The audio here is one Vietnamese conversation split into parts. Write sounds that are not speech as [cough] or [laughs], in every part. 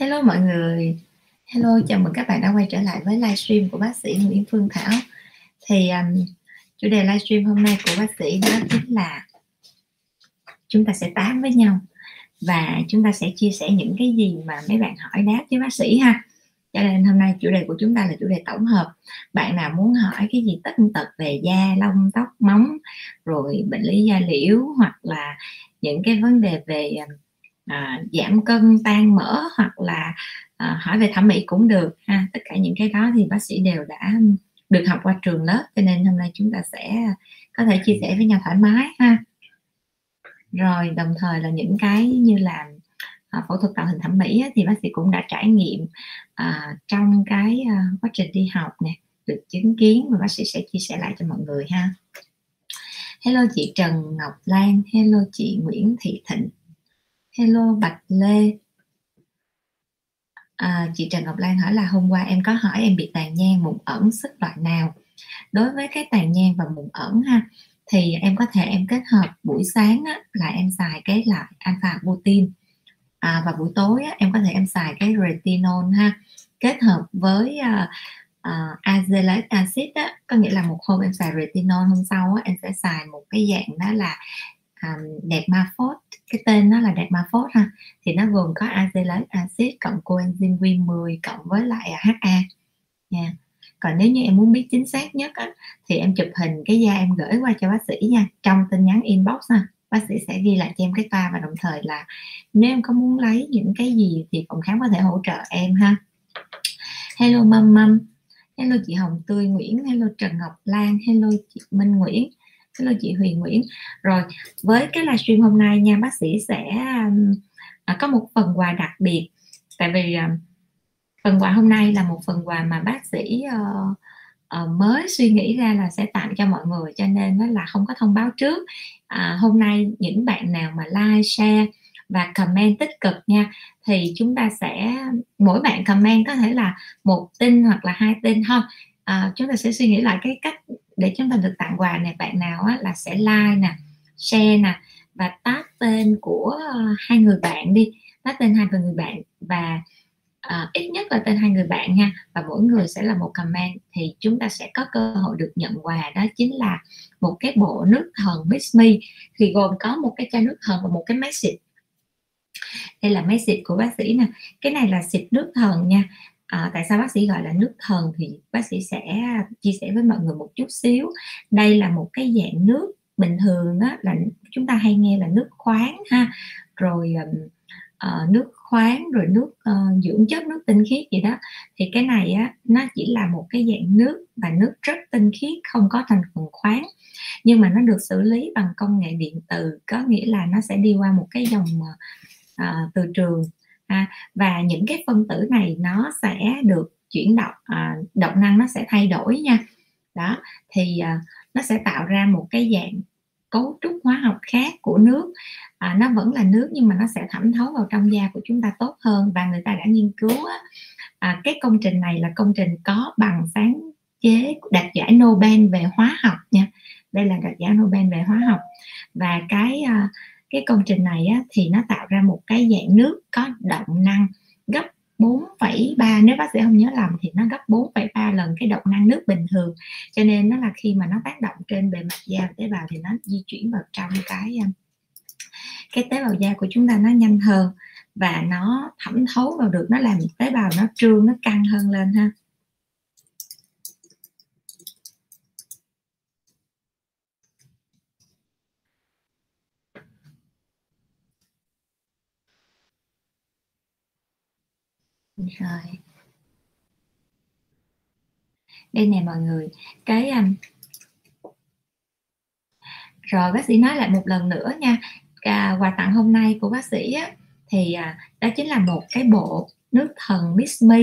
Hello mọi người. Hello, chào mừng các bạn đã quay trở lại với livestream của bác sĩ Nguyễn Phương Thảo. Thì um, chủ đề livestream hôm nay của bác sĩ đó chính là chúng ta sẽ tám với nhau và chúng ta sẽ chia sẻ những cái gì mà mấy bạn hỏi đáp với bác sĩ ha. Cho nên hôm nay chủ đề của chúng ta là chủ đề tổng hợp. Bạn nào muốn hỏi cái gì tất tật về da, lông, tóc, móng, rồi bệnh lý da liễu hoặc là những cái vấn đề về um, à, giảm cân tan mỡ hoặc là à, hỏi về thẩm mỹ cũng được ha. Tất cả những cái đó thì bác sĩ đều đã được học qua trường lớp cho nên hôm nay chúng ta sẽ có thể chia sẻ với nhau thoải mái ha. Rồi đồng thời là những cái như là à, phẫu thuật tạo hình thẩm mỹ á, thì bác sĩ cũng đã trải nghiệm à, trong cái à, quá trình đi học nè được chứng kiến và bác sĩ sẽ chia sẻ lại cho mọi người ha. Hello chị Trần Ngọc Lan hello chị Nguyễn Thị Thịnh hello Bạch Lê. À, chị Trần Ngọc Lan hỏi là hôm qua em có hỏi em bị tàn nhang mụn ẩn sức loại nào? Đối với cái tàn nhang và mụn ẩn ha thì em có thể em kết hợp buổi sáng á, là em xài cái loại alpha butin à, và buổi tối á, em có thể em xài cái retinol ha kết hợp với à, à, uh, uh, azelaic acid á, có nghĩa là một hôm em xài retinol hôm sau á, em sẽ xài một cái dạng đó là um, đẹp ma phốt cái tên nó là đẹp ma phốt ha. Thì nó gồm có azelaic acid cộng coenzyme Q10 cộng với lại HA nha. Còn nếu như em muốn biết chính xác nhất á, thì em chụp hình cái da em gửi qua cho bác sĩ nha. Trong tin nhắn inbox ha bác sĩ sẽ ghi lại cho em cái toa và đồng thời là nếu em có muốn lấy những cái gì thì phòng khám có thể hỗ trợ em ha. Hello mâm mâm hello chị hồng tươi nguyễn hello trần ngọc lan hello chị minh nguyễn hello chị huyền nguyễn. Rồi với cái livestream hôm nay nha bác sĩ sẽ um, à, có một phần quà đặc biệt. Tại vì à, phần quà hôm nay là một phần quà mà bác sĩ ờ, ờ, mới suy nghĩ ra là sẽ tặng cho mọi người cho nên nó là không có thông báo trước. À, hôm nay những bạn nào mà like share và comment tích cực nha thì chúng ta sẽ mỗi bạn comment có thể là một tin hoặc là hai tin không à, chúng ta sẽ suy nghĩ lại cái cách để chúng ta được tặng quà này bạn nào á, là sẽ like nè share nè và tag tên của ờ, hai người bạn đi. Tag tên hai người bạn và uh, ít nhất là tên hai người bạn nha và mỗi người sẽ là một comment thì chúng ta sẽ có cơ hội được nhận quà. Đó chính là một cái bộ nước thần Miss Me thì gồm có một cái chai nước thần và một cái máy xịt. Đây là máy xịt của bác sĩ nè. Cái này là xịt nước thần nha à, tại sao bác sĩ gọi là nước thần thì bác sĩ sẽ chia sẻ với mọi người một chút xíu. Đây là một cái dạng nước bình thường đó là chúng ta hay nghe là nước khoáng ha. Rồi uh, nước khoáng rồi nước uh, dưỡng chất nước tinh khiết gì đó. Thì cái này á nó chỉ là một cái dạng nước và nước rất tinh khiết không có thành phần khoáng. Nhưng mà nó được xử lý bằng công nghệ điện từ có nghĩa là nó sẽ đi qua một cái dòng uh, từ trường à, và những cái phân tử này nó sẽ được chuyển động à, động năng nó sẽ thay đổi nha. Đó thì à, nó sẽ tạo ra một cái dạng cấu trúc hóa học khác của nước. À, nó vẫn là nước nhưng mà nó sẽ thẩm thấu vào trong da của chúng ta tốt hơn và người ta đã nghiên cứu á, à, cái công trình này là công trình có bằng sáng chế đạt giải Nobel về hóa học nha. Đây là đạt giải Nobel về hóa học. Và cái à, cái công trình này á, thì nó tạo ra một cái dạng nước có động năng gấp 4,3 nếu bác sĩ không nhớ lầm thì nó gấp 4,3 lần cái động năng nước bình thường. Cho nên nó là khi mà nó tác động trên bề mặt da và tế bào thì nó di chuyển vào trong cái um, cái tế bào da của chúng ta nó nhanh hơn và nó thẩm thấu vào được nó làm tế bào nó trương nó căng hơn lên ha. Rồi. Đây nè mọi người cái um, rồi bác sĩ nói lại một lần nữa nha. À, quà tặng hôm nay của bác sĩ á, thì à, đó chính là một cái bộ nước thần Miss Me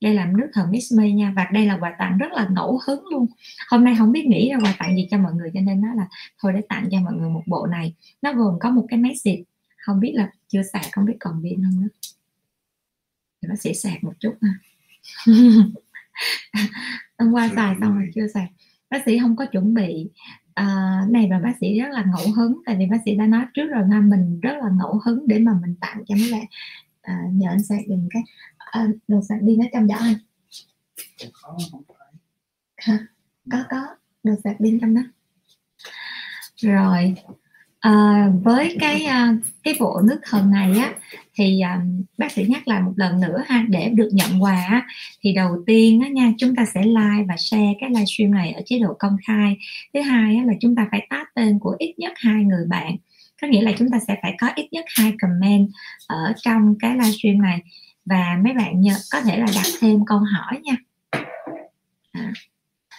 đây là nước thần Miss Me nha và đây là quà tặng rất là ngẫu hứng luôn. Hôm nay không biết nghĩ ra quà tặng gì cho mọi người cho nên nó là thôi để tặng cho mọi người một bộ này. Nó gồm có một cái máy xịt không biết là chưa xài, không biết còn pin không nữa thì bác sĩ sạc một chút ha. [laughs] Hôm qua xài xong rồi chưa sạc? Bác sĩ không có chuẩn bị. À, này và bác sĩ rất là ngẫu hứng tại vì bác sĩ đã nói trước rồi ha mình rất là ngẫu hứng để mà mình tặng cho mấy bạn. À, nhờ anh sạc dùm cái. À, đồ sạc pin ở trong đó anh có có đồ sạc pin trong đó. Rồi à, với cái à, cái bộ nước thần này á thì à, bác sĩ nhắc lại một lần nữa ha để được nhận quà á, thì đầu tiên á nha chúng ta sẽ like và share cái livestream này ở chế độ công khai. Thứ hai á, là chúng ta phải tag tên của ít nhất hai người bạn. Có nghĩa là chúng ta sẽ phải có ít nhất hai comment ở trong cái livestream này. Và mấy bạn nhớ có thể là đặt thêm câu hỏi nha. À,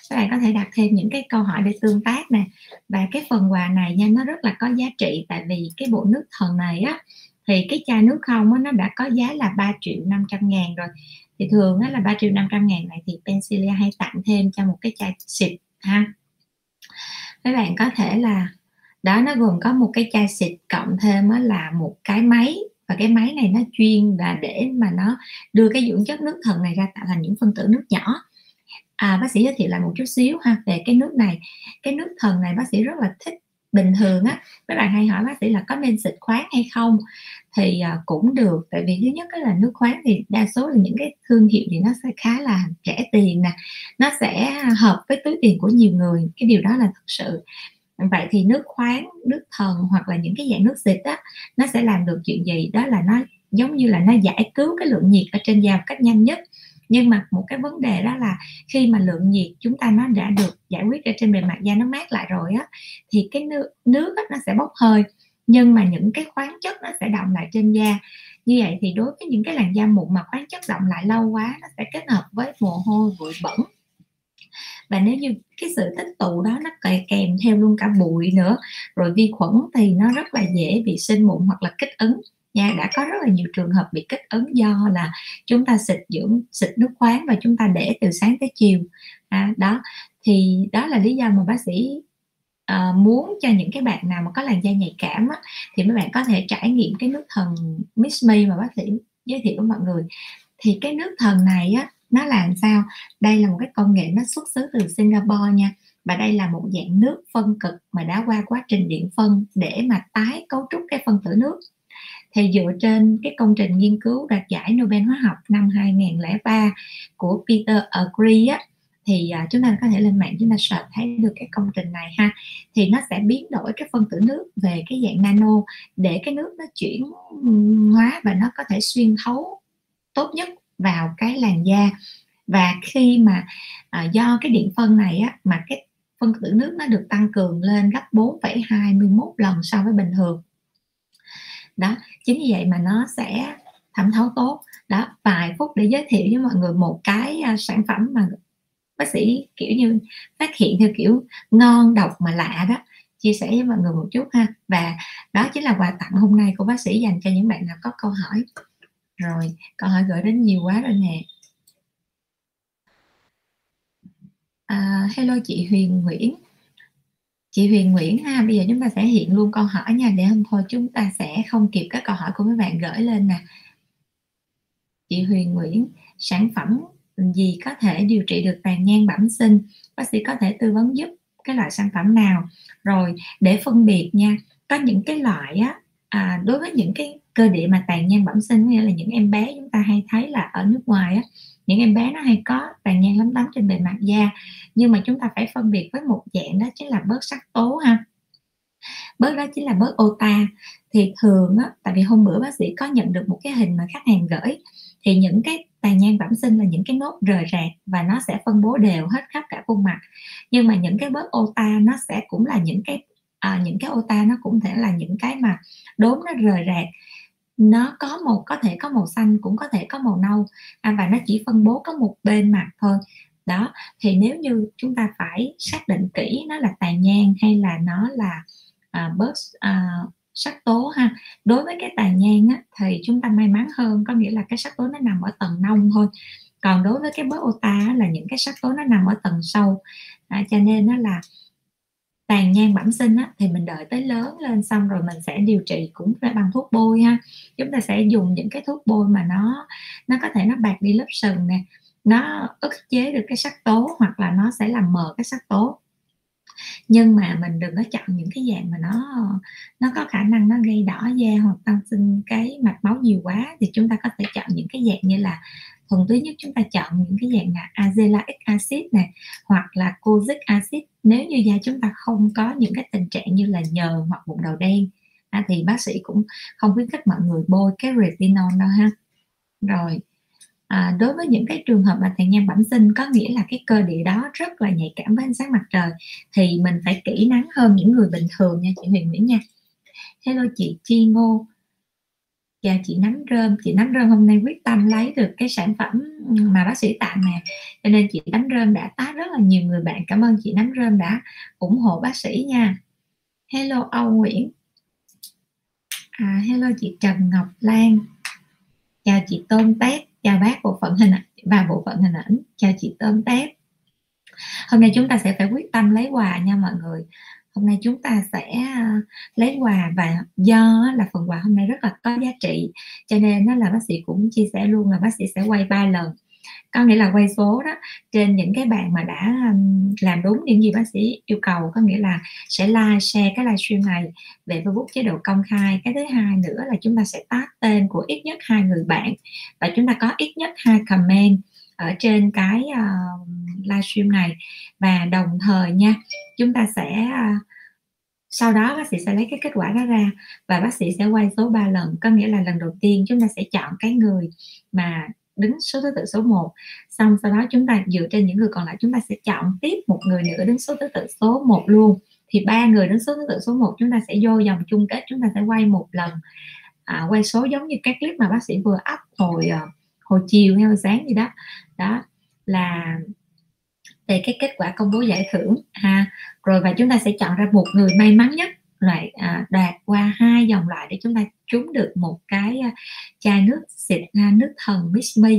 các bạn có thể đặt thêm những cái câu hỏi để tương tác nè. Và cái phần quà này nha nó rất là có giá trị tại vì cái bộ nước thần này á thì cái chai nước không á, nó đã có giá là 3 triệu 500 ngàn rồi. Thì thường á, là 3 triệu 500 ngàn này thì Pensilia hay tặng thêm cho một cái chai xịt ha. Các bạn có thể là đó nó gồm có một cái chai xịt cộng thêm á, là một cái máy. Và cái máy này nó chuyên là để mà nó đưa cái dưỡng chất nước thần này ra tạo thành những phân tử nước nhỏ à bác sĩ giới thiệu lại một chút xíu ha về cái nước này. Cái nước thần này bác sĩ rất là thích bình thường á. Các bạn hay hỏi bác sĩ là có nên xịt khoáng hay không? Thì uh, cũng được tại vì thứ nhất là nước khoáng thì đa số là những cái thương hiệu thì nó sẽ khá là rẻ tiền nè. Nó sẽ hợp với túi tiền của nhiều người cái điều đó là thật sự. Vậy thì nước khoáng nước thần hoặc là những cái dạng nước xịt á nó sẽ làm được chuyện gì? Đó là nó giống như là nó giải cứu cái lượng nhiệt ở trên da một cách nhanh nhất nhưng mà một cái vấn đề đó là khi mà lượng nhiệt chúng ta nó đã được giải quyết ở trên bề mặt da nó mát lại rồi á thì cái nước nước á, nó sẽ bốc hơi. Nhưng mà những cái khoáng chất nó sẽ động lại trên da. Như vậy thì đối với những cái làn da mụn mà khoáng chất động lại lâu quá nó sẽ kết hợp với mồ hôi bụi bẩn. Và nếu như cái sự tích tụ đó nó kèm theo luôn cả bụi nữa rồi vi khuẩn thì nó rất là dễ bị sinh mụn hoặc là kích ứng nha đã có rất là nhiều trường hợp bị kích ứng do là chúng ta xịt dưỡng xịt nước khoáng và chúng ta để từ sáng tới chiều. À, đó thì đó là lý do mà bác sĩ à, muốn cho những cái bạn nào mà có làn da nhạy cảm á, thì mấy bạn có thể trải nghiệm cái nước thần Miss Me mà bác sĩ giới thiệu với mọi người. Thì cái nước thần này á nó làm sao? Đây là một cái công nghệ nó xuất xứ từ Singapore nha và đây là một dạng nước phân cực mà đã qua quá trình điện phân để mà tái cấu trúc cái phân tử nước thì dựa trên cái công trình nghiên cứu đạt giải Nobel hóa học năm 2003 của Peter Agree á thì à, chúng ta có thể lên mạng chúng ta search thấy được cái công trình này ha. Thì nó sẽ biến đổi cái phân tử nước về cái dạng nano để cái nước nó chuyển hóa và nó có thể xuyên thấu tốt nhất vào cái làn da. Và khi mà à, do cái điện phân này á mà cái phân tử nước nó được tăng cường lên gấp 4,21 lần so với bình thường đó chính vì vậy mà nó sẽ thẩm thấu tốt. Đó vài phút để giới thiệu với mọi người một cái à, sản phẩm mà bác sĩ kiểu như phát hiện theo kiểu ngon độc mà lạ đó chia sẻ với mọi người một chút ha. Và đó chính là quà tặng hôm nay của bác sĩ dành cho những bạn nào có câu hỏi. Rồi câu hỏi gửi đến nhiều quá rồi nè. À, hello chị Huyền Nguyễn chị Huyền Nguyễn ha bây giờ chúng ta sẽ hiện luôn câu hỏi nha. Để hôm thôi chúng ta sẽ không kịp các câu hỏi của mấy bạn gửi lên nè. Chị Huyền Nguyễn sản phẩm gì có thể điều trị được tàn nhang bẩm sinh? Bác sĩ có thể tư vấn giúp cái loại sản phẩm nào? Rồi để phân biệt nha có những cái loại á à, đối với những cái cơ địa mà tàn nhang bẩm sinh nghĩa là những em bé chúng ta hay thấy là ở nước ngoài á những em bé nó hay có tàn nhang lấm tấm trên bề mặt da nhưng mà chúng ta phải phân biệt với một dạng đó chính là bớt sắc tố ha. Bớt đó chính là bớt ota thì thường á tại vì hôm bữa bác sĩ có nhận được một cái hình mà khách hàng gửi thì những cái tàn nhang bẩm sinh là những cái nốt rời rạc và nó sẽ phân bố đều hết khắp cả khuôn mặt. Nhưng mà những cái bớt ota nó sẽ cũng là những cái à, những cái ota nó cũng thể là những cái mà đốm nó rời rạc nó có một có thể có màu xanh cũng có thể có màu nâu à, và nó chỉ phân bố có một bên mặt thôi. Đó thì nếu như chúng ta phải xác định kỹ nó là tàn nhang hay là nó là à, bớt à, sắc tố ha đối với cái tàn nhang á, thì chúng ta may mắn hơn có nghĩa là cái sắc tố nó nằm ở tầng nông thôi. Còn đối với cái bớt ota là những cái sắc tố nó nằm ở tầng sâu à, cho nên nó là tàn nhang bẩm sinh á, thì mình đợi tới lớn lên xong rồi mình sẽ điều trị cũng phải bằng thuốc bôi ha. Chúng ta sẽ dùng những cái thuốc bôi mà nó nó có thể nó bạc đi lớp sừng nè nó ức chế được cái sắc tố hoặc là nó sẽ làm mờ cái sắc tố nhưng mà mình đừng có chọn những cái dạng mà nó nó có khả năng nó gây đỏ da hoặc tăng sinh cái mạch máu nhiều quá thì chúng ta có thể chọn những cái dạng như là thuần túy nhất chúng ta chọn những cái dạng là azelaic acid này hoặc là kojic acid. Nếu như da chúng ta không có những cái tình trạng như là nhờn hoặc bụng đầu đen à, thì bác sĩ cũng không khuyến khích mọi người bôi cái retinol đâu ha. Rồi à, đối với những cái trường hợp mà tàn nhang bẩm sinh có nghĩa là cái cơ địa đó rất là nhạy cảm với ánh sáng mặt trời thì mình phải kỹ nắng hơn những người bình thường nha chị Huyền Nguyễn nha. Hello chị Chi Ngô. Chào chị nắm rơm. Chị nắm rơm hôm nay quyết tâm lấy được cái sản phẩm mà bác sĩ tặng nè. Cho nên chị nắm rơm đã tá rất là nhiều người bạn. Cảm ơn chị nắm rơm đã ủng hộ bác sĩ nha. Hello Âu Nguyễn. À, hello chị Trần Ngọc Lan. Chào chị Tôn Tét chào bác bộ phận hình ảnh, và bộ phận hình ảnh chào chị Tôm Tép. Hôm nay chúng ta sẽ phải quyết tâm lấy quà nha mọi người. Hôm nay chúng ta sẽ à, lấy quà, và do là phần quà hôm nay rất là có giá trị, cho nên nó là bác sĩ cũng chia sẻ luôn là bác sĩ sẽ quay ba lần có nghĩa là quay số đó. Trên những cái bạn mà đã làm đúng những gì bác sĩ yêu cầu có nghĩa là sẽ like share cái livestream này về Facebook chế độ công khai. Cái thứ hai nữa là chúng ta sẽ tag tên của ít nhất hai người bạn và chúng ta có ít nhất hai comment ở trên cái uh, livestream này. Và đồng thời nha chúng ta sẽ uh, sau đó bác sĩ sẽ lấy cái kết quả đó ra và bác sĩ sẽ quay số 3 lần. Có nghĩa là lần đầu tiên chúng ta sẽ chọn cái người mà đứng số thứ tự số 1 xong sau đó chúng ta dựa trên những người còn lại chúng ta sẽ chọn tiếp một người nữa đứng số thứ tự số 1 luôn. Thì ba người đứng số thứ tự số 1 chúng ta sẽ vô dòng chung kết chúng ta sẽ quay một lần. À, quay số giống như các clip mà bác sĩ vừa up hồi ờ, hồi chiều hay hồi sáng gì đó. Đó là về cái kết quả công bố giải thưởng ha. Rồi và chúng ta sẽ chọn ra một người may mắn nhất. Loại à, đạt qua hai dòng loại để chúng ta trúng được một cái chai nước xịt nước thần Miss Me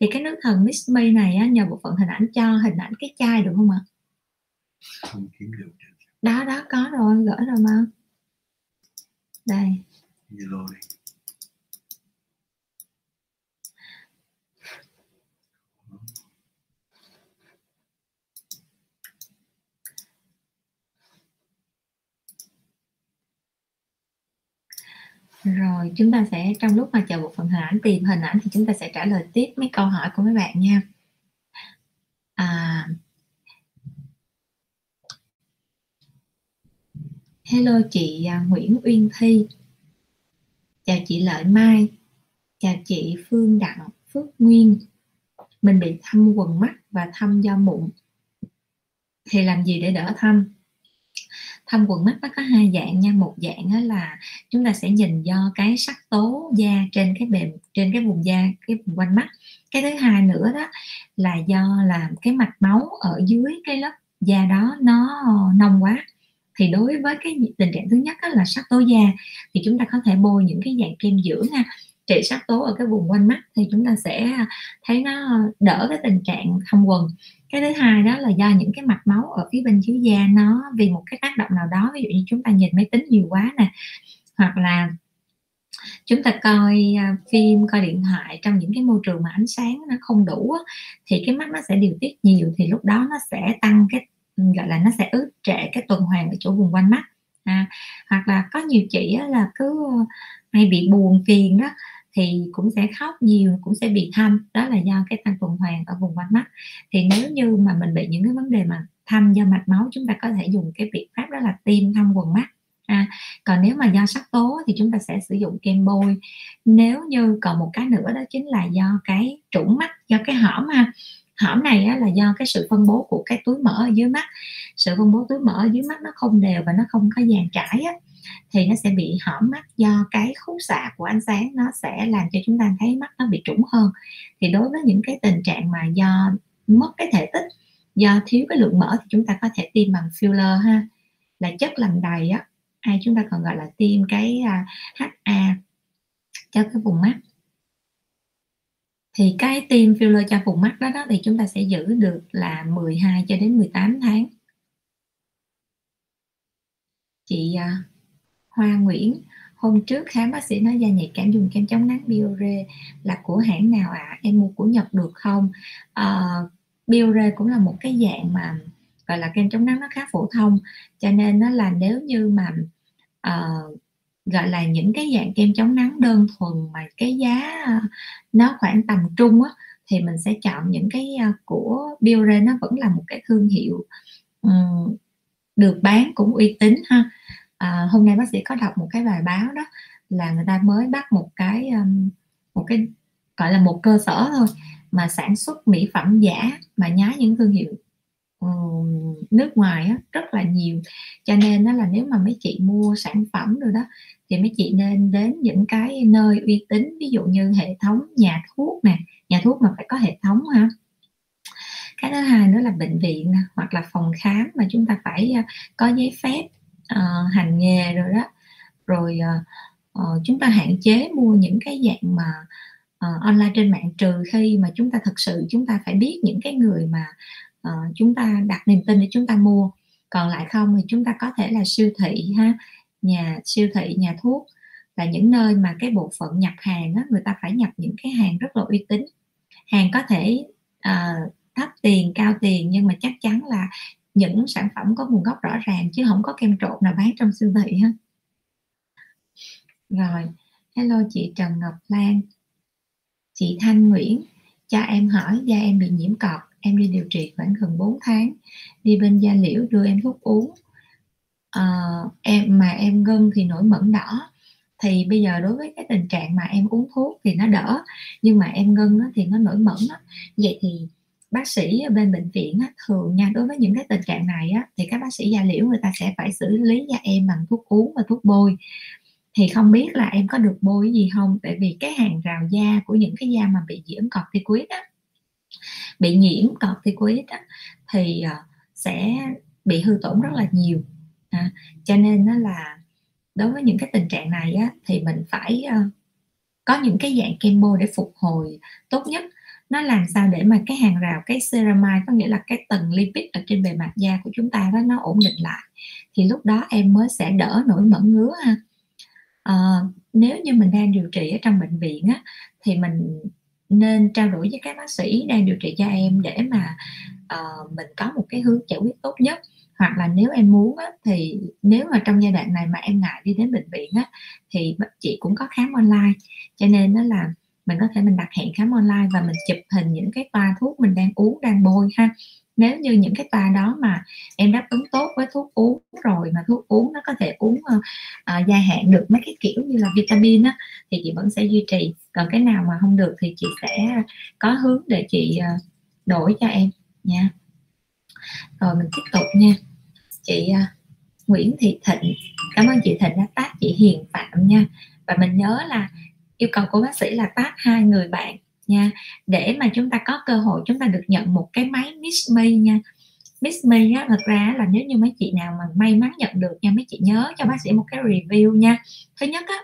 thì cái nước thần Miss Me này á, nhờ bộ phận hình ảnh cho hình ảnh cái chai được không ạ? Không kiếm được. Đó đó có rồi gửi rồi mà. Đây. Zalo đi. Rồi, chúng ta sẽ trong lúc mà chờ một phần hình ảnh tìm hình ảnh thì chúng ta sẽ trả lời tiếp mấy câu hỏi của mấy bạn nha. À, hello chị à, Nguyễn Uyên Thi. Chào chị Lợi Mai. Chào chị Phương Đặng Phước Nguyên. Mình bị thâm quần mắt và thâm do mụn. Thì làm gì để đỡ thâm? Thâm quần mắt nó có hai dạng nha. Một dạng là chúng ta sẽ nhìn do cái sắc tố da trên cái bề, trên cái vùng da, cái vùng quanh mắt. Cái thứ hai nữa đó là do là cái mạch máu ở dưới cái lớp da đó nó nông quá. Thì đối với cái tình trạng thứ nhất là sắc tố da, thì chúng ta có thể bôi những cái dạng kem dưỡng ha trị sắc tố ở cái vùng quanh mắt thì chúng ta sẽ thấy nó đỡ cái tình trạng thâm quần cái thứ hai đó là do những cái mạch máu ở phía bên dưới da nó vì một cái tác động nào đó ví dụ như chúng ta nhìn máy tính nhiều quá nè hoặc là chúng ta coi à, phim coi điện thoại trong những cái môi trường mà ánh sáng nó không đủ thì cái mắt nó sẽ điều tiết nhiều thì lúc đó nó sẽ tăng cái gọi là nó sẽ ức trệ cái tuần hoàn ở chỗ vùng quanh mắt. À, hoặc là có nhiều chị là cứ à, hay bị buồn phiền đó thì cũng sẽ khóc nhiều cũng sẽ bị thâm. Đó là do cái tăng tuần hoàn ở vùng quanh mắt. Thì nếu như mà mình bị những cái vấn đề mà thâm do mạch máu chúng ta có thể dùng cái biện pháp đó là tiêm thâm quần mắt À, còn nếu mà do sắc tố thì chúng ta sẽ sử dụng kem bôi. Nếu như còn một cái nữa đó chính là do cái trũng mắt do cái hõm ha. Hõm này á, là do cái sự phân bố của cái túi mỡ ở dưới mắt. Sự phân bố túi mỡ ở dưới mắt nó không đều và nó không có dàn trải á, thì nó sẽ bị hõm mắt do cái khúc xạ của ánh sáng nó sẽ làm cho chúng ta thấy mắt nó bị trũng hơn. Thì đối với những cái tình trạng mà do mất cái thể tích do thiếu cái lượng mỡ thì chúng ta có thể tiêm bằng filler ha. Là chất làm đầy á hay chúng ta còn gọi là tiêm cái à, HA cho cái vùng mắt. Thì cái tiêm filler cho vùng mắt đó, đó thì chúng ta sẽ giữ được là 12 cho đến 18 tháng. Chị à, Hoa Nguyễn. Hôm trước khám bác sĩ nói da nhạy cảm dùng kem chống nắng Biore là của hãng nào ạ? À? em mua của Nhật được không? À, Biore cũng là một cái dạng mà gọi là kem chống nắng nó khá phổ thông. Cho nên nó là nếu như mà uh, gọi là những cái dạng kem chống nắng đơn thuần mà cái giá nó khoảng tầm trung á thì mình sẽ chọn những cái ờ, của Biore. Nó vẫn là một cái thương hiệu um, được bán cũng uy tín ha à, hôm nay bác sĩ có đọc một cái bài báo đó là người ta mới bắt một cái um, một cái gọi là một cơ sở thôi mà sản xuất mỹ phẩm giả mà nhái những thương hiệu um, nước ngoài á, rất là nhiều. Cho nên đó là nếu mà mấy chị mua sản phẩm rồi đó thì mấy chị nên đến những cái nơi uy tín ví dụ như hệ thống nhà thuốc nè nhà thuốc mà phải có hệ thống ha. Cái thứ hai nữa là bệnh viện hoặc là phòng khám mà chúng ta phải à, có giấy phép uh, hành nghề rồi đó. Rồi uh, uh, chúng ta hạn chế mua những cái dạng mà uh, online trên mạng trừ khi mà chúng ta thực sự chúng ta phải biết những cái người mà uh, chúng ta đặt niềm tin để chúng ta mua. Còn lại không thì chúng ta có thể là siêu thị ha nhà siêu thị nhà thuốc. Là những nơi mà cái bộ phận nhập hàng á, người ta phải nhập những cái hàng rất là uy tín. Hàng có thể uh, thấp tiền cao tiền nhưng mà chắc chắn là những sản phẩm có nguồn gốc rõ ràng chứ không có kem trộn nào bán trong siêu thị ha rồi hello chị Trần Ngọc Lan. Chị Thanh Nguyễn cha em hỏi da em bị nhiễm cọt, em đi điều trị khoảng gần 4 tháng đi bên da liễu đưa em thuốc uống. À, em mà em gân thì nổi mẩn đỏ. Thì bây giờ đối với cái tình trạng mà em uống thuốc thì nó đỡ nhưng mà em ngưng thì nó nổi mẩn đó. vậy thì bác sĩ ở bên bệnh viện á, thường nha đối với những cái tình trạng này á, thì các bác sĩ da liễu người ta sẽ phải xử lý da em bằng thuốc uống và thuốc bôi. Thì không biết là em có được bôi gì không? Tại vì cái hàng rào da của những cái da mà bị nhiễm corticoid á bị nhiễm corticoid á, thì ờ, sẽ bị hư tổn rất là nhiều. À, cho nên nó là đối với những cái tình trạng này á, thì mình phải uh, có những cái dạng chemo để phục hồi tốt nhất nó làm sao để mà cái hàng rào cái ceramide có nghĩa là cái tầng lipid ở trên bề mặt da của chúng ta đó nó ổn định lại thì lúc đó em mới sẽ đỡ nổi mẩn ngứa ha. À, nếu như mình đang điều trị ở trong bệnh viện á thì mình nên trao đổi với các bác sĩ đang điều trị cho em để mà uh, mình có một cái hướng giải quyết tốt nhất. Hoặc là nếu em muốn á, thì nếu mà trong giai đoạn này mà em ngại đi đến bệnh viện á, thì chị cũng có khám online. Cho nên nó là mình có thể mình đặt hẹn khám online và mình chụp hình những cái toa thuốc mình đang uống đang bôi ha. Nếu như những cái toa đó mà em đáp ứng tốt với thuốc uống rồi mà thuốc uống nó có thể uống uh, uh, dài hạn được mấy cái kiểu như là vitamin á thì chị vẫn sẽ duy trì. Còn cái nào mà không được thì chị sẽ có hướng để chị uh, đổi cho em nha. Rồi mình tiếp tục nha. Chị uh, Nguyễn Thị Thịnh. Cảm ơn chị Thịnh đã tác chị Hiền Phạm nha. Và mình nhớ là yêu cầu của bác sĩ là tác hai người bạn nha để mà chúng ta có cơ hội chúng ta được nhận một cái máy Miss Me nha. Miss Me á, thật ra là nếu như mấy chị nào mà may mắn nhận được nha mấy chị nhớ cho bác sĩ một cái review nha. Thứ nhất á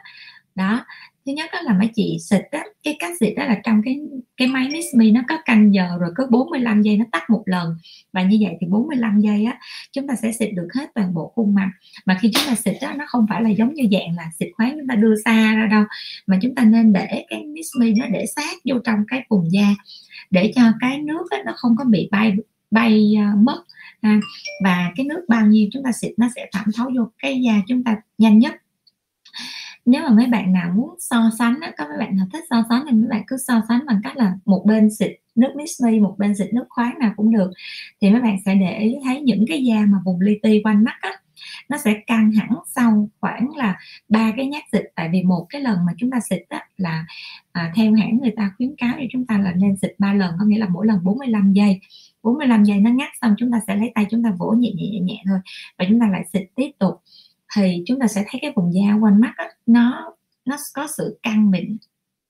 đó thứ nhất đó là mấy chị xịt á, cái cách xịt đó là trong cái cái máy Miss Me nó có canh giờ rồi cứ 45 giây nó tắt một lần. Và như vậy thì 45 giây á chúng ta sẽ xịt được hết toàn bộ khuôn mặt. Mà khi chúng ta xịt á nó không phải là giống như dạng là xịt khoáng chúng ta đưa xa ra đâu mà chúng ta nên để cái Miss Me nó để sát vô trong cái vùng da để cho cái nước á, nó không có bị bay bay uh, mất ha. và cái nước bao nhiêu chúng ta xịt nó sẽ thẩm thấu vô cái da chúng ta nhanh nhất nếu mà mấy bạn nào muốn so sánh á, có mấy bạn nào thích so sánh thì mấy bạn cứ so sánh bằng cách là một bên xịt nước mist me một bên xịt nước khoáng nào cũng được. Thì mấy bạn sẽ để ý thấy những cái da mà vùng li ti quanh mắt á nó sẽ căng hẳn sau khoảng là ba cái nhát xịt. Tại vì một cái lần mà chúng ta xịt á, là à, theo hãng người ta khuyến cáo thì chúng ta là nên xịt ba lần có nghĩa là mỗi lần 45 giây. 45 giây nó ngắt xong chúng ta sẽ lấy tay chúng ta vỗ nhẹ nhẹ nhẹ, nhẹ thôi và chúng ta lại xịt tiếp tục thì chúng ta sẽ thấy cái vùng da quanh mắt đó, nó nó có sự căng mịn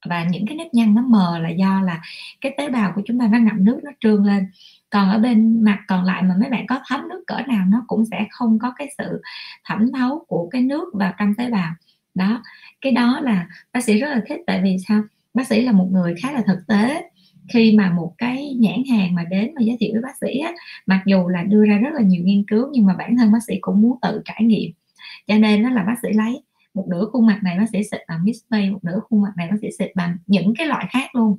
và những cái nếp nhăn nó mờ là do là cái tế bào của chúng ta nó ngậm nước nó trương lên. Còn ở bên mặt còn lại mà mấy bạn có thấm nước cỡ nào nó cũng sẽ không có cái sự thẩm thấu của cái nước vào trong tế bào. Đó cái đó là bác sĩ rất là thích tại vì sao? Bác sĩ là một người khá là thực tế. Khi mà một cái nhãn hàng mà đến và giới thiệu với bác sĩ á, mặc dù là đưa ra rất là nhiều nghiên cứu nhưng mà bản thân bác sĩ cũng muốn tự trải nghiệm cho nên nó là bác sĩ lấy. Một nửa khuôn mặt này bác sĩ xịt bằng mist một nửa khuôn mặt này bác sĩ xịt bằng những cái loại khác luôn.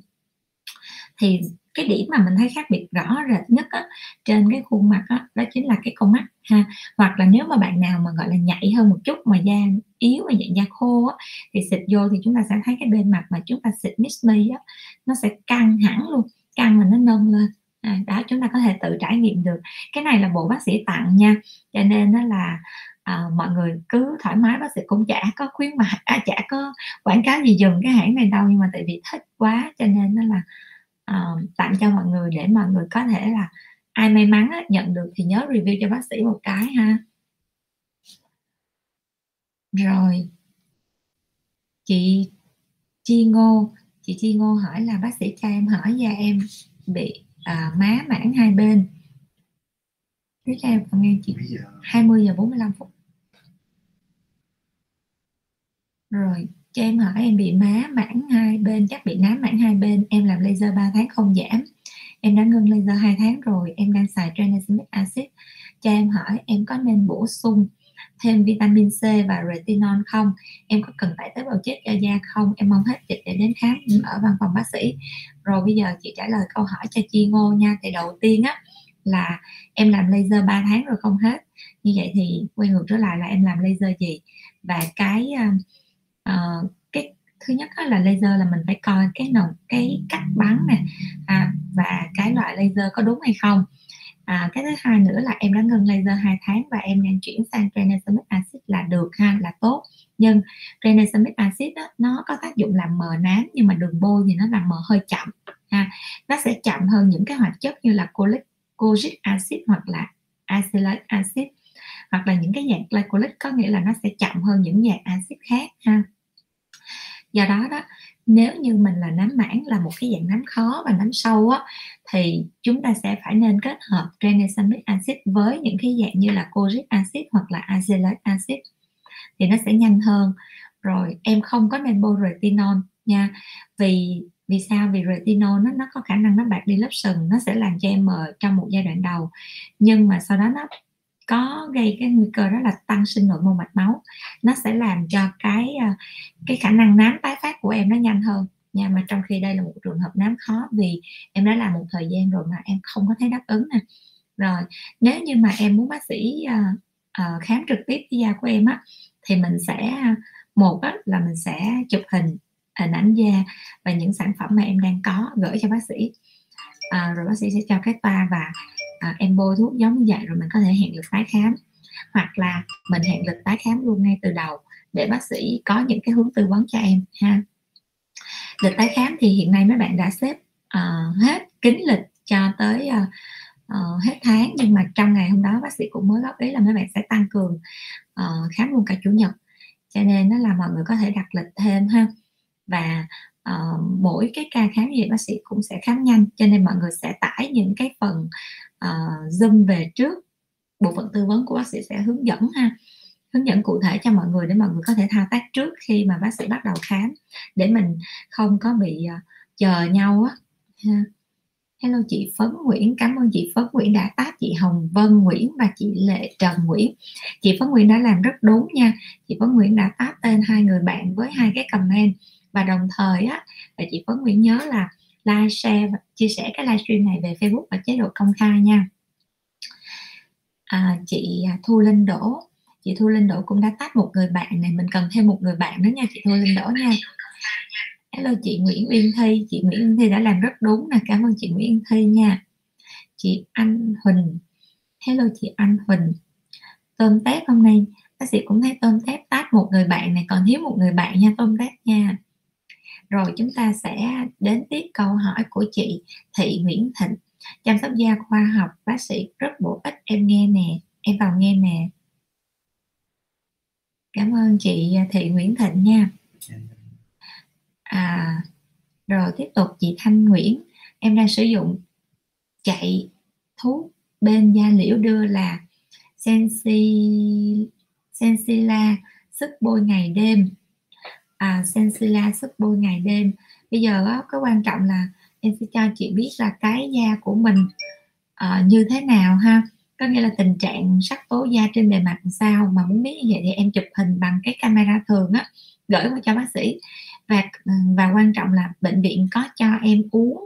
Thì cái điểm mà mình thấy khác biệt rõ rệt nhất á, trên cái khuôn mặt á, đó chính là cái con mắt ha. Hoặc là nếu mà bạn nào mà gọi là nhạy hơn một chút mà da yếu và dạng da khô á, thì xịt vô thì chúng ta sẽ thấy cái bên mặt mà chúng ta xịt Miss Me á, nó sẽ căng hẳn luôn căng mà nó nâng lên. À, đó chúng ta có thể tự trải nghiệm được. Cái này là bộ bác sĩ tặng nha. Cho nên nó là à, mọi người cứ thoải mái bác sĩ cũng chả có khuyến mại à, chả có quảng cáo gì dừng cái hãng này đâu nhưng mà tại vì thích quá cho nên nó là à, tặng cho mọi người để mọi người có thể là ai may mắn á, nhận được thì nhớ review cho bác sĩ một cái ha. Rồi chị Chi Ngô chị Chi Ngô hỏi là bác sĩ cho em hỏi da em bị à, má mảng hai bên tiếp theo còn nghe chị 20 giờ? 45 phút. Rồi cho em hỏi em bị má mảng hai bên chắc bị nám mảng hai bên em làm laser 3 tháng không giảm. Em đã ngưng laser 2 tháng rồi em đang xài tranexamic acid. Cho em hỏi em có nên bổ sung thêm vitamin C và retinol không? Em có cần tải tế bào chết cho da không? Em mong hết dịch để đến khám ở văn phòng bác sĩ. Rồi bây giờ chị trả lời câu hỏi cho chi ngô nha. Thì đầu tiên á là em làm laser 3 tháng rồi không hết. Như vậy thì quay ngược trở lại là em làm laser gì? Và cái uh, cái thứ nhất là laser là mình phải coi cái nồng cái cách bắn nè à, và cái loại laser có đúng hay không. À, cái thứ hai nữa là em đã ngưng laser 2 tháng và em đang chuyển sang tranexamic acid là được ha là tốt. Nhưng tranexamic acid đó, nó có tác dụng làm mờ nám nhưng mà đường bôi thì nó làm mờ hơi chậm ha. Nó sẽ chậm hơn những cái hoạt chất như là colic kojic acid hoặc là acylic acid, hoặc là những cái dạng glycolic có nghĩa là nó sẽ chậm hơn những dạng acid khác ha. Do đó đó, nếu như mình là nám mảng, là một cái dạng nám khó và nám sâu á, thì chúng ta sẽ phải nên kết hợp tranexamic acid với những cái dạng như là kojic acid hoặc là azelaic acid. Thì nó sẽ nhanh hơn. Rồi, em không có nên bôi retinol nha, vì vì sao? Vì retinol nó nó có khả năng nó bạc đi lớp sừng nó sẽ làm cho em mờ trong một giai đoạn đầu. Nhưng mà sau đó nó có gây cái nguy cơ đó là tăng sinh nội mô mạch máu. Nó sẽ làm cho cái ờ, cái khả năng nám tái phát của em nó nhanh hơn. Nha mà trong khi đây là một trường hợp nám khó vì em đã làm một thời gian rồi mà em không có thấy đáp ứng nè. Rồi nếu như mà em muốn bác sĩ uh, uh, khám trực tiếp cái da của em á thì mình sẽ một á, là mình sẽ chụp hình hình ảnh da và những sản phẩm mà em đang có gửi cho bác sĩ. À, rồi bác sĩ sẽ cho cái toa và à, em bôi thuốc giống như vậy rồi mình có thể hẹn lịch tái khám. Hoặc là mình hẹn lịch tái khám luôn ngay từ đầu để bác sĩ có những cái hướng tư vấn cho em ha. Lịch tái khám thì hiện nay mấy bạn đã xếp uh, hết kín lịch cho tới uh, uh, hết tháng. Nhưng mà trong ngày hôm đó bác sĩ cũng mới góp ý là mấy bạn sẽ tăng cường uh, khám luôn cả chủ nhật. Cho nên nó là mọi người có thể đặt lịch thêm ha và uh, mỗi cái ca khám gì bác sĩ cũng sẽ khám nhanh cho nên mọi người sẽ tải những cái phần uh, zoom về trước. Bộ phận tư vấn của bác sĩ sẽ hướng dẫn ha hướng dẫn cụ thể cho mọi người để mọi người có thể thao tác trước khi mà bác sĩ bắt đầu khám. Để mình không có bị uh, chờ nhau á. Hello chị Phấn Nguyễn, cảm ơn chị Phấn Nguyễn đã tác chị Hồng Vân Nguyễn và chị Lệ Trần Nguyễn. Chị Phấn Nguyễn đã làm rất đúng nha. Chị Phấn Nguyễn đã tác tên hai người bạn với hai cái comment và đồng thời á và chị Phấn Nguyễn nhớ là like share và chia sẻ cái livestream này về Facebook và chế độ công khai nha. À, chị à, Thu Linh Đỗ chị Thu Linh Đỗ cũng đã tách một người bạn này mình cần thêm một người bạn nữa nha chị Thu Linh Đỗ nha. Hello chị Nguyễn Uyên Thi chị Nguyễn Uyên Thi đã làm rất đúng nè cảm ơn chị Nguyễn Uyên Thi nha. Chị Anh Huỳnh hello chị Anh Huỳnh. Tôm tép hôm nay bác sĩ cũng thấy tôm tép tách một người bạn này còn thiếu một người bạn nha tôm tép nha rồi chúng ta sẽ đến tiếp câu hỏi của chị Thị Nguyễn Thịnh. Chăm sóc da khoa học bác sĩ rất bổ ích em nghe nè em vào nghe nè. Cảm ơn chị à, Thị Nguyễn Thịnh nha. À, rồi tiếp tục chị Thanh Nguyễn. Em đang sử dụng chạy thuốc bên da liễu đưa là Sensi Sensila sức bôi ngày đêm à, Sensila sức bôi ngày đêm. Bây giờ á, cái quan trọng là em sẽ cho chị biết là cái da của mình à, như thế nào ha. Có nghĩa là tình trạng sắc tố da trên bề mặt sao mà muốn biết như vậy thì em chụp hình bằng cái camera thường á gửi qua cho bác sĩ. Và ừ, và quan trọng là bệnh viện có cho em uống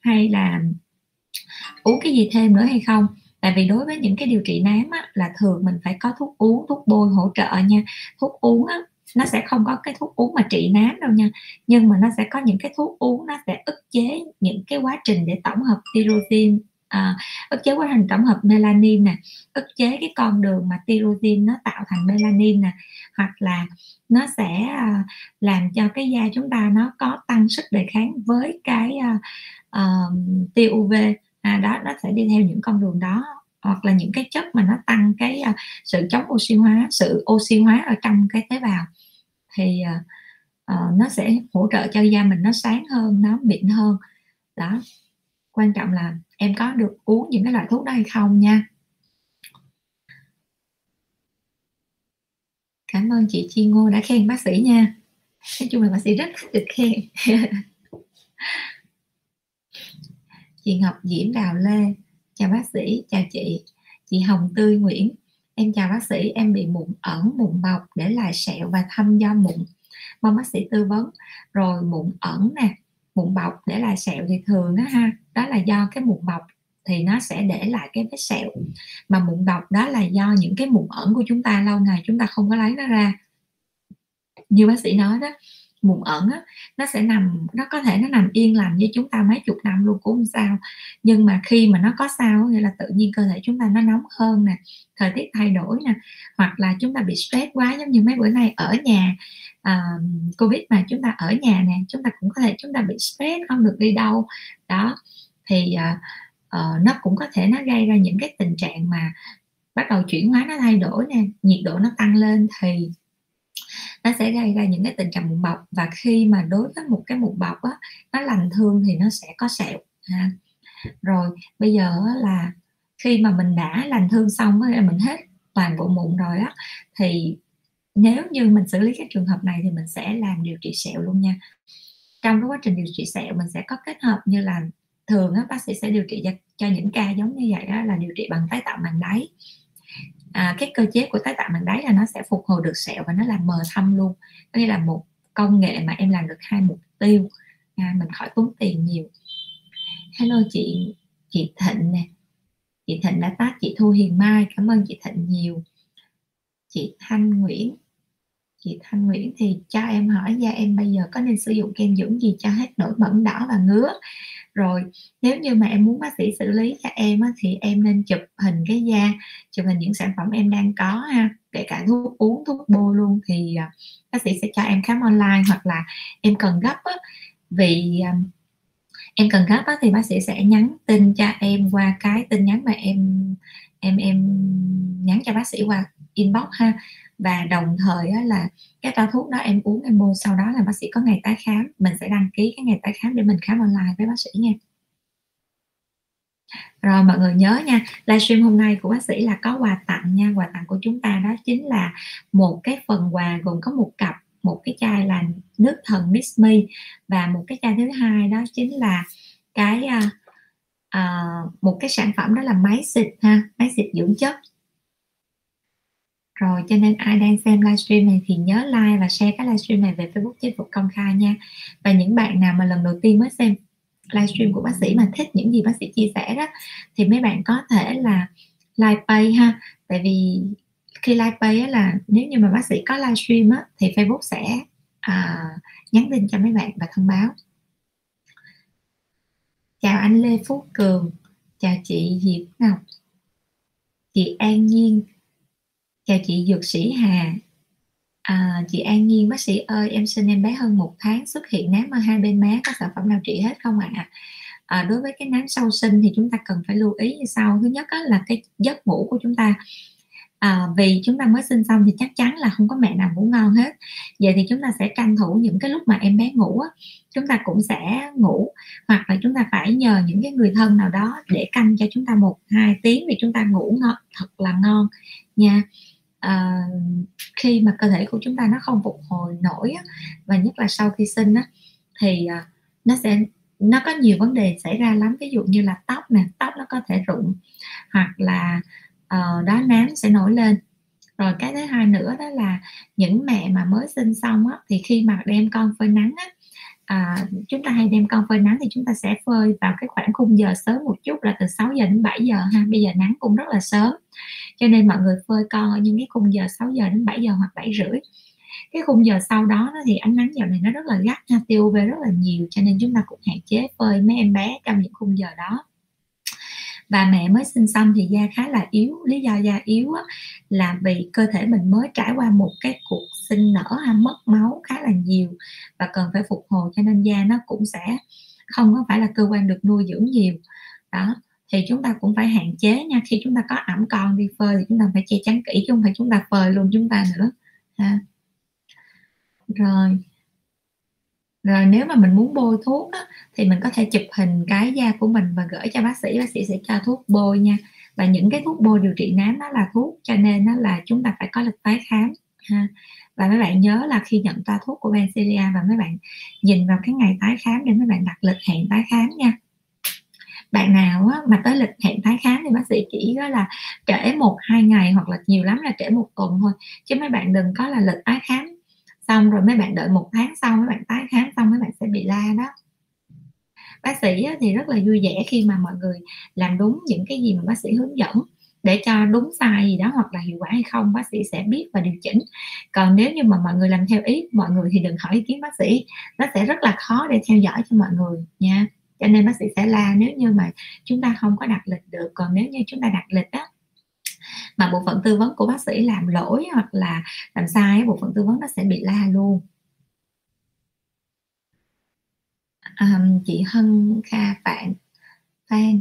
hay là uống cái gì thêm nữa hay không. Tại vì đối với những cái điều trị nám á, là thường mình phải có thuốc uống thuốc bôi hỗ trợ nha. Thuốc uống á, nó sẽ không có cái thuốc uống mà trị nám đâu nha. Nhưng mà nó sẽ có những cái thuốc uống nó sẽ ức chế những cái quá trình để tổng hợp tyrosine à, ức chế quá trình tổng hợp melanin nè ức chế cái con đường mà tyrosine nó tạo thành melanin nè. Hoặc là nó sẽ à, làm cho cái da chúng ta nó có tăng sức đề kháng với cái à, à, uh, uh, tia UV à, đó nó sẽ đi theo những con đường đó. Hoặc là những cái chất mà nó tăng cái uh, sự chống oxy hóa sự oxy hóa ở trong cái tế bào thì uh, nó sẽ hỗ trợ cho da mình nó sáng hơn nó mịn hơn. Đó quan trọng là em có được uống những cái loại thuốc đó hay không nha. Cảm ơn chị Chi Ngô đã khen bác sĩ nha. Nói chung là bác sĩ rất thích được khen. [laughs] Chị Ngọc Diễm Đào Lê chào bác sĩ chào chị. Chị Hồng Tươi Nguyễn em chào bác sĩ, em bị mụn ẩn, mụn bọc để lại sẹo và thâm do mụn. Mong bác sĩ tư vấn. Rồi mụn ẩn nè, mụn bọc để lại sẹo thì thường đó ha, đó là do cái mụn bọc thì nó sẽ để lại cái vết sẹo. Mà mụn bọc đó là do những cái mụn ẩn của chúng ta, lâu ngày chúng ta không có lấy nó ra. Như bác sĩ nói đó mụn ẩn á, nó sẽ nằm nó có thể nó nằm yên lành với chúng ta mấy chục năm luôn cũng không sao. Nhưng mà khi mà nó có sao nghĩa là tự nhiên cơ thể chúng ta nó nóng hơn nè thời tiết thay đổi nè hoặc là chúng ta bị stress quá giống như mấy bữa nay ở nhà uh, covid mà chúng ta ở nhà nè chúng ta cũng có thể chúng ta bị stress không được đi đâu. Đó thì uh, uh, nó cũng có thể nó gây ra những cái tình trạng mà bắt đầu chuyển hóa nó thay đổi nè nhiệt độ nó tăng lên thì nó sẽ gây ra những cái tình trạng mụn bọc và khi mà đối với một cái mụn bọc á nó lành thương thì nó sẽ có sẹo ha. Rồi bây giờ là khi mà mình đã lành thương xong á mình hết toàn bộ mụn rồi á thì nếu như mình xử lý các trường hợp này thì mình sẽ làm điều trị sẹo luôn nha. Trong cái quá trình điều trị sẹo mình sẽ có kết hợp như là thường á, bác sĩ sẽ điều trị cho, cho những ca giống như vậy đó là điều trị bằng tái tạo màng đáy à, cái cơ chế của tái tạo màng đáy là nó sẽ phục hồi được sẹo và nó làm mờ thâm luôn. Đây là một công nghệ mà em làm được hai mục tiêu à, mình khỏi tốn tiền nhiều. Hello chị chị thịnh nè. Chị thịnh đã tắt chị thu hiền mai. Cảm ơn chị thịnh nhiều. Chị thanh nguyễn chị thanh nguyễn thì cho em hỏi da em bây giờ có nên sử dụng kem dưỡng gì cho hết nổi mẩn đỏ và ngứa? Rồi nếu như mà em muốn bác sĩ xử lý cho em á, thì em nên chụp hình cái da chụp hình những sản phẩm em đang có ha kể cả thuốc uống thuốc bôi luôn thì à, bác sĩ sẽ cho em khám online hoặc là em cần gấp á, vì à, em cần gấp á, thì bác sĩ sẽ nhắn tin cho em qua cái tin nhắn mà em em em nhắn cho bác sĩ qua inbox ha và đồng thời á, là cái toa thuốc đó em uống em mua sau đó là bác sĩ có ngày tái khám. Mình sẽ đăng ký cái ngày tái khám để mình khám online với bác sĩ nha. Rồi mọi người nhớ nha livestream hôm nay của bác sĩ là có quà tặng nha. Quà tặng của chúng ta đó chính là một cái phần quà gồm có một cặp một cái chai là nước thần Miss Me. Và một cái chai thứ hai đó chính là cái uh, uh, một cái sản phẩm đó là máy xịt ha máy xịt dưỡng chất rồi cho nên ai đang xem livestream này thì nhớ like và share cái livestream này về Facebook chính phủ công khai nha. Và những bạn nào mà lần đầu tiên mới xem livestream của bác sĩ mà thích những gì bác sĩ chia sẻ đó thì mấy bạn có thể là like pay ha. Tại vì khi like pay á là nếu như mà bác sĩ có livestream á thì Facebook sẽ à, nhắn tin cho mấy bạn và thông báo. Chào anh Lê Phú Cường chào chị Diệp Ngọc chị An Nhiên chào chị dược sĩ Hà. À, chị An Nhiên bác sĩ ơi em sinh em bé hơn một tháng xuất hiện nám ở hai bên má có sản phẩm nào trị hết không ạ? À? à, đối với cái nám sau sinh thì chúng ta cần phải lưu ý như sau. Thứ nhất là cái giấc ngủ của chúng ta. À, vì chúng ta mới sinh xong thì chắc chắn là không có mẹ nào ngủ ngon hết. Vậy thì chúng ta sẽ tranh thủ những cái lúc mà em bé ngủ á, chúng ta cũng sẽ ngủ. Hoặc là chúng ta phải nhờ những cái người thân nào đó để canh cho chúng ta một hai tiếng thì chúng ta ngủ ngon thật là ngon nha à, khi mà cơ thể của chúng ta nó không phục hồi nổi á, và nhất là sau khi sinh á, thì à, nó sẽ nó có nhiều vấn đề xảy ra lắm. Ví dụ như là tóc nè tóc nó có thể rụng hoặc là uh, đó nám sẽ nổi lên. Rồi cái thứ hai nữa đó là những mẹ mà mới sinh xong á, thì khi mà đem con phơi nắng á, à, chúng ta hay đem con phơi nắng thì chúng ta sẽ phơi vào cái khoảng khung giờ sớm một chút là từ 6 giờ đến 7 giờ ha. Bây giờ nắng cũng rất là sớm cho nên mọi người phơi con ở những cái khung giờ 6 giờ đến 7 giờ hoặc 7 rưỡi. Cái khung giờ sau đó thì ánh nắng giờ này nó rất là gắt ha tiêu UV rất là nhiều cho nên chúng ta cũng hạn chế phơi mấy em bé trong những khung giờ đó bà mẹ mới sinh xong thì da khá là yếu. Lý do da yếu á, là vì cơ thể mình mới trải qua một cái cuộc sinh nở hay mất máu khá là nhiều và cần phải phục hồi cho nên da nó cũng sẽ không có phải là cơ quan được nuôi dưỡng nhiều. Đó thì chúng ta cũng phải hạn chế nha. Khi chúng ta có ẩm con đi phơi thì chúng ta phải che chắn kỹ chứ không phải chúng ta phơi luôn chúng ta nữa. Ha. Rồi rồi nếu mà mình muốn bôi thuốc đó, thì mình có thể chụp hình cái da của mình và gửi cho bác sĩ bác sĩ sẽ cho thuốc bôi nha. Và những cái thuốc bôi điều trị nám nó là thuốc cho nên nó là chúng ta phải có lịch tái khám ha. Và mấy bạn nhớ là khi nhận toa thuốc của Benzilia và mấy bạn nhìn vào cái ngày tái khám để mấy bạn đặt lịch hẹn tái khám nha. Bạn nào á, mà tới lịch hẹn tái khám thì bác sĩ chỉ đó là trễ một hai ngày hoặc là nhiều lắm là trễ một tuần thôi. Chứ mấy bạn đừng có là lịch tái khám xong rồi mấy bạn đợi một tháng sau mấy bạn tái khám xong mấy bạn sẽ bị la đó. Bác sĩ thì rất là vui vẻ khi mà mọi người làm đúng những cái gì mà bác sĩ hướng dẫn để cho đúng sai gì đó hoặc là hiệu quả hay không, bác sĩ sẽ biết và điều chỉnh. Còn nếu như mà mọi người làm theo ý, mọi người thì đừng hỏi ý kiến bác sĩ. Nó sẽ rất là khó để theo dõi cho mọi người nha. Cho nên bác sĩ sẽ la, nếu như mà chúng ta không có đặt lịch được, còn nếu như chúng ta đặt lịch đó mà bộ phận tư vấn của bác sĩ làm lỗi hoặc là làm sai bộ phận tư vấn nó sẽ bị la luôn. À, chị Hân Kha Phạm Phan.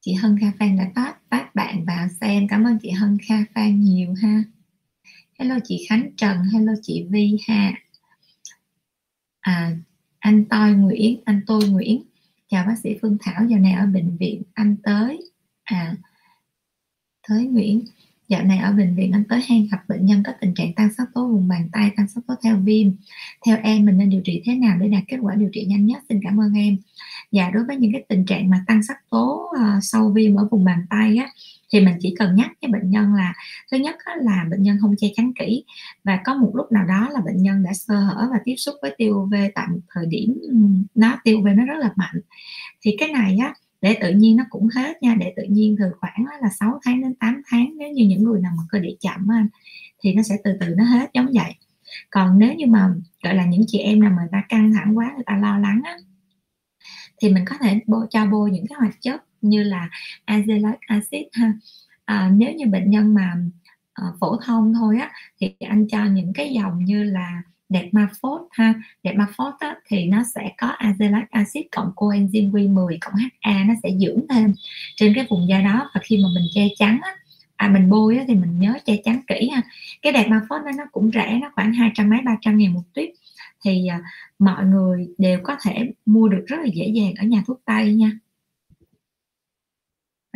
Chị Hân Kha Phan đã phát phát bạn vào xem. Cảm ơn chị Hân Kha Phan nhiều ha. Hello chị Khánh Trần hello chị Vi ha à, anh Toi Nguyễn anh Tôi Nguyễn. Chào bác sĩ Phương Thảo giờ này ở bệnh viện anh tới. À Thới Nguyễn Dạo này ở bệnh viện anh tới hay gặp bệnh nhân có tình trạng tăng sắc tố vùng bàn tay, tăng sắc tố theo viêm. Theo em mình nên điều trị thế nào để đạt kết quả điều trị nhanh nhất? Xin cảm ơn em. Và đối với những cái tình trạng mà tăng sắc tố uh, sau viêm ở vùng bàn tay á, thì mình chỉ cần nhắc với bệnh nhân là thứ nhất là bệnh nhân không che chắn kỹ và có một lúc nào đó là bệnh nhân đã sơ hở và tiếp xúc với tiêu UV tại một thời điểm nó tiêu UV nó rất là mạnh thì cái này á để tự nhiên nó cũng hết nha để tự nhiên từ khoảng là 6 tháng đến 8 tháng nếu như những người nào mà cơ địa chậm anh thì nó sẽ từ từ nó hết giống vậy. Còn nếu như mà gọi là những chị em nào mà người ta căng thẳng quá người ta lo lắng á thì mình có thể bôi, cho bôi những cái hoạt chất như là azelaic acid ha. À, nếu như bệnh nhân mà à, phổ thông thôi á thì anh cho những cái dòng như là đẹp ma phốt ha. Đẹp ma phốt á, thì nó sẽ có azelaic acid cộng coenzyme Q10 cộng HA nó sẽ dưỡng thêm trên cái vùng da đó. Và khi mà mình che chắn á, à mình bôi á, thì mình nhớ che chắn kỹ ha. Cái đẹp ma phốt đó nó cũng rẻ nó khoảng hai trăm mấy ba trăm ngàn một tuyết thì à, mọi người đều có thể mua được rất là dễ dàng ở nhà thuốc tây nha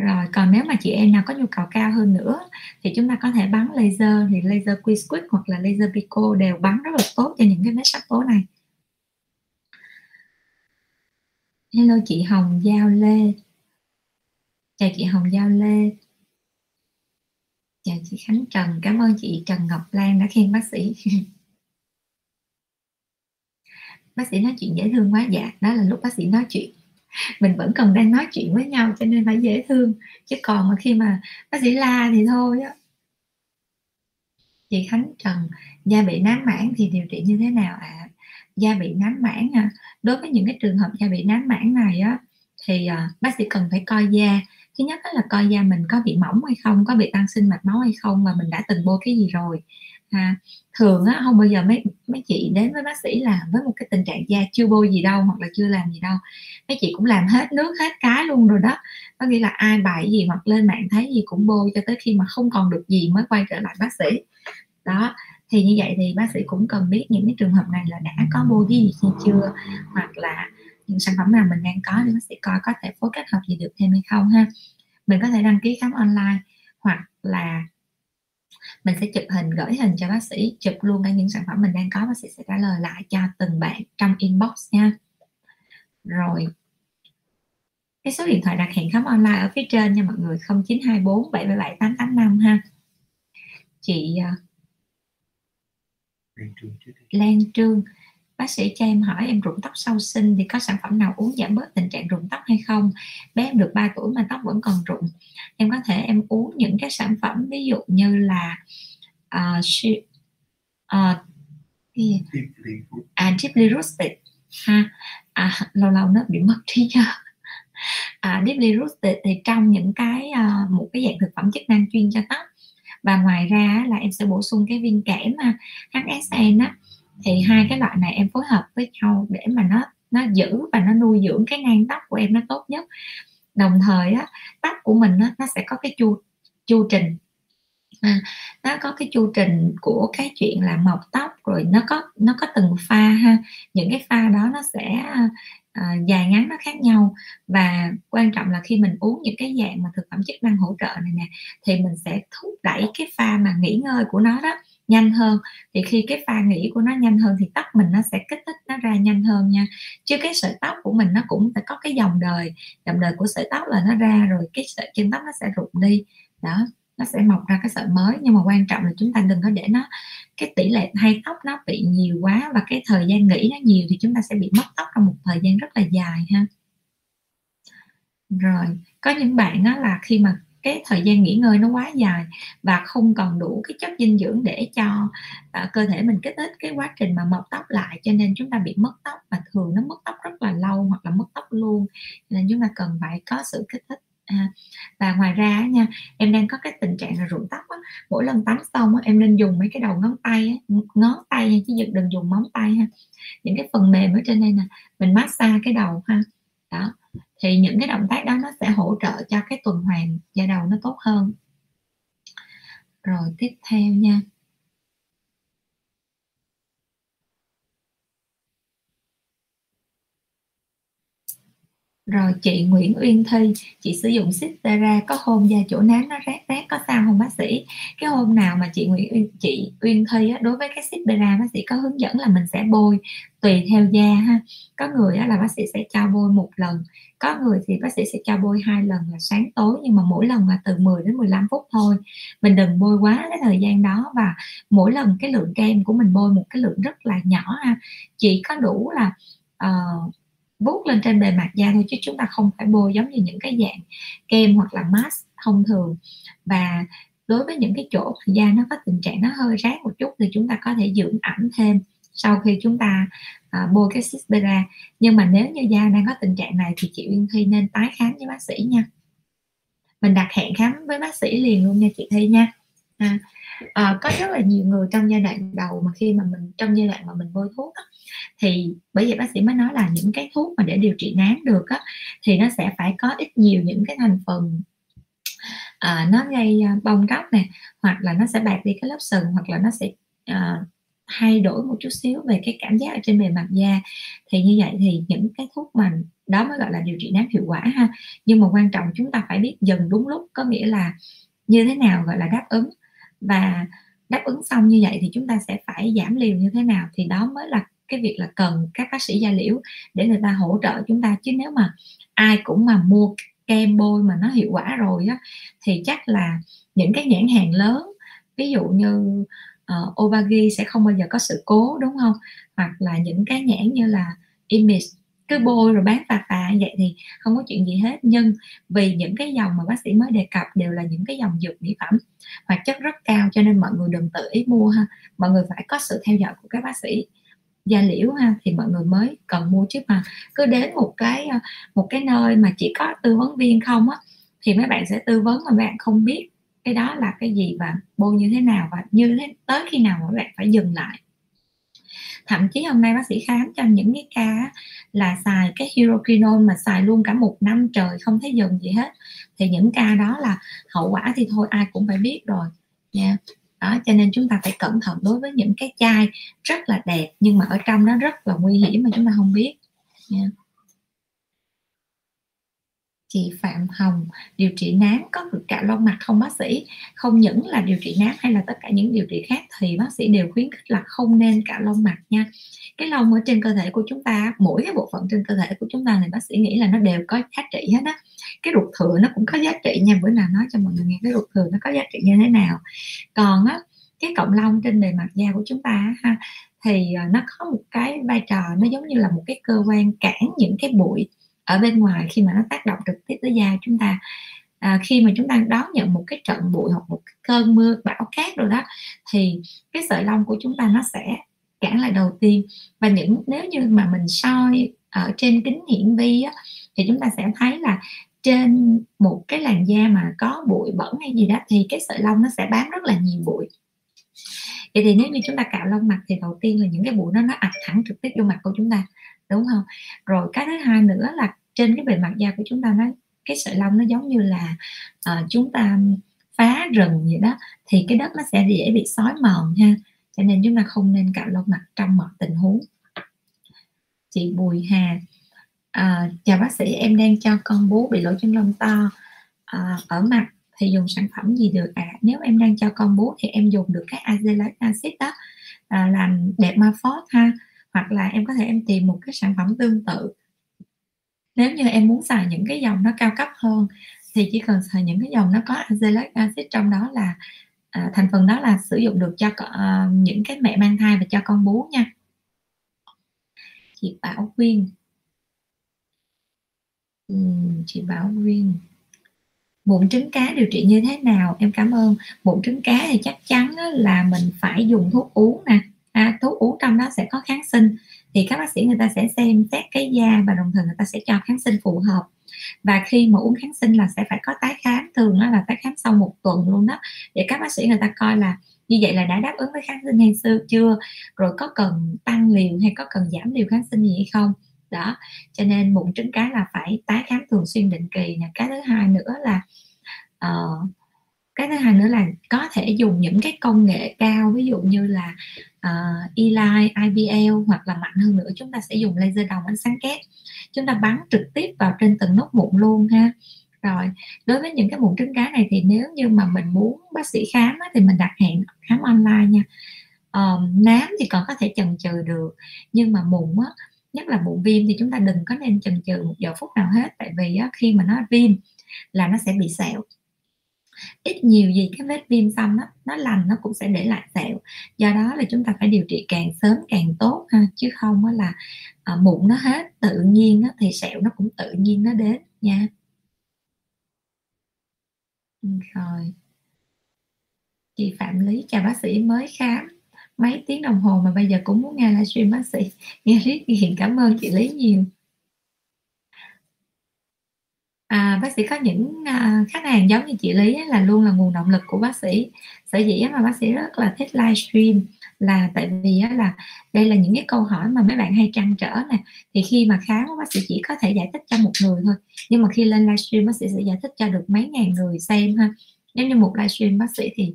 rồi, còn nếu mà chị em nào có nhu cầu cao hơn nữa thì chúng ta có thể bắn laser thì laser Quick hoặc là laser Pico đều bắn rất là tốt cho những cái vết sắc tố này. Hello, chị Hồng Giao Lê. Chào chị Hồng Giao Lê. Chào chị Khánh Trần. Cảm ơn chị Trần Ngọc Lan đã khen bác sĩ. [laughs] Bác sĩ nói chuyện dễ thương quá. Dạ đó là lúc bác sĩ nói chuyện mình vẫn còn đang nói chuyện với nhau cho nên phải dễ thương chứ còn mà khi mà bác sĩ la thì thôi á chị Khánh Trần da bị nám mảng thì điều trị như thế nào ạ à? da bị nám mảng à? đối với những cái trường hợp da bị nám mảng này á thì à, bác sĩ cần phải coi da thứ nhất là coi da mình có bị mỏng hay không có bị tăng sinh mạch máu hay không và mình đã từng bôi cái gì rồi à, thường á không bao giờ mấy mấy chị đến với bác sĩ là với một cái tình trạng da chưa bôi gì đâu hoặc là chưa làm gì đâu. Mấy chị cũng làm hết nước hết cái luôn rồi đó. Có nghĩa là ai bài gì hoặc lên mạng thấy gì cũng bôi cho tới khi mà không còn được gì mới quay trở lại bác sĩ. Đó thì như vậy thì bác sĩ cũng cần biết những cái trường hợp này là đã có bôi cái gì chưa hoặc là những sản phẩm nào mình đang có thì bác sĩ coi có thể phối kết hợp gì được thêm hay không ha. Mình có thể đăng ký khám online hoặc là mình sẽ chụp hình gửi hình cho bác sĩ chụp luôn cả những sản phẩm mình đang có bác sĩ sẽ trả lời lại cho từng bạn trong inbox nha. Rồi cái số điện thoại đặt hẹn khám online ở phía trên nha mọi người 0924 777 885 ha. Chị uh, Lan Trương bác sĩ cho em hỏi em rụng tóc sau sinh thì có sản phẩm nào uống giảm bớt tình trạng rụng tóc hay không? Bé em được 3 tuổi mà tóc vẫn còn rụng. Em có thể em uống những cái sản phẩm ví dụ như là uh, uh, à deeply roasted ha. À, lâu lâu nó bị mất trí nhớ à, deeply roasted thì trong những cái uh, một cái dạng thực phẩm chức năng chuyên cho tóc. Và ngoài ra là em sẽ bổ sung cái viên kẽm HSN á thì hai cái loại này em phối hợp với nhau để mà nó nó giữ và nó nuôi dưỡng cái nang tóc của em nó tốt nhất. Đồng thời á tóc của mình á, nó sẽ có cái chu chu trình. À, nó có cái chu trình của cái chuyện là mọc tóc rồi nó có nó có từng pha ha. Những cái pha đó nó sẽ à, dài ngắn nó khác nhau. Và quan trọng là khi mình uống những cái dạng mà thực phẩm chức năng hỗ trợ này nè thì mình sẽ thúc đẩy cái pha mà nghỉ ngơi của nó đó nhanh hơn. Thì khi cái pha nghỉ của nó nhanh hơn thì tóc mình nó sẽ kích thích nó ra nhanh hơn nha. Chứ cái sợi tóc của mình nó cũng phải có cái dòng đời dòng đời của sợi tóc là nó ra rồi cái sợi trên tóc nó sẽ rụng đi. Đó, nó sẽ mọc ra cái sợi mới. Nhưng mà quan trọng là chúng ta đừng có để nó, cái tỷ lệ thay tóc nó bị nhiều quá và cái thời gian nghỉ nó nhiều thì chúng ta sẽ bị mất tóc trong một thời gian rất là dài ha. Rồi, có những bạn đó là khi mà cái thời gian nghỉ ngơi nó quá dài và không còn đủ cái chất dinh dưỡng để cho uh, cơ thể mình kích thích cái quá trình mà mọc tóc lại. Cho nên chúng ta bị mất tóc và thường nó mất tóc rất là lâu hoặc là mất tóc luôn. Nên chúng ta cần phải có sự kích thích À, và ngoài ra nha em đang có cái tình trạng là rụng tóc á, mỗi lần tắm xong á, em nên dùng mấy cái đầu ngón tay á, ngón tay nha, chứ đừng dùng móng tay ha. Những cái phần mềm ở trên đây nè mình massage cái đầu ha. Đó thì những cái động tác đó nó sẽ hỗ trợ cho cái tuần hoàn da đầu nó tốt hơn. Rồi tiếp theo nha. Rồi chị Nguyễn Uyên Thi chị sử dụng Citera có hôm da chỗ nám nó rát rát có sao không bác sĩ? Cái hôm nào mà chị Nguyễn Uyên, chị Uyên Thi á, đối với cái Citera bác sĩ có hướng dẫn là mình sẽ bôi tùy theo da ha. Có người á, là bác sĩ sẽ cho bôi một lần có người thì bác sĩ sẽ cho bôi hai lần là sáng tối nhưng mà mỗi lần là từ 10 đến 15 phút thôi. Mình đừng bôi quá cái thời gian đó và mỗi lần cái lượng kem của mình bôi một cái lượng rất là nhỏ ha. Chỉ có đủ là uh, vuốt lên trên bề mặt da thôi chứ chúng ta không phải bôi giống như những cái dạng kem hoặc là mask thông thường. Và đối với những cái chỗ da nó có tình trạng nó hơi rát một chút thì chúng ta có thể dưỡng ẩm thêm sau khi chúng ta à, bôi cái Cispera nhưng mà nếu như da đang có tình trạng này thì chị Uyên Thi nên tái khám với bác sĩ nha. Mình đặt hẹn khám với bác sĩ liền luôn nha chị Thi nha. À, à, có rất là nhiều người trong giai đoạn đầu mà khi mà mình trong giai đoạn mà mình bôi thuốc đó, thì bởi vậy bác sĩ mới nói là những cái thuốc mà để điều trị nám được á, thì nó sẽ phải có ít nhiều những cái thành phần à, nó gây à, bong tróc nè hoặc là nó sẽ bạc đi cái lớp sừng hoặc là nó sẽ à, thay đổi một chút xíu về cái cảm giác ở trên bề mặt da. Thì như vậy thì những cái thuốc mà đó mới gọi là điều trị nám hiệu quả ha. Nhưng mà quan trọng chúng ta phải biết dừng đúng lúc có nghĩa là như thế nào gọi là đáp ứng và đáp ứng xong như vậy thì chúng ta sẽ phải giảm liều như thế nào thì đó mới là cái việc là cần các bác sĩ da liễu để người ta hỗ trợ chúng ta. Chứ nếu mà ai cũng mà mua kem bôi mà nó hiệu quả rồi á thì chắc là những cái nhãn hàng lớn ví dụ như ờ, uh, Obagi sẽ không bao giờ có sự cố đúng không? Hoặc là những cái nhãn như là Image cứ bôi rồi bán phà phà vậy thì không có chuyện gì hết. Nhưng vì những cái dòng mà bác sĩ mới đề cập đều là những cái dòng dược mỹ phẩm hoạt chất rất cao cho nên mọi người đừng tự ý mua ha. Mọi người phải có sự theo dõi của các bác sĩ. Da liễu ha, thì mọi người mới cần mua chứ mà cứ đến một cái ờ, một cái nơi mà chỉ có tư vấn viên không á, thì mấy bạn sẽ tư vấn mà bạn không biết cái đó là cái gì và bôi như thế nào và như thế, tới khi nào mà bạn phải dừng lại thậm chí hôm nay bác sĩ khám cho những cái ca là xài cái hydroquinone mà xài luôn cả một năm trời, không thấy dừng gì hết. Thì những ca đó là hậu quả thì thôi, ai cũng phải biết rồi. Nha. Đó, cho nên chúng ta phải cẩn thận đối với những cái chai rất là đẹp, nhưng mà ở trong nó rất là nguy hiểm mà chúng ta không biết. Nha chị Phạm Hồng, điều trị nám có được cạo lông mặt không bác sĩ? Không những là điều trị nám hay là tất cả những điều trị khác thì bác sĩ đều khuyến khích là không nên cạo lông mặt nha. Cái lông ở trên cơ thể của chúng ta, mỗi cái bộ phận trên cơ thể của chúng ta thì bác sĩ nghĩ là nó đều có giá trị hết á. Cái ruột thừa nó cũng có giá trị nha, bữa nào nói cho mọi người nghe cái ruột thừa nó có giá trị như thế nào. Còn á, cái cộng lông trên bề mặt da của chúng ta ha, thì à, nó có một cái vai trò, nó giống như là một cái cơ quan cản những cái bụi ở bên ngoài khi mà nó tác động trực tiếp tới da chúng ta. À, khi mà chúng ta đón nhận một cái trận bụi hoặc một cơn mưa bão cát rồi đó thì cái sợi lông của chúng ta nó sẽ cản lại đầu tiên. Và những nếu như mà mình soi ở trên kính hiển vi á, thì chúng ta sẽ thấy là trên một cái làn da mà có bụi bẩn hay gì đó thì cái sợi lông nó sẽ bám rất là nhiều bụi. Vậy thì nếu như chúng ta cạo lông mặt thì đầu tiên là những cái bụi nó nó ập thẳng trực tiếp vô mặt của chúng ta đúng không? Rồi cái thứ hai nữa là trên cái bề mặt da của chúng ta nó cái sợi lông nó giống như là uh, chúng ta phá rừng vậy đó thì cái đất nó sẽ dễ bị xói mòn ha. Cho nên chúng ta không nên cạo lông mặt trong mọi tình huống. Chị Bùi Hà à, chào bác sĩ em đang cho con bú bị lỗ chân lông to à, ở mặt thì dùng sản phẩm gì được ạ? À? nếu em đang cho con bú thì em dùng được cái azelaic acid đó à, làm đẹp ma phốt ha hoặc là em có thể em tìm một cái sản phẩm tương tự. Nếu như em muốn xài những cái dòng nó cao cấp hơn thì chỉ cần xài những cái dòng nó có azelaic acid trong đó là à, thành phần đó là sử dụng được cho à, những cái mẹ mang thai và cho con bú nha. Chị Bảo Quyên. Ừ, chị Bảo Quyên. Bụng trứng cá điều trị như thế nào? Em cảm ơn. Bụng trứng cá thì chắc chắn là mình phải dùng thuốc uống nè à, thuốc uống trong đó sẽ có kháng sinh. Thì các bác sĩ người ta sẽ xem xét cái da và đồng thời người ta sẽ cho kháng sinh phù hợp. Và khi mà uống kháng sinh là sẽ phải có tái khám thường đó là tái khám sau một tuần luôn đó. Để các bác sĩ người ta coi là như vậy là đã đáp ứng với kháng sinh hay xưa chưa? Rồi có cần tăng liều hay có cần giảm liều kháng sinh gì hay không? Đó cho nên mụn trứng cá là phải tái khám thường xuyên định kỳ nè. Cái thứ hai nữa là uh, cái thứ hai nữa là có thể dùng những cái công nghệ cao ví dụ như là uh, Eli, IBL hoặc là mạnh hơn nữa chúng ta sẽ dùng laser đồng ánh sáng kép chúng ta bắn trực tiếp vào trên từng nốt mụn luôn ha. Rồi đối với những cái mụn trứng cá này thì nếu như mà mình muốn bác sĩ khám á, thì mình đặt hẹn khám online nha. Um, nám thì còn có thể chần chừ được nhưng mà mụn á, nhất là mụn viêm thì chúng ta đừng có nên chần chừ một giờ phút nào hết. Tại vì á, khi mà nó viêm là nó sẽ bị sẹo ít nhiều gì cái vết viêm xăm đó, nó lành nó cũng sẽ để lại sẹo. Do đó là chúng ta phải điều trị càng sớm càng tốt ha chứ không là à, mụn nó hết tự nhiên đó, thì sẹo nó cũng tự nhiên nó đến nha. Rồi. Chị Phạm Lý chào bác sĩ mới khám. Mấy tiếng đồng hồ mà bây giờ cũng muốn nghe livestream bác sĩ. Nghe riết hiện cảm ơn chị Lý nhiều à, bác sĩ có những à, khách hàng giống như chị Lý là luôn là nguồn động lực của bác sĩ. Sở dĩ mà bác sĩ rất là thích livestream là tại vì là đây là những cái câu hỏi mà mấy bạn hay trăn trở nè. Thì khi mà khám bác sĩ chỉ có thể giải thích cho một người thôi. Nhưng mà khi lên livestream bác sĩ sẽ giải thích cho được mấy ngàn người xem ha. Nếu như một livestream bác sĩ thì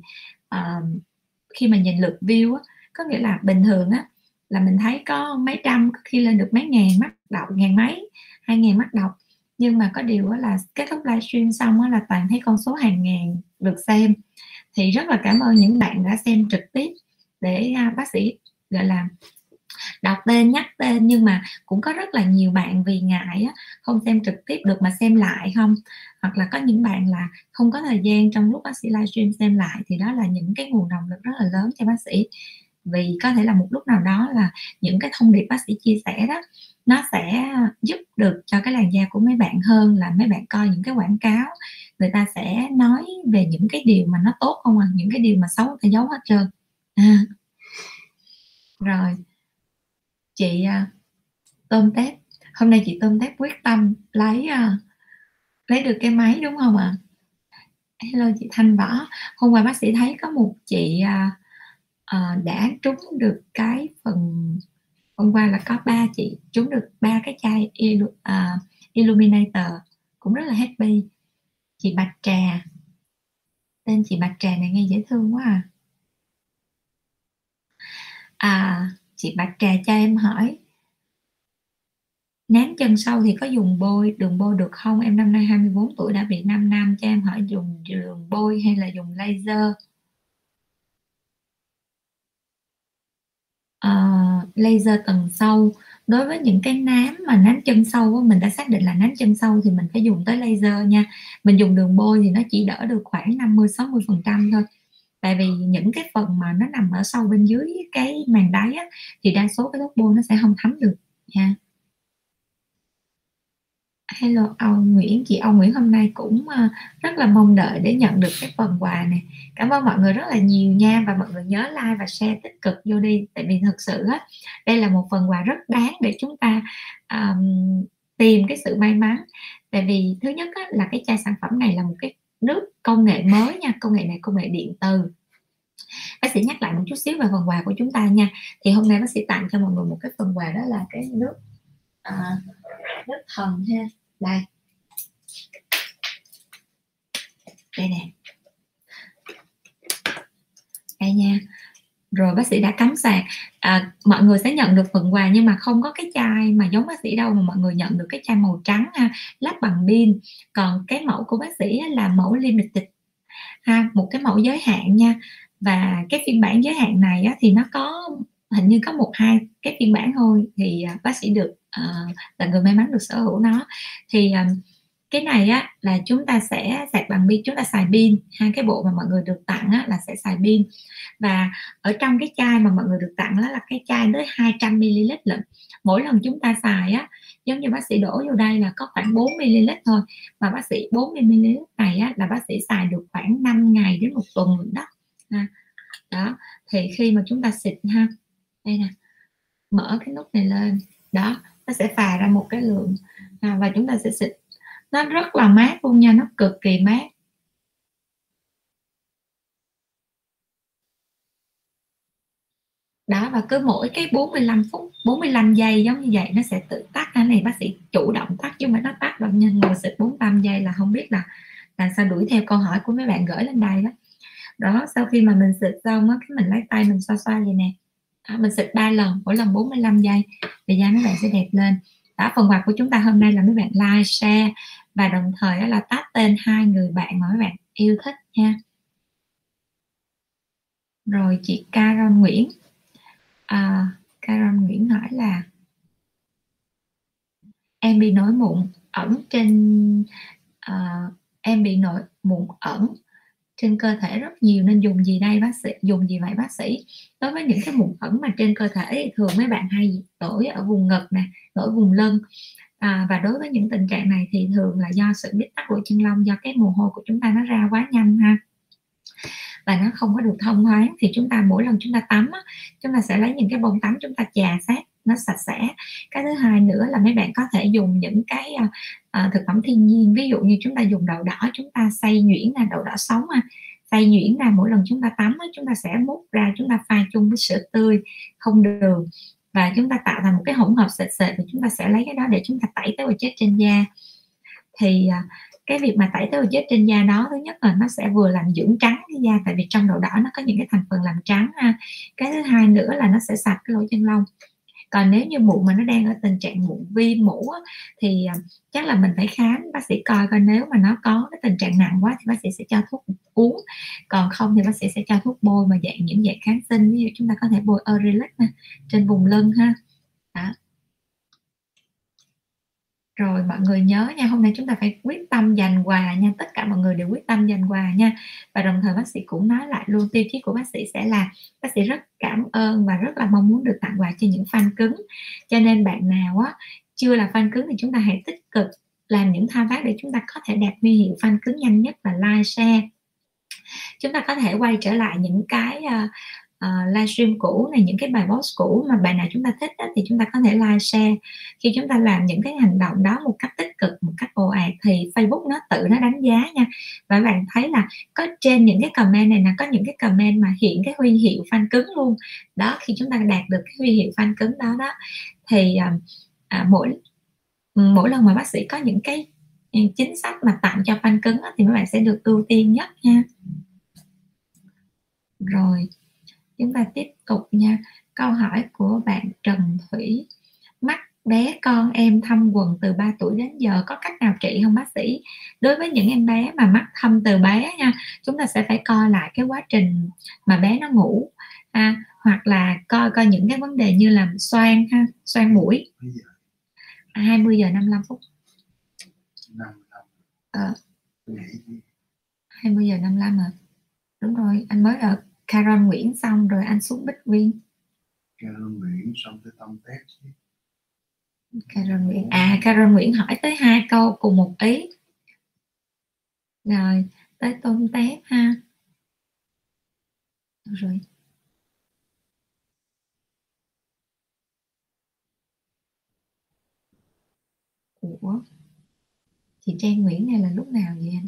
uh, khi mà nhìn lượt view á, có nghĩa là bình thường á là mình thấy có mấy trăm khi lên được mấy ngàn mắt đọc ngàn mấy hai ngàn mắt đọc nhưng mà có điều là kết thúc livestream xong là toàn thấy con số hàng ngàn được xem. Thì rất là cảm ơn những bạn đã xem trực tiếp để à, bác sĩ gọi là đọc tên nhắc tên. Nhưng mà cũng có rất là nhiều bạn vì ngại á, không xem trực tiếp được mà xem lại không? Hoặc là có những bạn là không có thời gian trong lúc bác sĩ livestream xem lại thì đó là những cái nguồn động lực rất là lớn cho bác sĩ vì có thể là một lúc nào đó là những cái thông điệp bác sĩ chia sẻ đó nó sẽ giúp được cho cái làn da của mấy bạn hơn là mấy bạn coi những cái quảng cáo người ta sẽ nói về những cái điều mà nó tốt không à những cái điều mà xấu thì giấu hết trơn à. rồi chị à, tôm tép hôm nay chị tôm tép quyết tâm lấy à, lấy được cái máy đúng không ạ à? hello chị thanh võ hôm qua bác sĩ thấy có một chị uh, uh, đã trúng được cái phần hôm qua là có ba chị trúng được ba cái chai il, uh, à, illuminator cũng rất là happy. Chị bạch trà tên chị bạch trà này nghe dễ thương quá à. À chị bạch trà cho em hỏi nám chân sâu thì có dùng bôi đường bôi được không? Em năm nay 24 tuổi đã bị 5 năm cho em hỏi dùng đường bôi hay là dùng laser? Uh, laser tầng sâu đối với những cái nám mà nám chân sâu mình đã xác định là nám chân sâu thì mình phải dùng tới laser nha. Mình dùng đường bôi thì nó chỉ đỡ được khoảng 50 60 phần trăm thôi. Tại vì những cái phần mà nó nằm ở sâu bên dưới cái màng đáy á, thì đa số cái thuốc bôi nó sẽ không thấm được nha. Hello ông Nguyễn, chị ông Nguyễn hôm nay cũng ờ, rất là mong đợi để nhận được cái phần quà này. Cảm ơn mọi người rất là nhiều nha và mọi người nhớ like và share tích cực vô đi tại vì thật sự á đây là một phần quà rất đáng để chúng ta um, tìm cái sự may mắn. Tại vì thứ nhất á, là cái chai sản phẩm này là một cái nước công nghệ mới nha, công nghệ này công nghệ điện từ bác sĩ nhắc lại một chút xíu về phần quà của chúng ta nha thì hôm nay bác sĩ tặng cho mọi người một cái phần quà đó là cái nước à, đất thần ha. Đây. Đây nè. Đây nha. Rồi bác sĩ đã cắm sạc. À, mọi người sẽ nhận được phần quà nhưng mà không có cái chai mà giống bác sĩ đâu mà mọi người nhận được cái chai màu trắng ha. Lắp bằng pin. Còn cái mẫu của bác sĩ là mẫu limited. Ha một cái mẫu giới hạn nha. Và cái phiên bản giới hạn này á, thì nó có hình như có một hai cái phiên bản thôi thì à, bác sĩ được uh, là người may mắn được sở hữu nó. Thì um, cái này á là chúng ta sẽ sạc bằng pin chúng ta xài pin. Hai cái bộ mà mọi người được tặng á, là sẽ xài pin. Và ở trong cái chai mà mọi người được tặng đó là cái chai tới 200 ml lận. Mỗi lần chúng ta xài á giống như bác sĩ đổ vô đây là có khoảng 4 ml thôi. Mà bác sĩ 40 ml này á, là bác sĩ xài được khoảng 5 ngày đến một tuần đó. Đó thì khi mà chúng ta xịt ha đây nè. Mở cái nút này lên. Đó nó sẽ phà ra một cái lượng. À, và chúng ta sẽ xịt. Nó rất là mát luôn nha nó cực kỳ mát. Đó và cứ mỗi cái 45 phút 45 giây giống như vậy nó sẽ tự tắt cái này bác sĩ chủ động tắt chứ mà nó tắt đâu nhân ngồi xịt 45 giây là không biết là làm sao đuổi theo câu hỏi của mấy bạn gửi lên đây đó. Đó sau khi mà mình xịt xong á cái mình lấy tay mình xoa xoa vậy nè. À, mình xịt ba lần mỗi lần 45 giây. Thì da mấy bạn sẽ đẹp lên. Đó phần quà của chúng ta hôm nay là mấy bạn like share và đồng thời là tag tên hai người bạn mà mấy bạn yêu thích nha. Rồi chị Carol Nguyễn. À, Carol Nguyễn hỏi là em bị nổi mụn ẩn trên uh, em bị nổi mụn ẩn trên cơ thể rất nhiều nên dùng gì đây bác sĩ? Dùng gì vậy bác sĩ? Đối với những cái mụn ẩn mà trên cơ thể thì thường mấy bạn hay nổi ở vùng ngực nè nổi vùng lưng. À, và đối với những tình trạng này thì thường là do sự bít tắc của chân lông do cái mồ hôi của chúng ta nó ra quá nhanh ha. Và nó không có được thông thoáng thì chúng ta mỗi lần chúng ta tắm chúng ta sẽ lấy những cái bông tắm chúng ta chà sát nó sạch sẽ. Cái thứ hai nữa là mấy bạn có thể dùng những cái à, à, thực phẩm thiên nhiên. Ví dụ như chúng ta dùng đậu đỏ chúng ta xay nhuyễn là đậu đỏ sống à xay nhuyễn là mỗi lần chúng ta tắm chúng ta sẽ múc ra chúng ta pha chung với sữa tươi không đường. Và chúng ta tạo thành một cái hỗn hợp sệt sệt thì chúng ta sẽ lấy cái đó để chúng ta tẩy tế bào chết trên da. Thì à, cái việc mà tẩy tế bào chết trên da đó thứ nhất là nó sẽ vừa làm dưỡng trắng cái da tại vì trong đậu đỏ nó có những cái thành phần làm trắng ha. Cái thứ hai nữa là nó sẽ sạch cái lỗ chân lông còn nếu như mụn mà nó đang ở tình trạng mụn viêm mũ á, thì à, chắc là mình phải khám bác sĩ coi coi nếu mà nó có cái tình trạng nặng quá thì bác sĩ sẽ cho thuốc uống. Còn không thì bác sĩ sẽ cho thuốc bôi mà dạng những dạng kháng sinh ví dụ chúng ta có thể bôi Aurilex trên vùng lưng ha đó rồi mọi người nhớ nha hôm nay chúng ta phải quyết tâm dành quà nha tất cả mọi người đều quyết tâm dành quà nha. Và đồng thời bác sĩ cũng nói lại luôn tiêu chí của bác sĩ sẽ là bác sĩ rất cảm ơn và rất là mong muốn được tặng quà cho những fan cứng. Cho nên bạn nào á chưa là fan cứng thì chúng ta hãy tích cực làm những thao tác để chúng ta có thể đạt huy hiệu fan cứng nhanh nhất và like share. Chúng ta có thể quay trở lại những cái uh, uh, livestream cũ này những cái bài post cũ mà bài nào chúng ta thích đó, thì chúng ta có thể like share. Khi chúng ta làm những cái hành động đó một cách tích cực một cách ồ ạt thì Facebook nó tự nó đánh giá nha. Và bạn thấy là có trên những cái comment này là có những cái comment mà hiện cái huy hiệu fan cứng luôn. Đó khi chúng ta đạt được cái huy hiệu fan cứng đó đó thì uh, uh, mỗi mỗi lần mà bác sĩ có những cái chính sách mà tặng cho fan cứng đó, thì các bạn sẽ được ưu tiên nhất nha. Rồi chúng ta tiếp tục nha. Câu hỏi của bạn Trần Thủy. Mắt bé con em thâm quần từ 3 tuổi đến giờ có cách nào trị không bác sĩ? Đối với những em bé mà mắt thâm từ bé nha chúng ta sẽ phải coi lại cái quá trình mà bé nó ngủ ha hoặc là coi coi những cái vấn đề như là xoan ha xoan mũi. 20 giờ. 55 phút. 55 ờ. 20 giờ 55 à đúng rồi anh mới ở Caron Nguyễn xong rồi anh xuống Bích Nguyên. Caron Nguyễn xong tới tâm tét chứ. Caron Nguyễn. À Caron Nguyễn hỏi tới hai câu cùng một ý. Rồi tới tôm tép ha. Rồi. Ủa? Chị Trang Nguyễn này là lúc nào vậy anh?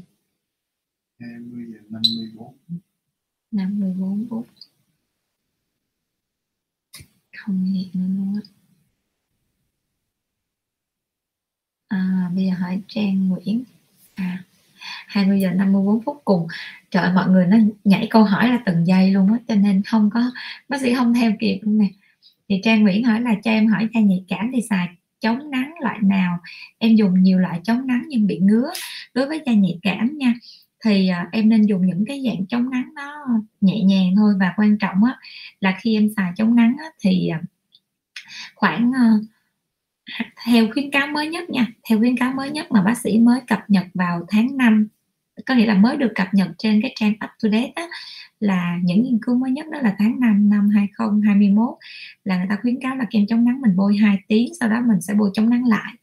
20 giờ 54 54 phút. Không hiện luôn á. À, bây giờ hỏi Trang Nguyễn. À 20 giờ 54 phút cùng. Trời mọi người nó nhảy câu hỏi là từng giây luôn á cho nên không có bác sĩ không theo kịp luôn nè. Thì Trang Nguyễn hỏi là cho em hỏi da nhạy cảm thì xài chống nắng loại nào? Em dùng nhiều loại chống nắng nhưng bị ngứa. Đối với da nhạy cảm nha thì à, em nên dùng những cái dạng chống nắng nó nhẹ nhàng thôi và quan trọng á là khi em xài chống nắng á, thì à, khoảng ờ, theo khuyến cáo mới nhất nha theo khuyến cáo mới nhất mà bác sĩ mới cập nhật vào tháng 5 có nghĩa là mới được cập nhật trên cái trang up to date á, là những nghiên cứu mới nhất đó là tháng 5 năm 2021 là người ta khuyến cáo là kem chống nắng mình bôi 2 tiếng sau đó mình sẽ bôi chống nắng lại.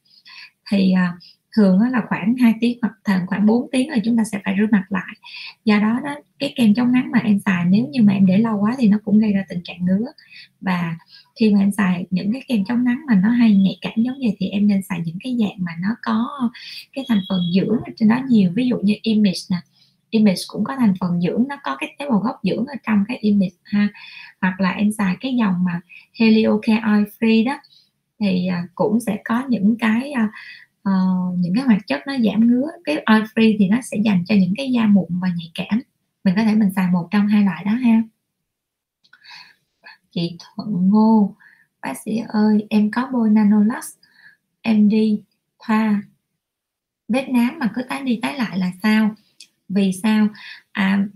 Thì uh, thường là khoảng 2 tiếng hoặc thường khoảng 4 tiếng là chúng ta sẽ phải rửa mặt lại. Do đó đó, cái kem chống nắng mà em xài nếu như mà em để lâu quá thì nó cũng gây ra tình trạng ngứa. Và khi mà em xài những cái kem chống nắng mà nó hay nhạy cảm giống vậy thì em nên xài những cái dạng mà nó có cái thành phần dưỡng ở trên đó nhiều. Ví dụ như image nè. Image cũng có thành phần dưỡng, nó có cái tế bào gốc dưỡng ở trong cái image ha. Hoặc là em xài cái dòng mà Heliocare Oil Free đó, thì à, cũng sẽ có những cái à, uh, những cái hoạt chất nó giảm ngứa cái oil free thì nó sẽ dành cho những cái da mụn và nhạy cảm. Mình có thể mình xài một trong hai loại đó ha. Chị Thuận Ngô bác sĩ ơi em có bôi nanolux em đi thoa vết nám mà cứ tái đi tái lại là sao? Vì sao? À,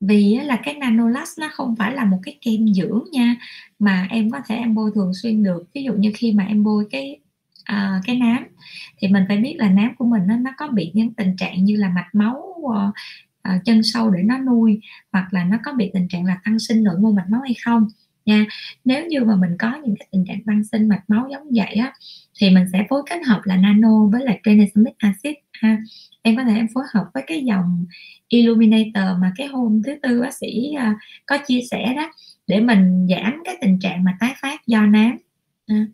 vì là cái nanolux nó không phải là một cái kem dưỡng nha mà em có thể em bôi thường xuyên được. Ví dụ như khi mà em bôi cái uh, cái nám. Thì mình phải biết là nám của mình nó, nó có bị những tình trạng như là mạch máu uh, uh, chân sâu để nó nuôi hoặc là nó có bị tình trạng là tăng sinh nội mô mạch máu hay không nha. Nếu như mà mình có những cái tình trạng tăng sinh mạch máu giống vậy á thì mình sẽ phối kết hợp là nano với lại tranexamic acid ha. Em có thể em phối hợp với cái dòng illuminator mà cái hôm thứ tư bác sĩ uh, có chia sẻ đó để mình giảm cái tình trạng mà tái phát do nám. Ha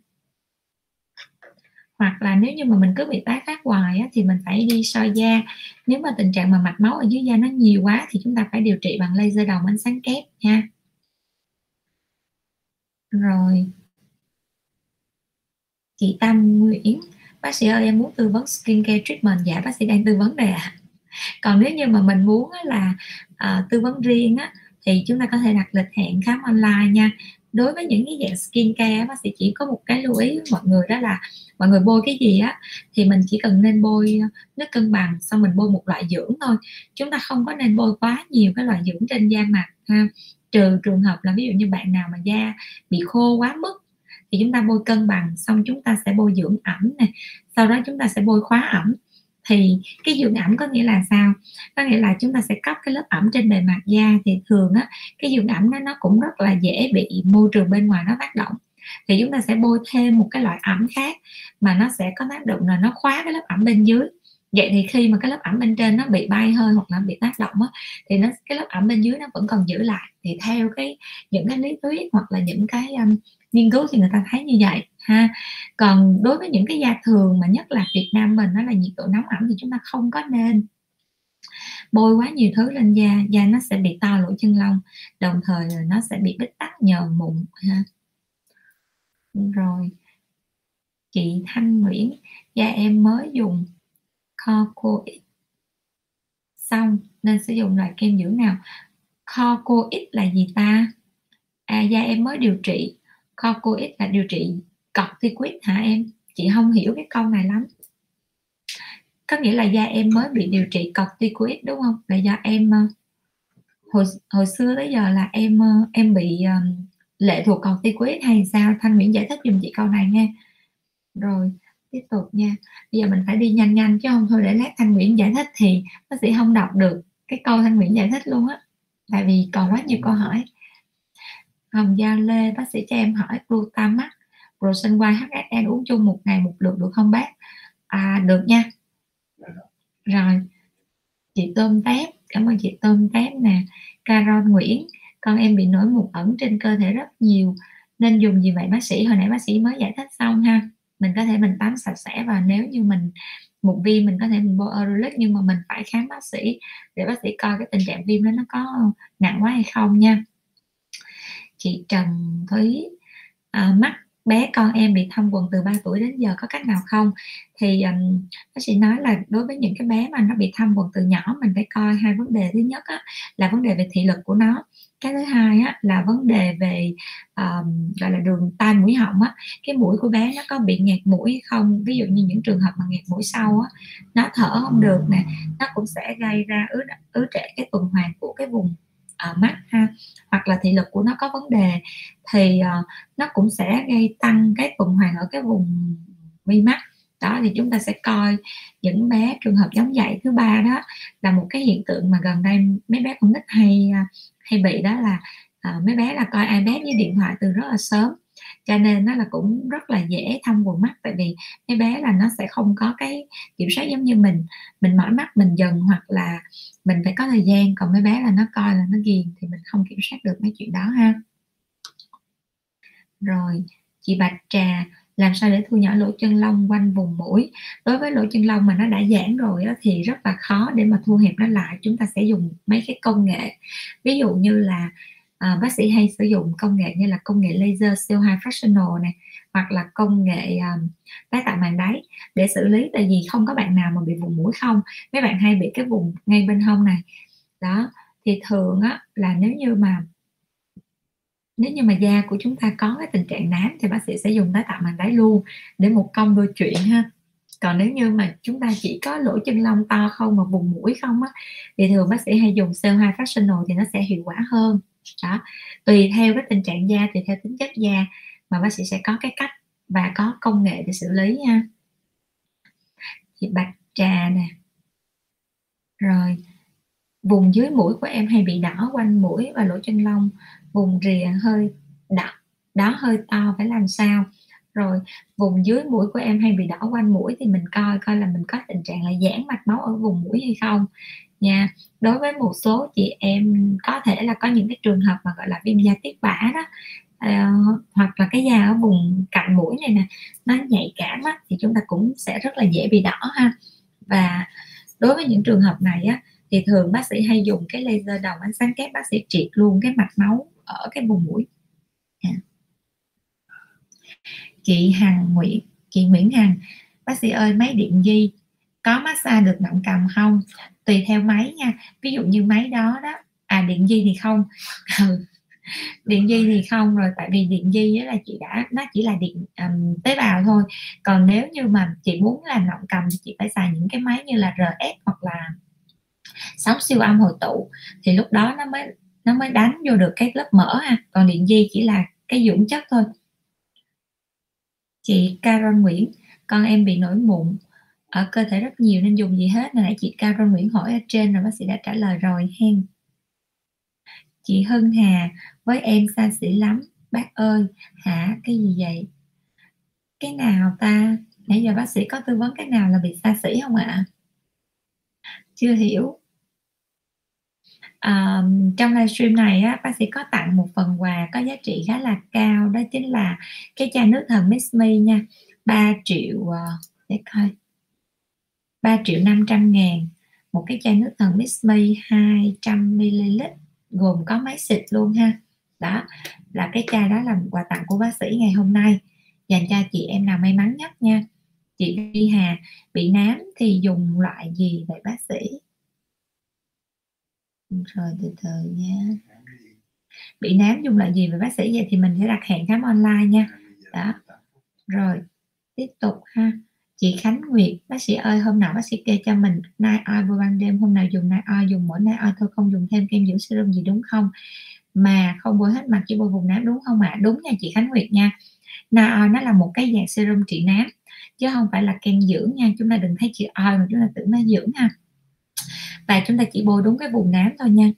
hoặc là nếu như mà mình cứ bị tái phát hoài á, thì mình phải đi soi da. Nếu mà tình trạng mà mạch máu ở dưới da nó nhiều quá thì chúng ta phải điều trị bằng laser đồng ánh sáng kép nha. Rồi. Chị Tâm Nguyễn bác sĩ ơi em muốn tư vấn skin care treatment. Dạ bác sĩ đang tư vấn đề ạ à. còn nếu như mà mình muốn là à, tư vấn riêng á thì chúng ta có thể đặt lịch hẹn khám online nha đối với những cái dạng skin care bác sĩ chỉ có một cái lưu ý với mọi người đó là mọi người bôi cái gì á, thì mình chỉ cần nên bôi ờ, nước cân bằng, xong mình bôi một loại dưỡng thôi. Chúng ta không có nên bôi quá nhiều cái loại dưỡng trên da mặt ha. Trừ trường hợp là ví dụ như bạn nào mà da bị khô quá mức, thì chúng ta bôi cân bằng, xong chúng ta sẽ bôi dưỡng ẩm này sau đó chúng ta sẽ bôi khóa ẩm thì cái dưỡng ẩm có nghĩa là sao? Có nghĩa là chúng ta sẽ cấp cái lớp ẩm trên bề mặt da thì thường á cái dưỡng ẩm đó nó cũng rất là dễ bị môi trường bên ngoài nó tác động. Thì chúng ta sẽ bôi thêm một cái loại ẩm khác mà nó sẽ có tác động là nó khóa cái lớp ẩm bên dưới. Vậy thì khi mà cái lớp ẩm bên trên nó bị bay hơi hoặc là bị tác động á, thì nó cái lớp ẩm bên dưới nó vẫn còn giữ lại. Thì theo cái những cái lý thuyết hoặc là những cái um, nghiên cứu thì người ta thấy như vậy ha. Còn đối với những cái da thường mà nhất là Việt Nam mình nó là nhiệt độ nóng ẩm thì chúng ta không có nên bôi quá nhiều thứ lên da. Da nó sẽ bị to lỗ chân lông, đồng thời là nó sẽ bị bít tắc nhờ mụn, ha. Rồi. Chị Thanh Nguyễn, da em mới dùng Corcoid xong, nên sử dụng loại kem dưỡng nào? Corcoid là gì ta? À da em mới điều trị. Corcoid là điều trị corticoid hả em? Chị không hiểu cái câu này lắm. Có nghĩa là da em mới bị điều trị cọc ti corticoid đúng không? Là do em ờ, hồi hồi xưa tới giờ là em ờ, em bị um, lệ thuộc cọc ti corticoid hay sao? Thanh nguyễn giải thích giùm chị câu này nghe. Rồi tiếp tục nha. Bây giờ mình phải đi nhanh nhanh chứ không thôi để lát thanh nguyễn giải thích thì bác sĩ không đọc được cái câu thanh nguyễn giải thích luôn á. Tại vì còn quá nhiều câu hỏi. Hồng Giao Lê bác sĩ cho em hỏi glutamax Prosen Y HSN uống chung một ngày một lượng được không bác? À được nha. Rồi chị tôm tép cảm ơn chị tôm tép nè. Carol Nguyễn con em bị nổi mụn ẩn trên cơ thể rất nhiều nên dùng gì vậy bác sĩ? Hồi nãy bác sĩ mới giải thích xong ha. Mình có thể mình tắm sạch sẽ và nếu như mình một viêm mình có thể mình bôi Aurolic nhưng mà mình phải khám bác sĩ để bác sĩ coi cái tình trạng viêm đó nó có nặng quá hay không nha. Chị Trần Thúy à, mắt bé con em bị thâm quần từ 3 tuổi đến giờ có cách nào không? Thì um, bác sĩ nói là đối với những cái bé mà nó bị thâm quần từ nhỏ mình phải coi hai vấn đề. Thứ nhất á, là vấn đề về thị lực của nó. Cái thứ hai á, là vấn đề về um, gọi là đường tai mũi họng á. Cái mũi của bé nó có bị nghẹt mũi hay không? Ví dụ như những trường hợp mà nghẹt mũi sau á nó thở không được nè nó cũng sẽ gây ra ứ ứ trệ cái tuần hoàn của cái vùng Ờ, mắt ha. Hoặc là thị lực của nó có vấn đề thì ờ, nó cũng sẽ gây tăng cái tuần hoàn ở cái vùng mi mắt. Đó thì chúng ta sẽ coi những bé trường hợp giống vậy. Thứ ba đó là một cái hiện tượng mà gần đây mấy bé con nít hay ờ, hay bị đó là uh, mấy bé là coi iPad với điện thoại từ rất là sớm cho nên nó là cũng rất là dễ thâm quần mắt tại vì mấy bé là nó sẽ không có cái kiểm soát giống như mình. Mình mỏi mắt mình dần hoặc là mình phải có thời gian còn mấy bé là nó coi là nó ghiền thì mình không kiểm soát được mấy chuyện đó ha. Rồi chị bạch trà làm sao để thu nhỏ lỗ chân lông quanh vùng mũi? Đối với lỗ chân lông mà nó đã giãn rồi đó, thì rất là khó để mà thu hẹp nó lại. Chúng ta sẽ dùng mấy cái công nghệ. Ví dụ như là à, bác sĩ hay sử dụng công nghệ như là công nghệ laser siêu high fractional này hoặc là công nghệ um, tái tạo màng đáy để xử lý. Tại vì không có bạn nào mà bị vùng mũi không mấy bạn hay bị cái vùng ngay bên hông này. Đó thì thường á là nếu như mà nếu như mà da của chúng ta có cái tình trạng nám thì bác sĩ sẽ dùng tái tạo màng đáy luôn để một công đôi chuyện ha. Còn nếu như mà chúng ta chỉ có lỗ chân lông to không mà vùng mũi không á thì thường bác sĩ hay dùng CO2 fractional thì nó sẽ hiệu quả hơn đó, tùy theo cái tình trạng da, tùy theo tính chất da mà bác sĩ sẽ có cái cách và có công nghệ để xử lý nha thì bạch trà nè. Rồi, vùng dưới mũi của em hay bị đỏ quanh mũi và lỗ chân lông, vùng rìa hơi đỏ đó hơi to phải làm sao? Rồi, vùng dưới mũi của em hay bị đỏ quanh mũi thì mình coi coi là mình có tình trạng là giãn mạch máu ở vùng mũi hay không? Nha. Đối với một số chị em có thể là có những cái trường hợp mà gọi là viêm da tiết bã đó uh, hoặc là cái da ở vùng cạnh mũi này nè nó nhạy cảm á, thì chúng ta cũng sẽ rất là dễ bị đỏ ha. Và đối với những trường hợp này á, thì thường bác sĩ hay dùng cái laser đầu ánh sáng kép bác sĩ triệt luôn cái mạch máu ở cái vùng mũi. Yeah. chị Hằng Nguyễn chị Nguyễn Hằng bác sĩ ơi máy điện di có massage được nặng cầm không? Tùy theo máy nha. Ví dụ như máy đó đó à điện di thì không. [laughs] Ừ. điện di thì không rồi tại vì điện di là chị đã nó chỉ là điện um, tế bào thôi. Còn nếu như mà chị muốn làm nọng cầm thì chị phải xài những cái máy như là RF hoặc là sóng siêu âm hồi tụ. Thì lúc đó nó mới nó mới đánh vô được cái lớp mỡ ha. Còn điện di chỉ là cái dưỡng chất thôi. Chị Carol Nguyễn con em bị nổi mụn ở cơ thể rất nhiều nên dùng gì hết nãy chị Carol Nguyễn hỏi ở trên rồi bác sĩ đã trả lời rồi hen. Chị hưng Hà với em xa xỉ lắm bác ơi hả? Cái gì vậy? Cái nào ta? Nãy giờ bác sĩ có tư vấn cái nào là bị xa xỉ không ạ? Chưa hiểu. À, trong livestream này á, bác sĩ có tặng một phần quà có giá trị khá là cao đó chính là cái chai nước thần Miss Me nha. 3 triệu ờ, để coi. 3 triệu 500 ngàn. Một cái chai nước thần Miss Me 200 ml gồm có máy xịt luôn ha. Đó, là cái chai đó là quà tặng của bác sĩ ngày hôm nay. Dành cho chị em nào may mắn nhất nha. Chị Vi Hà, bị nám thì dùng loại gì vậy bác sĩ? Rồi, từ từ nha. Bị nám dùng loại gì vậy bác sĩ? Vậy thì mình sẽ đặt hẹn khám online nha. Đó. Rồi, tiếp tục ha chị Khánh Nguyệt, bác sĩ ơi, hôm nào bác sĩ kê cho mình nai oi vào ban đêm, hôm nào dùng nai oi dùng mỗi nai oi thôi, không dùng thêm kem dưỡng serum gì, đúng không? Mà không bôi hết mặt chỉ bôi vùng nám, đúng không ạ? À? đúng nha chị Khánh Nguyệt nha. Nai oi nó là một cái dạng serum trị nám, chứ không phải là kem dưỡng nha. Chúng ta đừng thấy chị oi mà chúng ta tưởng nó dưỡng ha. Và chúng ta chỉ bôi đúng cái vùng nám thôi nha.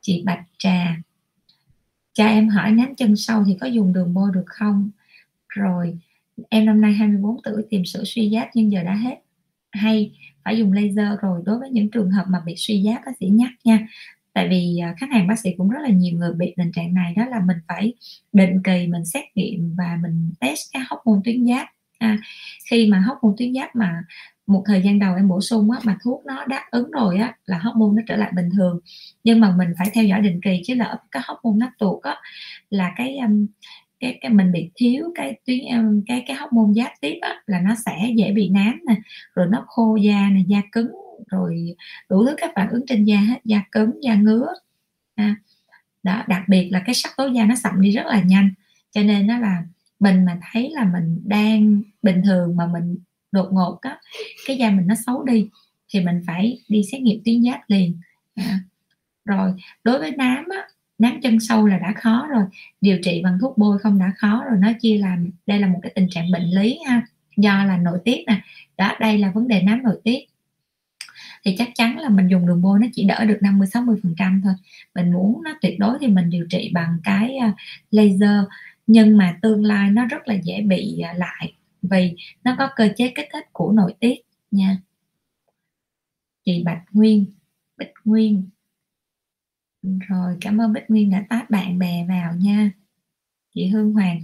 Chị Bạch Trà cha em hỏi nám chân sâu thì có dùng đường bôi được không? Rồi em năm nay 24 tuổi tìm sửa suy giáp nhưng giờ đã hết. Hay phải dùng laser rồi đối với những trường hợp mà bị suy giáp bác sĩ nhắc nha. Tại vì à, khách hàng bác sĩ cũng rất là nhiều người bị tình trạng này đó là mình phải định kỳ mình xét nghiệm và mình test cái hóc môn tuyến giáp. À, khi mà hóc môn tuyến giáp mà một thời gian đầu em bổ sung á, mà thuốc nó đáp ứng rồi á là hóc môn nó trở lại bình thường. Nhưng mà mình phải theo dõi định kỳ chứ lỡ cái hóc môn nó tuột á là cái um, cái cái mình bị thiếu cái tuyến ờ, cái cái hóc môn giáp tiếp á là nó sẽ dễ bị nám nè rồi nó khô da nè da cứng rồi đủ thứ các phản ứng trên da hết da cứng da ngứa à, đó đặc biệt là cái sắc tố da nó sậm đi rất là nhanh cho nên nó là mình mà thấy là mình đang bình thường mà mình đột ngột á cái da mình nó xấu đi thì mình phải đi xét nghiệm tuyến giáp liền à. rồi đối với nám á nám chân sâu là đã khó rồi. Điều trị bằng thuốc bôi không đã khó rồi. Nó chia làm, đây là một cái tình trạng bệnh lý ha, do là nội tiết nè. Đó, đây là vấn đề nám nội tiết. Thì chắc chắn là mình dùng đường bôi nó chỉ đỡ được 50 60 phần trăm thôi. Mình muốn nó tuyệt đối thì mình điều trị bằng cái à, laser. Nhưng mà tương lai nó rất là dễ bị à, lại vì nó có cơ chế kích thích của nội tiết nha. Chị Bạch Nguyên, Bích Nguyên rồi, cảm ơn Bích Nguyên đã tát bạn bè vào nha. Chị Hương Hoàng,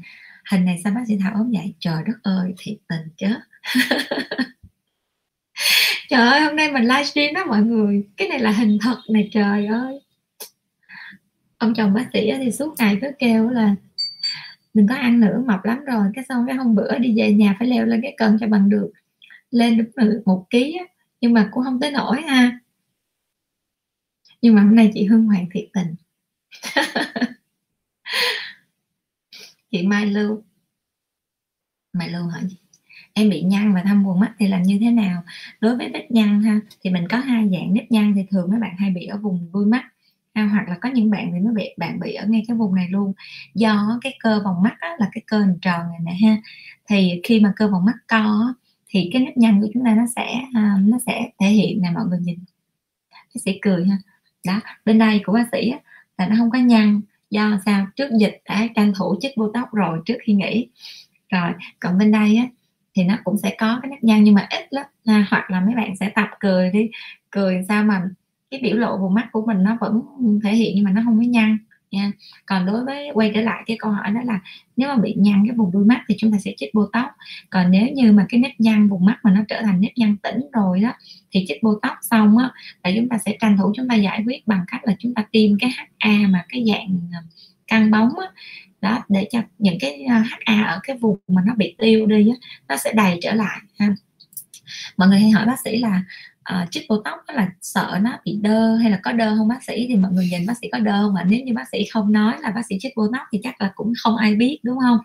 hình này sao bác sĩ Thảo ốm dậy trời đất ơi, thiệt tình chứ. [laughs] Trời ơi, hôm nay mình livestream đó mọi người. Cái này là hình thật này, trời ơi. Ông chồng bác sĩ thì suốt ngày cứ kêu là đừng có ăn nữa, mập lắm rồi, cái xong cái hôm bữa đi về nhà phải leo lên cái cân cho bằng được. Lên được một ký nhưng mà cũng không tới nổi ha nhưng mà hôm nay chị Hương Hoàng thiệt tình. [laughs] Chị Mai Lưu. Mai Lưu hỏi gì em bị nhăn và thâm quầng mắt thì làm như thế nào? Đối với vết nhăn ha thì mình có hai dạng nếp nhăn thì thường mấy bạn hay bị ở vùng đuôi mắt ha, hoặc là có những bạn thì nó bị bạn bị ở ngay cái vùng này luôn. Do cái cơ vòng mắt á, là cái cơ hình tròn này nè ha thì khi mà cơ vòng mắt co thì cái nếp nhăn của chúng ta nó sẽ à, nó sẽ thể hiện nè mọi người nhìn. Bác sĩ cười ha đó bên đây của bác sĩ là nó không có nhăn do sao? Trước dịch đã tranh thủ chích botox tóc rồi trước khi nghỉ. Rồi còn bên đây á thì nó cũng sẽ có cái nếp nhăn nhưng mà ít lắm à, hoặc là mấy bạn sẽ tập cười đi cười sao mà cái biểu lộ vùng mắt của mình nó vẫn thể hiện nhưng mà nó không có nhăn nha. Còn đối với quay trở lại cái câu hỏi đó là nếu mà bị nhăn cái vùng đuôi mắt thì chúng ta sẽ chích botox còn nếu như mà cái nếp nhăn vùng mắt mà nó trở thành nếp nhăn tĩnh rồi đó thì chích botox xong á là chúng ta sẽ tranh thủ chúng ta giải quyết bằng cách là chúng ta tiêm cái HA mà cái dạng ờ, căng bóng á. Đó để cho những cái ờ, HA ở cái vùng mà nó bị tiêu đi á, nó sẽ đầy trở lại ha. Mọi người hay hỏi bác sĩ là uh, chích botox là sợ nó bị đơ hay là có đơ không bác sĩ? Thì mọi người nhìn bác sĩ có đơ mà nếu như bác sĩ không nói là bác sĩ chích botox thì chắc là cũng không ai biết đúng không?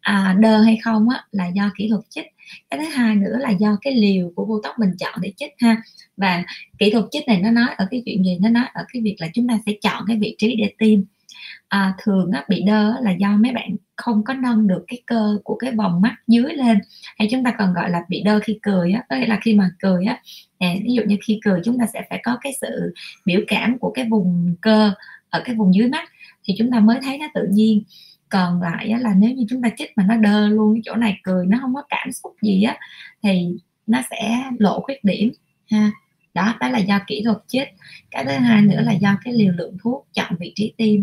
À, đơ hay không á, là do kỹ thuật chích. Cái thứ hai nữa là do cái liều của botox mình chọn để chích ha. Và kỹ thuật chích này nó nói ở cái chuyện gì? Nó nói ở cái việc là chúng ta sẽ chọn cái vị trí để tiêm. À, thường á, bị đơ là do mấy bạn không có nâng được cái cơ của cái vòng mắt dưới lên. Hay chúng ta còn gọi là bị đơ khi cười á có nghĩa là khi mà cười á à, ví dụ như khi cười chúng ta sẽ phải có cái sự biểu cảm của cái vùng cơ ở cái vùng dưới mắt thì chúng ta mới thấy nó tự nhiên. Còn lại á, là nếu như chúng ta chích mà nó đơ luôn cái chỗ này cười nó không có cảm xúc gì á thì nó sẽ lộ khuyết điểm ha. Đó đó là do kỹ thuật chích. Cái thứ hai nữa là do cái liều lượng thuốc chọn vị trí tim.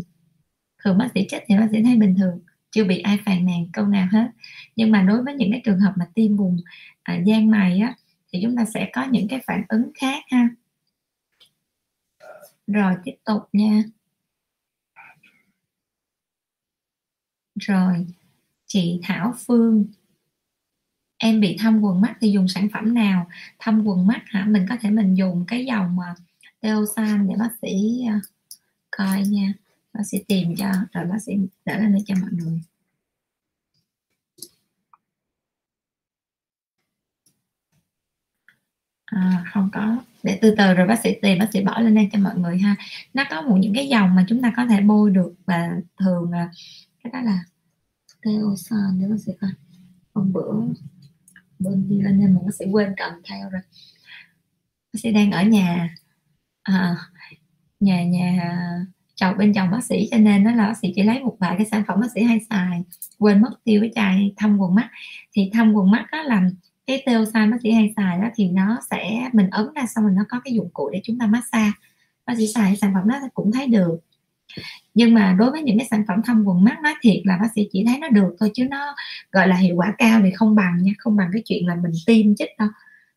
thường bác sĩ chích thì bác sĩ thấy bình thường chưa bị ai phàn nàn câu nào hết. Nhưng mà đối với những cái trường hợp mà tiêm vùng à, gian mày á thì chúng ta sẽ có những cái phản ứng khác ha. Rồi tiếp tục nha. Rồi chị Thảo Phương. Em bị thâm quần mắt thì dùng sản phẩm nào? Thâm quần mắt hả? Mình có thể mình dùng cái dòng mà Teosan để bác sĩ à, coi nha bác sẽ tìm cho rồi bác sẽ đỡ lên đây cho mọi người. À, không có. Để từ từ rồi bác sĩ tìm bác sĩ bỏ lên đây cho mọi người ha. Nó có một những cái dòng mà chúng ta có thể bôi được và thường cái đó là Teosan để bác sĩ coi. Hôm bữa bên đi lên nên mình bác sĩ quên cầm theo rồi. Bác sĩ đang ở nhà. À, nhà nhà chồng, bên chồng bác sĩ, cho nên nó là bác sĩ chỉ lấy một vài cái sản phẩm bác sĩ hay xài. Quên mất tiêu cái chai thâm quần mắt. Thì thâm quần mắt đó là cái tiêu san bác sĩ hay xài đó thì nó sẽ, mình ấn ra xong rồi nó có cái dụng cụ để chúng ta massage. Bác sĩ xài sản phẩm đó cũng thấy được. Nhưng mà đối với những cái sản phẩm thâm quần mắt nói thiệt là bác sĩ chỉ thấy nó được thôi, chứ nó, gọi là, hiệu quả cao thì không bằng nha, không bằng cái chuyện là mình tiêm chích đâu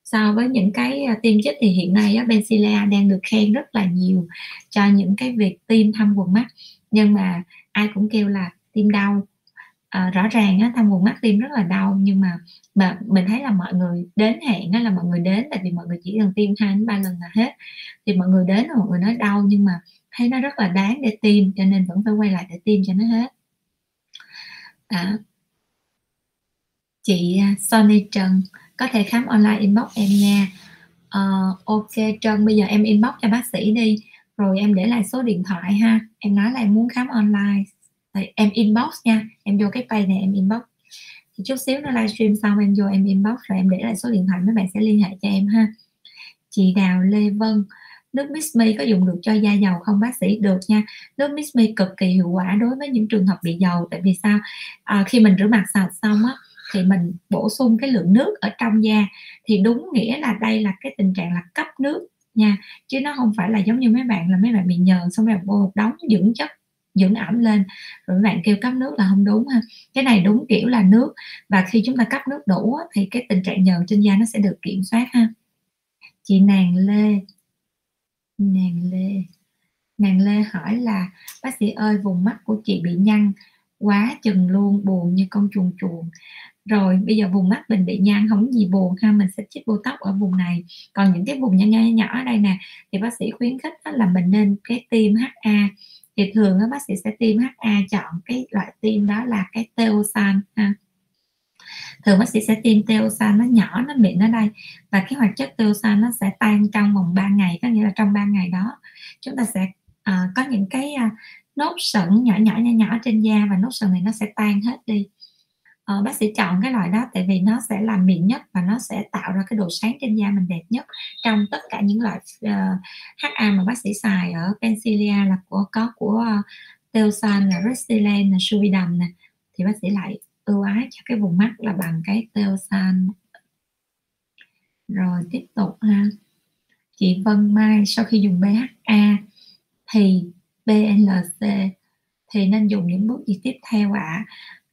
so với những cái à, tiêm chích thì hiện nay á, Benzilla đang được khen rất là nhiều cho những cái việc tiêm thăm quần mắt. Nhưng mà ai cũng kêu là tiêm đau. À, rõ ràng á, thăm quần mắt tiêm rất là đau nhưng mà mà mình thấy là mọi người đến hẹn á, là mọi người đến tại vì mọi người chỉ cần tiêm hai đến ba lần là hết. Thì mọi người đến là mọi người nói đau nhưng mà thấy nó rất là đáng để tiêm cho nên vẫn phải quay lại để tiêm cho nó hết. À chị à, Sony Trần có thể khám online inbox em nha. Uh, ok Trân bây giờ em inbox cho bác sĩ đi rồi em để lại số điện thoại ha. Em nói là em muốn khám online. Rồi em inbox nha em vô cái page này em inbox. Thì chút xíu nó livestream xong em vô em inbox rồi em để lại số điện thoại mấy bạn sẽ liên hệ cho em ha. Chị Đào Lê Vân nước Miss Me có dùng được cho da dầu không bác sĩ? Được nha. Nước Miss Me cực kỳ hiệu quả đối với những trường hợp bị dầu tại vì sao? À, khi mình rửa mặt sạch xong á thì mình bổ sung cái lượng nước ở trong da. Thì đúng nghĩa là đây là cái tình trạng là cấp nước nha, chứ nó không phải là giống như mấy bạn là mấy bạn bị nhờn xong rồi bôi một đống dưỡng chất, dưỡng ẩm lên. Rồi bạn kêu cấp nước là không đúng ha. Cái này đúng kiểu là nước và khi chúng ta cấp nước đủ thì cái tình trạng nhờn trên da nó sẽ được kiểm soát ha. Chị nàng lê nàng lê nàng lê hỏi là, bác sĩ ơi, vùng mắt của chị bị nhăn quá chừng luôn, buồn như con chuồn chuồn rồi bây giờ vùng mắt mình bị nhăn không gì buồn ha mình sẽ chích bô tóc ở vùng này. Còn những cái vùng nhỏ nhỏ nhỏ ở đây nè thì bác sĩ khuyến khích là mình nên cái tiêm HA thì thường bác sĩ sẽ tiêm HA chọn cái loại tiêm đó là cái teosan ha. Thường bác sĩ sẽ tiêm teosan nó nhỏ nó mịn ở đây và cái hoạt chất teosan nó sẽ tan trong vòng 3 ngày có nghĩa là trong 3 ngày đó chúng ta sẽ uh, có những cái uh, nốt sẩn nhỏ nhỏ nhỏ nhỏ trên da và nốt sẩn này nó sẽ tan hết đi uh, bác sĩ chọn cái loại đó tại vì nó sẽ làm mịn nhất và nó sẽ tạo ra cái độ sáng trên da mình đẹp nhất. Trong tất cả những loại ờ, uh, HA mà bác sĩ xài ở Pencilia là của có của ờ, uh, Teosan là Restylane là Suvidam nè thì bác sĩ lại ưu ái cho cái vùng mắt là bằng cái Teosan rồi tiếp tục ha. Chị Vân Mai sau khi dùng BHA thì BLC thì nên dùng những bước gì tiếp theo ạ? à?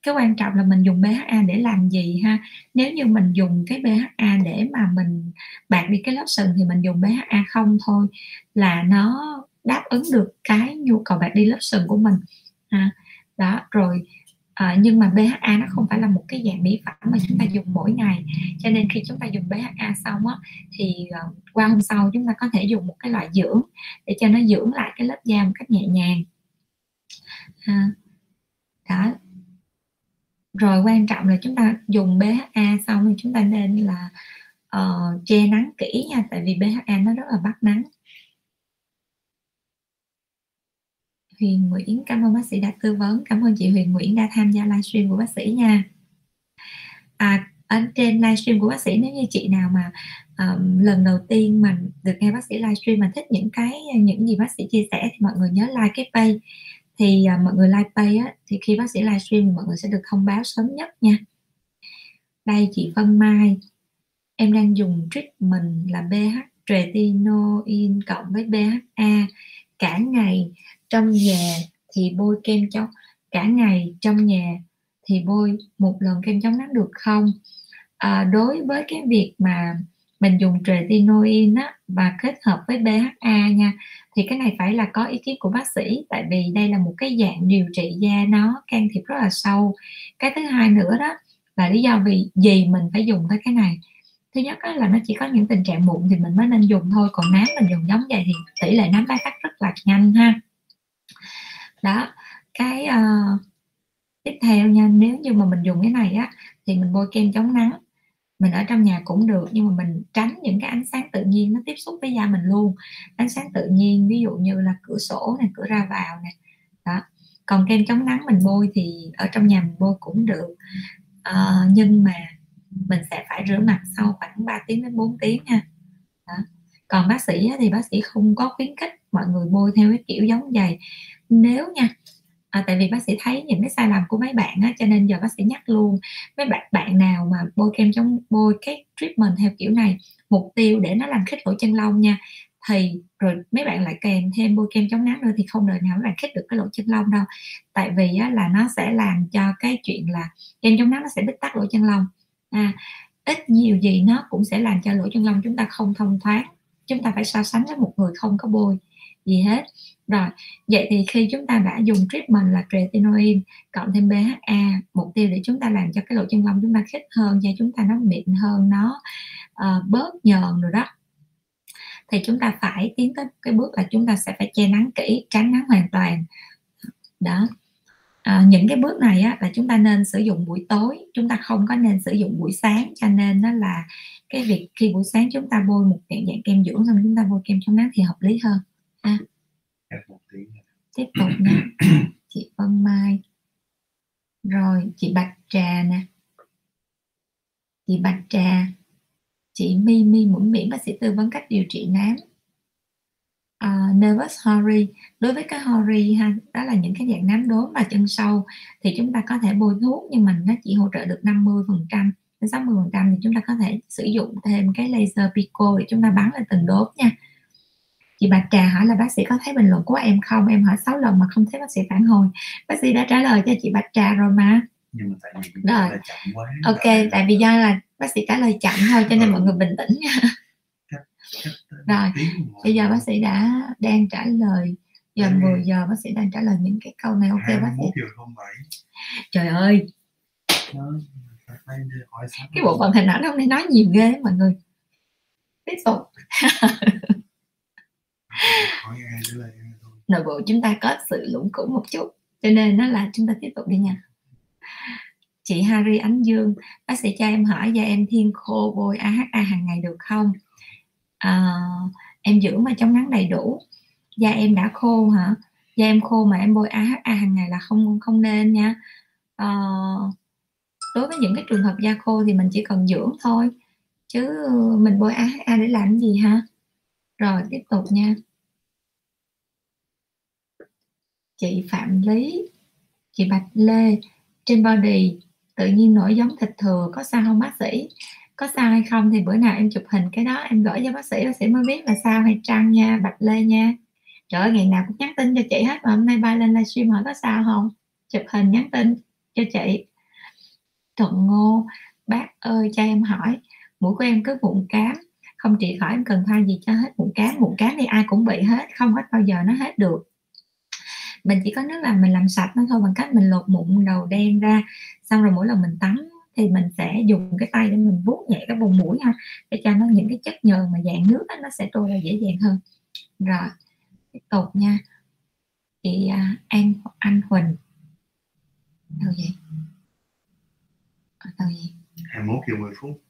Cái quan trọng là mình dùng BHA để làm gì ha? Nếu như mình dùng cái BHA để mà mình bạc đi cái lớp sừng thì mình dùng BHA không thôi là nó đáp ứng được cái nhu cầu bạc đi lớp sừng của mình ha? Đó rồi à, nhưng mà BHA nó không phải là một cái dạng mỹ phẩm mà chúng ta dùng mỗi ngày. Cho nên khi chúng ta dùng BHA xong á thì uh, qua hôm sau chúng ta có thể dùng một cái loại dưỡng để cho nó dưỡng lại cái lớp da một cách nhẹ nhàng. Ha? Rồi quan trọng là chúng ta dùng BHA xong thì chúng ta nên là uh, che nắng kỹ nha tại vì BHA nó rất là bắt nắng. Huyền Nguyễn cảm ơn bác sĩ đã tư vấn. Cảm ơn chị Huyền Nguyễn đã tham gia livestream của bác sĩ nha. À, ở trên livestream của bác sĩ nếu như chị nào mà um, lần đầu tiên mình được nghe bác sĩ livestream mà thích những cái những gì bác sĩ chia sẻ thì mọi người nhớ like cái page thì à, mọi người live pay á, thì khi bác sĩ livestream mọi người sẽ được thông báo sớm nhất nha. Đây chị Vân Mai. Em đang dùng treatment là BH tretinoin cộng với BHA cả ngày trong nhà thì bôi kem chống cả ngày trong nhà thì bôi một lần kem chống nắng được không? À, đối với cái việc mà mình dùng tretinoin á, và kết hợp với BHA nha. Thì cái này phải là có ý kiến của bác sĩ tại vì đây là một cái dạng điều trị da nó can thiệp rất là sâu. Cái thứ hai nữa đó là lý do vì gì mình phải dùng tới cái này. Thứ nhất là nó chỉ có những tình trạng mụn thì mình mới nên dùng thôi còn nám mình dùng giống vậy thì tỷ lệ nám tái phát rất là nhanh ha. Đó cái uh, tiếp theo nha nếu như mà mình dùng cái này á thì mình bôi kem chống nắng mình ở trong nhà cũng được nhưng mà mình tránh những cái ánh sáng tự nhiên nó tiếp xúc với da mình luôn. Ánh sáng tự nhiên ví dụ như là cửa sổ này cửa ra vào này đó. Còn kem chống nắng mình bôi thì ở trong nhà mình bôi cũng được. À, nhưng mà mình sẽ phải rửa mặt sau khoảng 3 tiếng đến 4 tiếng ha. Đó. còn bác sĩ thì bác sĩ không có khuyến khích mọi người bôi theo cái kiểu giống vậy nếu nha à, tại vì bác sĩ thấy những cái sai lầm của mấy bạn á cho nên giờ bác sĩ nhắc luôn. Mấy bạn bạn nào mà bôi kem chống bôi cái treatment theo kiểu này mục tiêu để nó làm khít lỗ chân lông nha thì rồi mấy bạn lại kèm thêm bôi kem chống nắng nữa thì không đời nào mấy bạn khít được cái lỗ chân lông đâu. Tại vì á, là nó sẽ làm cho cái chuyện là kem chống nắng nó sẽ bít tắc lỗ chân lông. À, ít nhiều gì nó cũng sẽ làm cho lỗ chân lông chúng ta không thông thoáng. Chúng ta phải so sánh với một người không có bôi gì hết. Rồi vậy thì khi chúng ta đã dùng treatment là tretinoin cộng thêm BHA mục tiêu để chúng ta làm cho cái lỗ chân lông chúng ta khít hơn cho chúng ta nó mịn hơn nó uh, bớt nhờn rồi đó thì chúng ta phải tiến tới cái bước là chúng ta sẽ phải che nắng kỹ tránh nắng hoàn toàn. Đó. À, những cái bước này á, là chúng ta nên sử dụng buổi tối. Chúng ta không có nên sử dụng buổi sáng cho nên nó là cái việc khi buổi sáng chúng ta bôi một dạng, dạng kem dưỡng xong chúng ta bôi kem chống nắng thì hợp lý hơn ha tiếp tục nha. [clears throat] Chị Vân Mai. Rồi chị Bạch Trà nè. Chị Bạch Trà. Chị Mi Mi mũi miệng bác sĩ tư vấn cách điều trị nám. Uh, nervous hori. Đối với cái hori ha đó là những cái dạng nám đốm và chân sâu thì chúng ta có thể bôi thuốc nhưng mà nó chỉ hỗ trợ được 50 phần trăm. Đến 60 phần trăm thì chúng ta có thể sử dụng thêm cái laser pico để chúng ta bắn lên từng đốm nha chị Bạch Trà hỏi là bác sĩ có thấy bình luận của em không? Em hỏi 6 lần mà không thấy bác sĩ phản hồi. Bác sĩ đã trả lời cho chị Bạch Trà rồi mà. Nhưng mà tại vì rồi. chậm quá ok tại vì do là bác sĩ trả lời chậm thôi cho nên ừ. mọi người bình tĩnh nha. [laughs] Rồi bây giờ bác sĩ đã đang trả lời giờ 10 giờ bác sĩ đang trả lời những cái câu này ok bác sĩ? trời ơi! Cái bộ phận hình ảnh hôm nay nói nhiều ghê mọi người. Tiếp tục [laughs] nội bộ chúng ta có sự lũng củng một chút cho nên nó là chúng ta tiếp tục đi nha. Chị Harry Ánh Dương bác sĩ cho em hỏi da em thiên khô bôi AHA hàng ngày được không? À, em dưỡng mà chống nắng đầy đủ. Da em đã khô hả? Da em khô mà em bôi AHA hàng ngày là không không nên nha. À, đối với những cái trường hợp da khô thì mình chỉ cần dưỡng thôi chứ mình bôi AHA để làm gì hả rồi, tiếp tục nha. Chị Phạm Lý, chị Bạch Lê, trên body tự nhiên nổi giống thịt thừa, có sao không bác sĩ? Có sao hay không thì bữa nào em chụp hình cái đó, em gửi cho bác sĩ bác sĩ mới biết là sao hay trăng nha, bạch lê nha. Trời ơi, ngày nào cũng nhắn tin cho chị hết, mà hôm nay ba lên livestream hỏi có sao không? Chụp hình, nhắn tin cho chị. Thuận ngô, bác ơi, cho em hỏi, mũi của em cứ vụn cám không trị khỏi em cần thay gì cho hết. Mụn cá mụn cá thì ai cũng bị hết. Không hết bao giờ nó hết được. Mình chỉ có nước là mình làm sạch nó thôi bằng cách mình lột mụn đầu đen ra xong rồi mỗi lần mình tắm thì mình sẽ dùng cái tay để mình vuốt nhẹ cái vùng mũi ha để cho nó những cái chất nhờn mà dạng nước đó, nó sẽ trôi ra dễ dàng hơn. Rồi tiếp tục nha. Chị à, An Anh Huỳnh. Đâu vậy? Đâu vậy? 21 giờ 10 phút.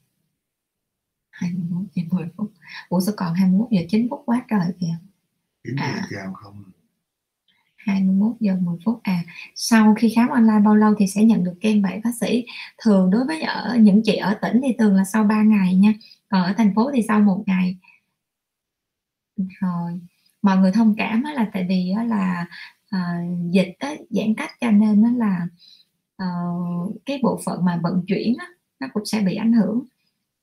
21 giờ 10 phút. Ủa sao còn 21 giờ 9 phút quá trời kìa. 9 giờ à. chào không? 21 giờ 10 phút. À sau khi khám online bao lâu thì sẽ nhận được kem vậy bác sĩ? Thường đối với ở những chị ở tỉnh thì thường là sau 3 ngày nha. Còn ở thành phố thì sau một ngày. Rồi mọi người thông cảm là tại vì là uh, dịch á, giãn cách cho nên nó là uh, cái bộ phận mà vận chuyển á, nó cũng sẽ bị ảnh hưởng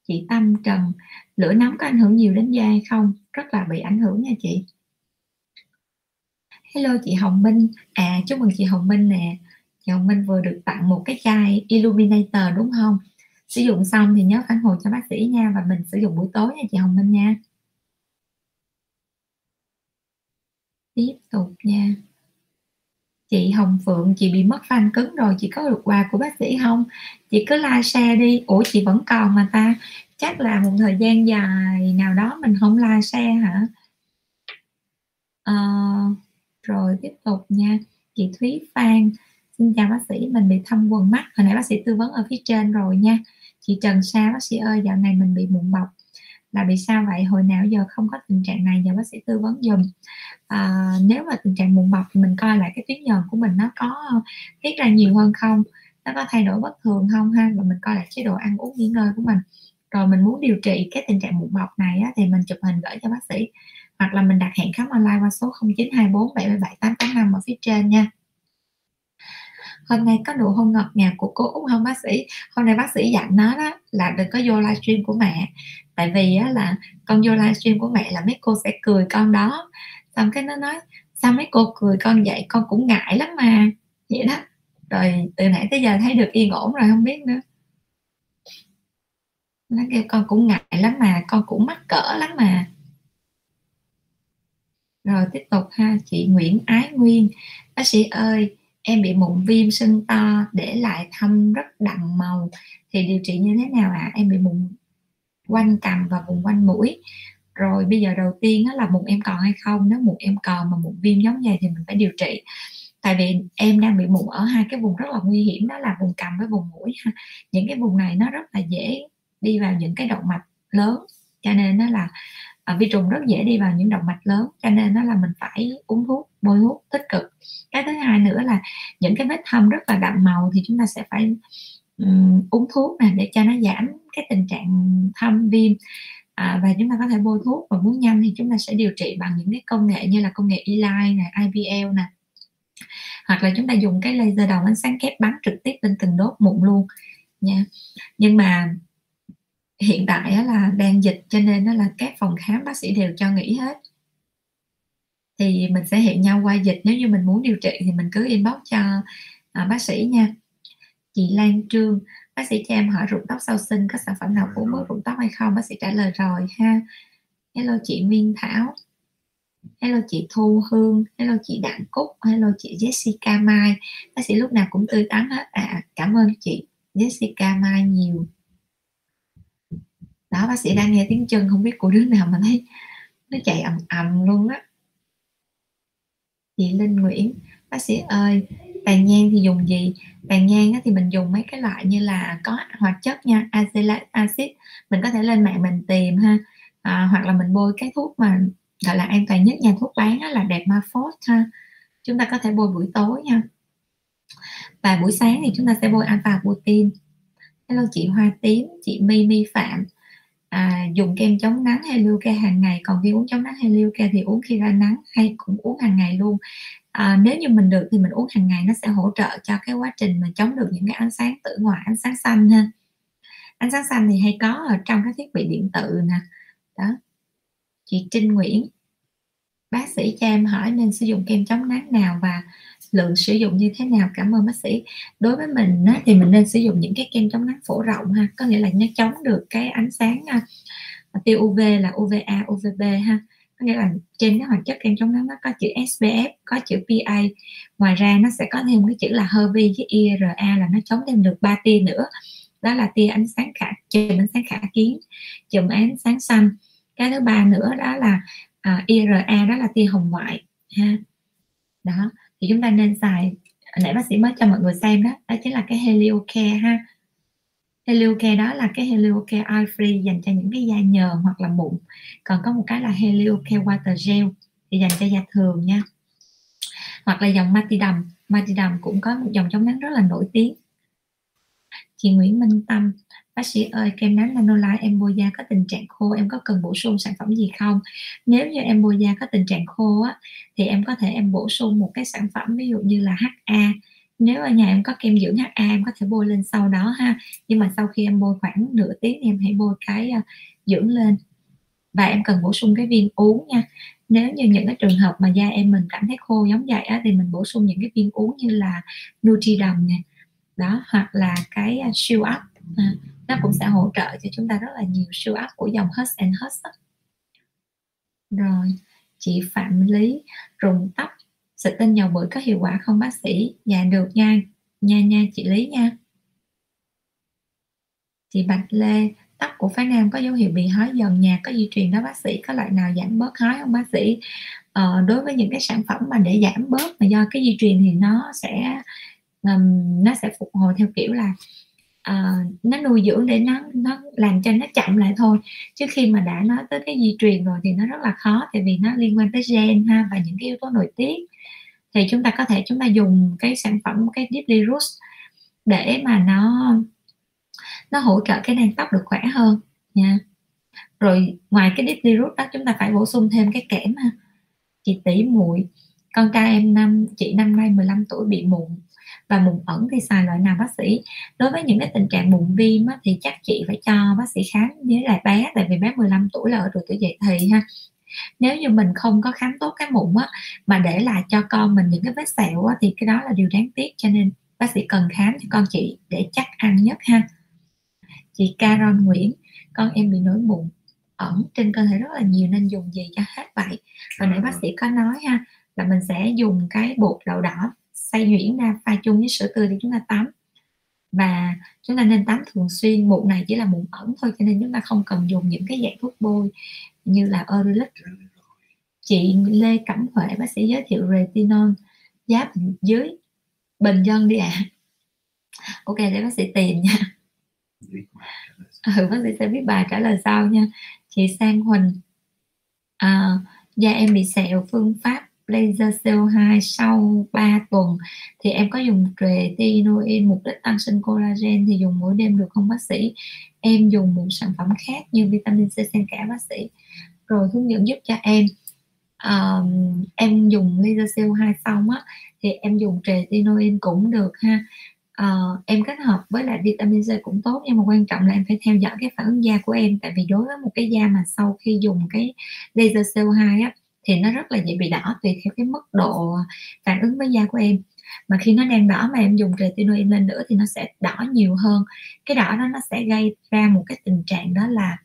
chị Tâm Trần, lửa nóng có ảnh hưởng nhiều đến da hay không? Rất là bị ảnh hưởng nha chị. Hello chị Hồng Minh. À chúc mừng chị Hồng Minh nè. Chị Hồng Minh vừa được tặng một cái chai Illuminator đúng không? Sử dụng xong thì nhớ phản hồi cho bác sĩ nha và mình sử dụng buổi tối nha chị Hồng Minh nha. Tiếp tục nha chị Hồng Phượng chị bị mất van cứng rồi chị có được quà của bác sĩ không? Chị cứ like share đi. Ủa chị vẫn còn mà ta. Chắc là một thời gian dài nào đó mình không like share hả? À, rồi tiếp tục nha. Chị Thúy Phan xin chào bác sĩ mình bị thâm quần mắt. Hồi nãy bác sĩ tư vấn ở phía trên rồi nha. Chị Trần Sa bác sĩ ơi dạo này mình bị mụn bọc là bị sao vậy? Hồi nào giờ không có tình trạng này và bác sĩ tư vấn dùm à, nếu mà tình trạng mụn bọc thì mình coi lại cái tuyến nhờn của mình nó có tiết ra nhiều hơn không? Nó có thay đổi bất thường không ha? Và mình coi lại chế độ ăn uống nghỉ ngơi của mình. Rồi mình muốn điều trị cái tình trạng mụn bọc này á, thì mình chụp hình gửi cho bác sĩ. Hoặc là mình đặt hẹn khám online qua số 0924 77 885 ở phía trên nha hôm nay có nụ hôn ngọt ngào của cô út không bác sĩ? Hôm nay bác sĩ dặn nó đó là đừng có vô livestream của mẹ. Tại vì á, là con vô livestream của mẹ là mấy cô sẽ cười con đó. Xong cái nó nói sao mấy cô cười con vậy? Con cũng ngại lắm mà. Vậy đó. Rồi từ nãy tới giờ thấy được yên ổn rồi không biết nữa. Nó kêu con cũng ngại lắm mà con cũng mắc cỡ lắm mà. Rồi tiếp tục ha chị Nguyễn Ái Nguyên. Bác sĩ ơi em bị mụn viêm sưng to, để lại thâm rất đậm màu. Thì điều trị như thế nào ạ? À? em bị mụn quanh cằm và vùng quanh mũi. Rồi bây giờ đầu tiên đó là mụn em còn hay không? Nếu mụn em còn mà mụn viêm giống vậy thì mình phải điều trị. Tại vì em đang bị mụn ở hai cái vùng rất là nguy hiểm, đó là vùng cằm với vùng mũi những cái vùng này nó rất là dễ đi vào những cái động mạch lớn. Cho nên nó là à, vi trùng rất dễ đi vào những động mạch lớn cho nên nó là mình phải uống thuốc bôi thuốc tích cực. Cái thứ hai nữa là những cái vết thâm rất là đậm màu thì chúng ta sẽ phải um, uống thuốc này để cho nó giảm cái tình trạng thâm viêm. À, và chúng ta có thể bôi thuốc và muốn nhanh thì chúng ta sẽ điều trị bằng những cái công nghệ như là công nghệ ELI này, IPL nè. Hoặc là chúng ta dùng cái laser đầu ánh sáng kép bắn trực tiếp lên từng đốt mụn luôn nha. Nhưng mà hiện tại là đang dịch cho nên nó là các phòng khám bác sĩ đều cho nghỉ hết. Thì mình sẽ hẹn nhau qua dịch nếu như mình muốn điều trị thì mình cứ inbox cho à, bác sĩ nha. Chị Lan Trương bác sĩ cho em hỏi rụng tóc sau sinh có sản phẩm nào cứu bớt rụng tóc hay không? Bác sĩ trả lời rồi ha. Hello chị Nguyên Thảo. Hello chị Thu Hương. Hello chị Đặng Cúc. Hello chị Jessica Mai. Bác sĩ lúc nào cũng tươi tắn hết. À cảm ơn chị Jessica Mai nhiều đó bác sĩ đang nghe tiếng chân không biết của đứa nào mà thấy nó chạy ầm ầm luôn á. Chị Linh Nguyễn bác sĩ ơi tàn nhang thì dùng gì? Tàn nhang thì mình dùng mấy cái loại như là có hoạt chất nha azelaic acid mình có thể lên mạng mình tìm ha. À, hoặc là mình bôi cái thuốc mà gọi là an toàn nhất nhà thuốc bán là đẹp ma phốt ha. Chúng ta có thể bôi buổi tối nha. Và buổi sáng thì chúng ta sẽ bôi alpha butin hello chị hoa tím chị mi mi phạm à, dùng kem chống nắng hay lưu ke hàng ngày. Còn khi uống chống nắng hay lưu ke thì uống khi ra nắng hay cũng uống hàng ngày luôn. À, nếu như mình được thì mình uống hàng ngày nó sẽ hỗ trợ cho cái quá trình mà chống được những cái ánh sáng tử ngoại ánh sáng xanh ha. Ánh sáng xanh thì hay có ở trong các thiết bị điện tử nè. Đó. Chị Trinh Nguyễn bác sĩ cho em hỏi nên sử dụng kem chống nắng nào và lượng sử dụng như thế nào? Cảm ơn bác sĩ. Đối với mình á, thì mình nên sử dụng những cái kem chống nắng phổ rộng ha có nghĩa là nó chống được cái ánh sáng à, tia UV là UVA UVB ha. Có nghĩa là trên cái hoạt chất kem chống nắng nó có chữ SPF có chữ PA ngoài ra nó sẽ có thêm cái chữ là HV với IRA là nó chống thêm được ba tia nữa. Đó là tia ánh sáng khả chùm ánh sáng khả kiến chùm ánh sáng xanh. Cái thứ ba nữa đó là à, uh, IRA đó là tia hồng ngoại ha. Đó thì chúng ta nên xài, nãy bác sĩ mới cho mọi người xem đó đó chính là cái Heliocare ha. Heliocare đó là cái Heliocare Oil Free dành cho những cái da nhờn hoặc là mụn. Còn có một cái là Heliocare Water Gel thì dành cho da thường nha. Hoặc là dòng Matidam Matidam cũng có một dòng chống nắng rất là nổi tiếng. Chị Nguyễn Minh Tâm bác sĩ ơi kem nắng Nanolite em bôi da có tình trạng khô em có cần bổ sung sản phẩm gì không? Nếu như em bôi da có tình trạng khô á thì em có thể em bổ sung một cái sản phẩm ví dụ như là HA nếu ở nhà em có kem dưỡng HA em có thể bôi lên sau đó ha. Nhưng mà sau khi em bôi khoảng nửa tiếng em hãy bôi cái uh, dưỡng lên. Và em cần bổ sung cái viên uống nha. Nếu như những cái trường hợp mà da em mình cảm thấy khô giống vậy á, thì mình bổ sung những cái viên uống như là Nutridom nè đó hoặc là cái ờ, siêu ấp à, nó cũng sẽ hỗ trợ cho chúng ta rất là nhiều siêu áp của dòng Hush and Hush rồi chị Phạm Lý rụng tóc. Xịt tinh dầu bưởi có hiệu quả không bác sĩ? Dạ được nha. Nha nha chị Lý nha. Chị Bạch Lê tóc của phái nam có dấu hiệu bị hói dần nhà có di truyền đó bác sĩ. Có loại nào giảm bớt hói không bác sĩ? Ờ, đối với những cái sản phẩm mà để giảm bớt mà do cái di truyền thì nó sẽ um, nó sẽ phục hồi theo kiểu là uh, nó nuôi dưỡng để nó nó làm cho nó chậm lại thôi. Chứ khi mà đã nói tới cái di truyền rồi thì nó rất là khó tại vì nó liên quan tới gen ha và những cái yếu tố nội tiết. Thì chúng ta có thể chúng ta dùng cái sản phẩm cái Deeply Roots để mà nó nó hỗ trợ cái nang tóc được khỏe hơn nha. Rồi ngoài cái deeply root đó chúng ta phải bổ sung thêm cái kẽm ha. Chị tỷ muội con trai em năm chị năm nay 15 tuổi bị mụn và mụn ẩn thì xài loại nào bác sĩ. Đối với những cái tình trạng mụn viêm á, thì chắc chị phải cho bác sĩ khám với lại bé tại vì bé 15 tuổi là ở độ tuổi dậy thì ha. Nếu như mình không có khám tốt cái mụn á mà để lại cho con mình những cái vết sẹo á, thì cái đó là điều đáng tiếc cho nên bác sĩ cần khám cho con chị để chắc ăn nhất ha. Chị Caron Nguyễn con em bị nổi mụn ẩn trên cơ thể rất là nhiều nên dùng gì cho hết vậy? Và nãy bác sĩ có nói ha là mình sẽ dùng cái bột đậu đỏ xay nhuyễn ra pha chung với sữa tươi để chúng ta tắm. Và chúng ta nên tắm thường xuyên mụn này chỉ là mụn ẩn thôi cho nên chúng ta không cần dùng những cái dạng thuốc bôi như là Aurelic chị Lê Cẩm Huệ bác sĩ giới thiệu retinol giá dưới bình dân đi ạ. À. ok để bác sĩ tìm nha. Ừ bác sĩ sẽ biết bài trả lời sau nha. Chị Sang Huỳnh à, da em bị sẹo phương pháp laser CO2 sau 3 tuần thì em có dùng tretinoin mục đích tăng sinh collagen thì dùng mỗi đêm được không bác sĩ? Em dùng một sản phẩm khác như vitamin C xen kẽ bác sĩ. Rồi hướng dẫn giúp cho em. Um, em dùng laser CO2 xong á thì em dùng tretinoin cũng được ha. Uh, em kết hợp với lại vitamin C cũng tốt nhưng mà quan trọng là em phải theo dõi cái phản ứng da của em tại vì đối với một cái da mà sau khi dùng cái laser CO2 á thì nó rất là dễ bị đỏ tùy theo cái mức độ phản ứng với da của em. Mà khi nó đang đỏ mà em dùng retinoin lên nữa thì nó sẽ đỏ nhiều hơn. Cái đỏ đó nó sẽ gây ra một cái tình trạng đó là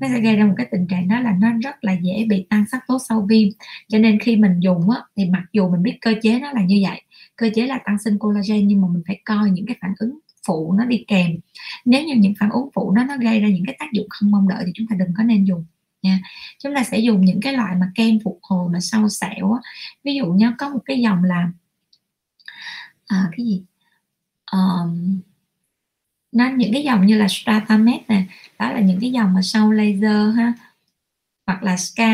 nó sẽ gây ra một cái tình trạng đó là nó rất là dễ bị tăng sắc tố sau viêm. Cho nên khi mình dùng á, thì mặc dù mình biết cơ chế nó là như vậy cơ chế là tăng sinh collagen nhưng mà mình phải coi những cái phản ứng phụ nó đi kèm. Nếu như những phản ứng phụ đó nó gây ra những cái tác dụng không mong đợi thì chúng ta đừng có nên dùng nha. Chúng ta sẽ dùng những cái loại mà kem phục hồi mà sau sẹo á. ví dụ nhá có một cái dòng là à, cái gì? Um, nó những cái dòng như là Stratamed nè đó là những cái dòng mà sau laser ha. Hoặc là Sca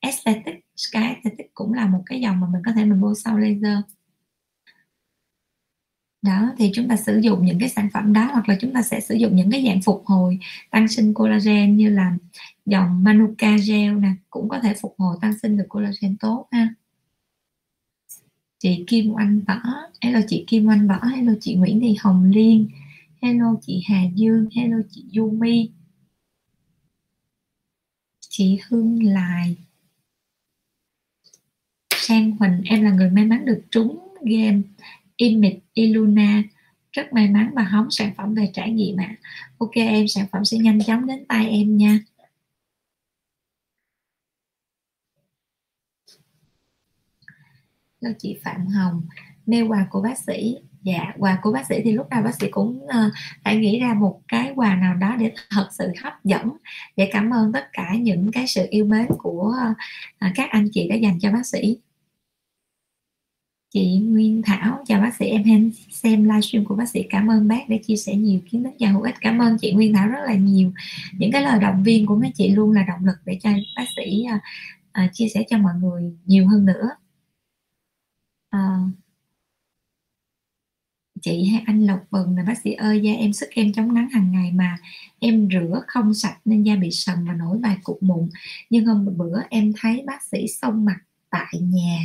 Aesthetic. Sca Aesthetic cũng là một cái dòng mà mình có thể mình bôi sau laser đó, thì chúng ta sử dụng những cái sản phẩm đó hoặc là chúng ta sẽ sử dụng những cái dạng phục hồi tăng sinh collagen như là dòng Manuka gel nè, cũng có thể phục hồi tăng sinh được collagen tốt ha. Chị Kim Oanh Võ hello chị Kim Oanh Võ hello chị Nguyễn Thị Hồng Liên, hello chị Hà Dương, hello chị Yumi chị Hương Lại Sang Huỳnh, em là người may mắn được trúng game. Image Iluna rất may mắn bà hóng sản phẩm về trải nghiệm ạ. À. ok em sản phẩm sẽ nhanh chóng đến tay em nha. Hello chị Phạm Hồng mail quà của bác sĩ. Dạ quà của bác sĩ thì lúc nào bác sĩ cũng uh, phải nghĩ ra một cái quà nào đó để thật sự hấp dẫn. Để cảm ơn tất cả những cái sự yêu mến của uh, các anh chị đã dành cho bác sĩ chị Nguyên Thảo. Chào bác sĩ em xem livestream của bác sĩ. Cảm ơn bác đã chia sẻ nhiều kiến thức và hữu ích. Cảm ơn chị Nguyên Thảo rất là nhiều. Những cái lời động viên của mấy chị luôn là động lực để cho bác sĩ uh, uh, chia sẻ cho mọi người nhiều hơn nữa. Uh, chị hay anh Lộc Bừng là bác sĩ ơi da em sức em chống nắng hàng ngày mà em rửa không sạch nên da bị sần và nổi vài cục mụn. Nhưng hôm bữa em thấy bác sĩ xông mặt tại nhà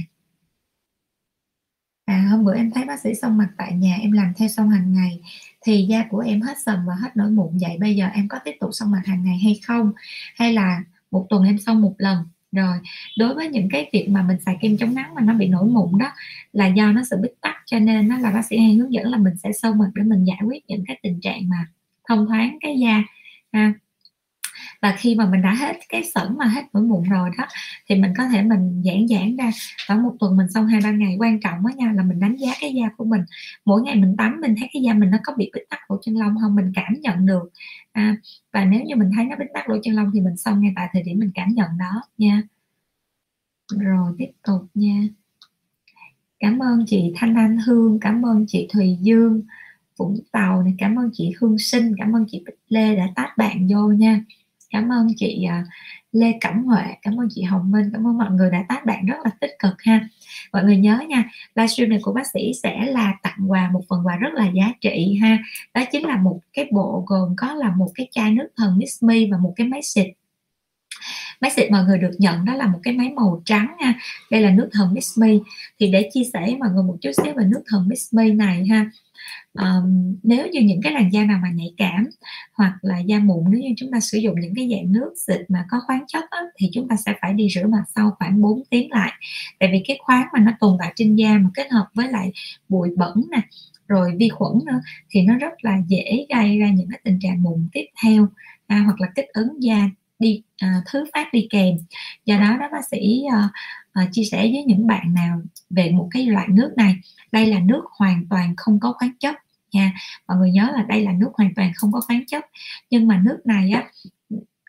à hôm bữa em thấy bác sĩ xông mặt tại nhà, em làm theo xong hàng ngày, thì da của em hết sần và hết nổi mụn. Vậy bây giờ em có tiếp tục xông mặt hàng ngày hay không? Hay là một tuần em xông một lần? Rồi, đối với những cái việc mà mình xài kem chống nắng mà nó bị nổi mụn đó, là do nó sự bít tắc, cho nên nó là bác sĩ hay hướng dẫn là mình sẽ sâu mặt để mình giải quyết những cái tình trạng mà thông thoáng cái da, ha và khi mà mình đã hết cái sẩn mà hết mũi mụn rồi đó thì mình có thể mình giãn giãn ra. Khoảng một tuần mình xong hai ba ngày quan trọng á nha là mình đánh giá cái da của mình. Mỗi ngày mình tắm mình thấy cái da mình nó có bị bít tắc lỗ chân lông không? Mình cảm nhận được. À, và nếu như mình thấy nó bít tắc lỗ chân lông thì mình xong ngay tại thời điểm mình cảm nhận đó nha. Rồi tiếp tục nha. Cảm ơn chị Thanh Anh Hương cảm ơn chị Thùy Dương Vũng Tàu này cảm ơn chị Hương Sinh cảm ơn chị Bích Lê đã tát bạn vô nha cảm ơn chị à, Lê Cẩm Huệ, cảm ơn chị Hồng Minh, cảm ơn mọi người đã tác bạn rất là tích cực ha. Mọi người nhớ nha, livestream này của bác sĩ sẽ là tặng quà, một phần quà rất là giá trị ha. Đó chính là một cái bộ gồm có là một cái chai nước thần Miss Me và một cái máy xịt. Máy xịt mọi người được nhận đó là một cái máy màu trắng ha. Đây là nước thần Miss Me. Thì để chia sẻ với mọi người một chút xíu về nước thần Miss Me này ha um, nếu như những cái làn da nào mà nhạy cảm hoặc là da mụn nếu như chúng ta sử dụng những cái dạng nước xịt mà có khoáng chất á, thì chúng ta sẽ phải đi rửa mặt sau khoảng 4 tiếng lại. Tại vì cái khoáng mà nó tồn tại trên da mà kết hợp với lại bụi bẩn nè rồi vi khuẩn nữa thì nó rất là dễ gây ra những cái tình trạng mụn tiếp theo à, hoặc là kích ứng da đi à, thứ phát đi kèm. Do đó đó bác sĩ à, à, chia sẻ với những bạn nào về một cái loại nước này. Đây là nước hoàn toàn không có khoáng chất nha. Mọi người nhớ là đây là nước hoàn toàn không có khoáng chất. Nhưng mà nước này á,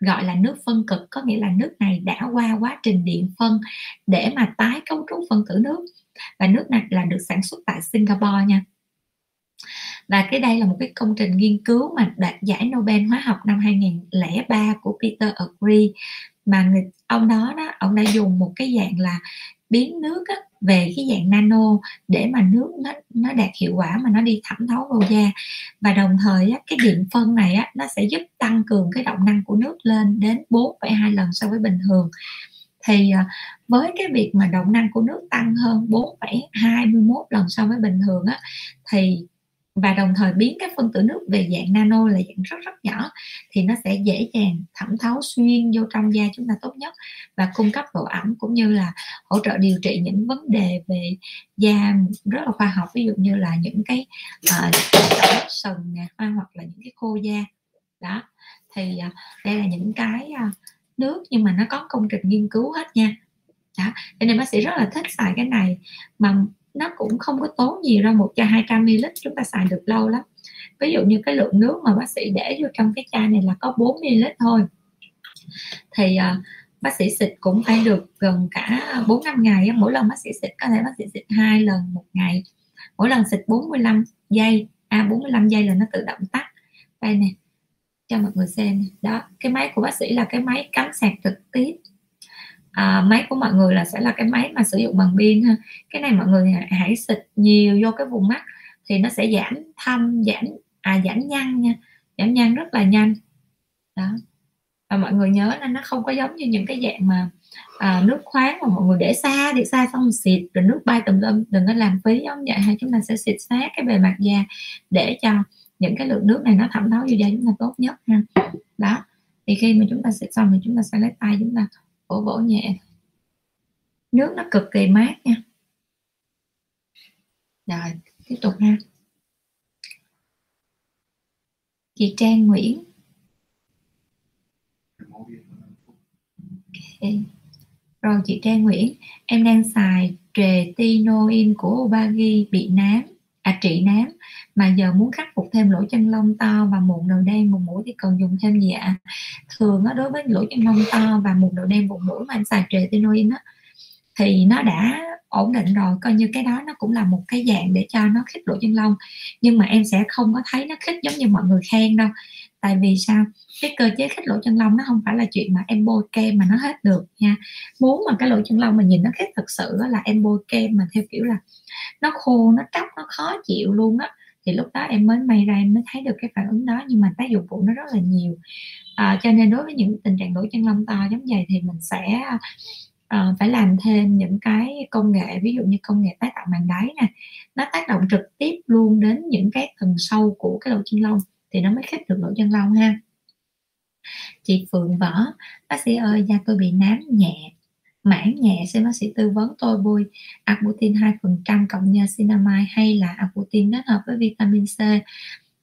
gọi là nước phân cực, có nghĩa là nước này đã qua quá trình điện phân để mà tái cấu trúc phân tử nước. Và nước này là được sản xuất tại Singapore nha. Và cái đây là một cái công trình nghiên cứu mà đạt giải Nobel hóa học năm 2003 của Peter Agri mà người, ông đó đó, ông đã dùng một cái dạng là biến nước á, về cái dạng nano để mà nước nó nó đạt hiệu quả mà nó đi thẩm thấu vào da. Và đồng thời á, cái điện phân này á, nó sẽ giúp tăng cường cái động năng của nước lên đến 4,2 lần so với bình thường. Thì à, với cái việc mà động năng của nước tăng hơn 4,21 lần so với bình thường á thì và đồng thời biến các phân tử nước về dạng nano là dạng rất rất nhỏ thì nó sẽ dễ dàng thẩm thấu xuyên vô trong da chúng ta tốt nhất và cung cấp độ ẩm cũng như là hỗ trợ điều trị những vấn đề về da rất là khoa học ví dụ như là những cái ờ, uh, sừng nè hoặc là những cái khô da. Đó thì uh, đây là những cái uh, nước nhưng mà nó có công trình nghiên cứu hết nha. Đó cho nên bác sĩ rất là thích xài cái này. Mà nó cũng không có tốn nhiều đâu một chai 200 ml chúng ta xài được lâu lắm. Ví dụ như cái lượng nước mà bác sĩ để vô trong cái chai này là có 4 ml thôi. Thì uh, bác sĩ xịt cũng phải được gần cả 4 năm ngày mỗi lần bác sĩ xịt có thể bác sĩ xịt hai lần một ngày. Mỗi lần xịt 45 giây a à 45 giây là nó tự động tắt. Đây nè cho mọi người xem. Đó cái máy của bác sĩ là cái máy cắm sạc trực tiếp à, máy của mọi người là sẽ là cái máy mà sử dụng bằng pin ha. Cái này mọi người hãy xịt nhiều vô cái vùng mắt thì nó sẽ giảm thâm giảm à giảm nhăn nha. Giảm nhăn rất là nhanh. Đó. Và mọi người nhớ là nó không có giống như những cái dạng mà à, nước khoáng mà mọi người để xa để xa xong xịt rồi nước bay tùm lum đừng có làm phí giống vậy hay chúng ta sẽ xịt sát cái bề mặt da để cho những cái lượng nước này nó thẩm thấu vô da chúng ta tốt nhất ha. Đó. Thì khi mà chúng ta xịt xong thì chúng ta sẽ lấy tay chúng ta vỗ vỗ nhẹ nước nó cực kỳ mát nha. Rồi, tiếp tục ha. Chị Trang Nguyễn. Okay. rồi, chị Trang Nguyễn, em đang xài tretinoin của Obagi bị nám à trị nám. Mà giờ muốn khắc phục thêm lỗ chân lông to và mụn đầu đen vùng mũi thì cần dùng thêm gì ạ? Thường á, đối với lỗ chân lông to và mụn đầu đen vùng mũi mà anh xài tretinoin á, thì nó đã ổn định rồi. Coi như cái đó nó cũng là một cái dạng để cho nó khích lỗ chân lông. Nhưng mà em sẽ không có thấy nó khích giống như mọi người khen đâu tại vì sao? Cái cơ chế khích lỗ chân lông nó không phải là chuyện mà em bôi kem mà nó hết được nha. Muốn mà cái lỗ chân lông mà nhìn nó khét thật sự là em bôi kem mà theo kiểu là nó khô nó tróc nó khó chịu luôn á. Thì lúc đó em mới may ra em mới thấy được cái phản ứng đó nhưng mà tác dụng phụ nó rất là nhiều. À, cho nên đối với những tình trạng lỗ chân lông to giống vậy thì mình sẽ uh, phải làm thêm những cái công nghệ ví dụ như công nghệ tái tạo màng đáy nè. Nó tác động trực tiếp luôn đến những cái tầng sâu của cái lỗ chân lông thì nó mới khép được lỗ chân lông ha. Chị Phượng Võ bác sĩ ơi, da tôi bị nám nhẹ, mảng nhẹ xin bác sĩ tư vấn tôi bôi Arbutin 2% cộng niacinamide hay là Arbutin kết hợp với vitamin C.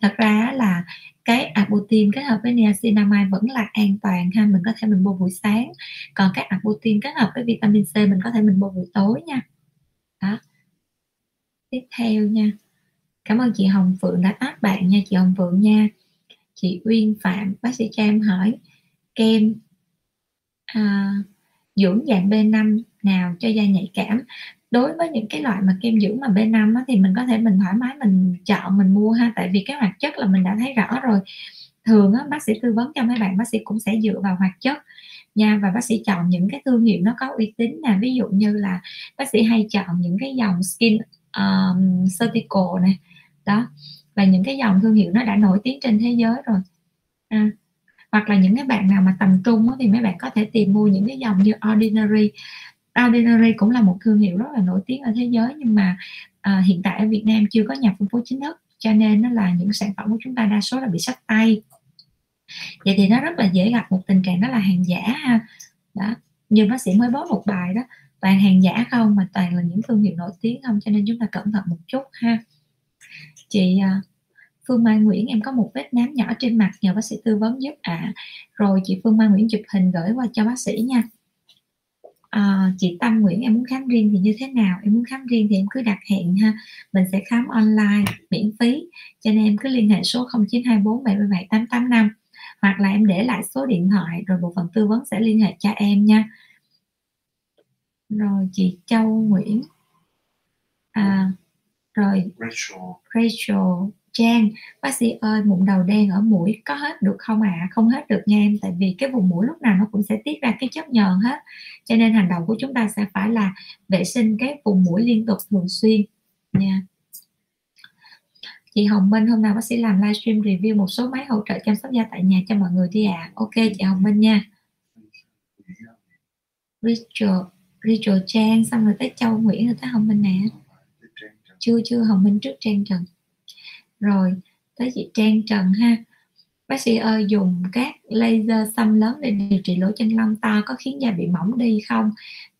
Thật ra là cái Arbutin kết hợp với niacinamide vẫn là an toàn ha, mình có thể mình bôi buổi sáng. Còn cái Arbutin kết hợp với vitamin C mình có thể mình bôi buổi tối nha. Đó. Tiếp theo nha cảm ơn chị Hồng Phượng đã tác bạn nha chị Hồng Phượng nha. Chị Uyên Phạm bác sĩ cho em hỏi kem à, dưỡng dạng B5 nào cho da nhạy cảm? Đối với những cái loại mà kem dưỡng mà B5 á, thì mình có thể mình thoải mái mình chọn mình mua ha tại vì cái hoạt chất là mình đã thấy rõ rồi. Thường á, bác sĩ tư vấn cho mấy bạn bác sĩ cũng sẽ dựa vào hoạt chất nha và bác sĩ chọn những cái thương hiệu nó có uy tín nè. Ví dụ như là bác sĩ hay chọn những cái dòng skin um, surgical này đó. Và những cái dòng thương hiệu nó đã nổi tiếng trên thế giới rồi. À, hoặc là những cái bạn nào mà tầm trung thì mấy bạn có thể tìm mua những cái dòng như ordinary. Ordinary cũng là một thương hiệu rất là nổi tiếng ở thế giới nhưng mà à, hiện tại ở Việt Nam chưa có nhà phân phối chính thức cho nên nó là những sản phẩm của chúng ta đa số là bị sách tay. Vậy thì nó rất là dễ gặp một tình trạng đó là hàng giả ha. Đó. Như bác sĩ mới bó một bài đó. Toàn hàng giả không mà toàn là những thương hiệu nổi tiếng không cho nên chúng ta cẩn thận một chút ha chị à, Phương Mai Nguyễn em có một vết nám nhỏ trên mặt nhờ bác sĩ tư vấn giúp ạ. À. rồi chị Phương Mai Nguyễn chụp hình gửi qua cho bác sĩ nha. À, chị Tâm Nguyễn em muốn khám riêng thì như thế nào? Em muốn khám riêng thì em cứ đặt hẹn ha. Mình sẽ khám online miễn phí. Cho nên em cứ liên hệ số 0924 77 885 hoặc là em để lại số điện thoại rồi bộ phận tư vấn sẽ liên hệ cho em nha. Rồi chị Châu Nguyễn. À, rồi Rachel. Rachel Trang bác sĩ ơi mụn đầu đen ở mũi có hết được không ạ? À? không hết được nha em tại vì cái vùng mũi lúc nào nó cũng sẽ tiết ra cái chất nhờn hết. Cho nên hành động của chúng ta sẽ phải là vệ sinh cái vùng mũi liên tục thường xuyên nha. Chị Hồng Minh hôm nào bác sĩ làm livestream review một số máy hỗ trợ chăm sóc da tại nhà cho mọi người đi ạ. À. ok chị Hồng Minh nha. Rachel Rachel Trang xong rồi tới Châu Nguyễn rồi tới Hồng Minh nè chưa chưa, Hồng Minh trước Trang Trần. Rồi, tới chị Trang Trần ha. Bác sĩ ơi, dùng các laser xăm lớn để điều trị lỗ chân lông to có khiến da bị mỏng đi không?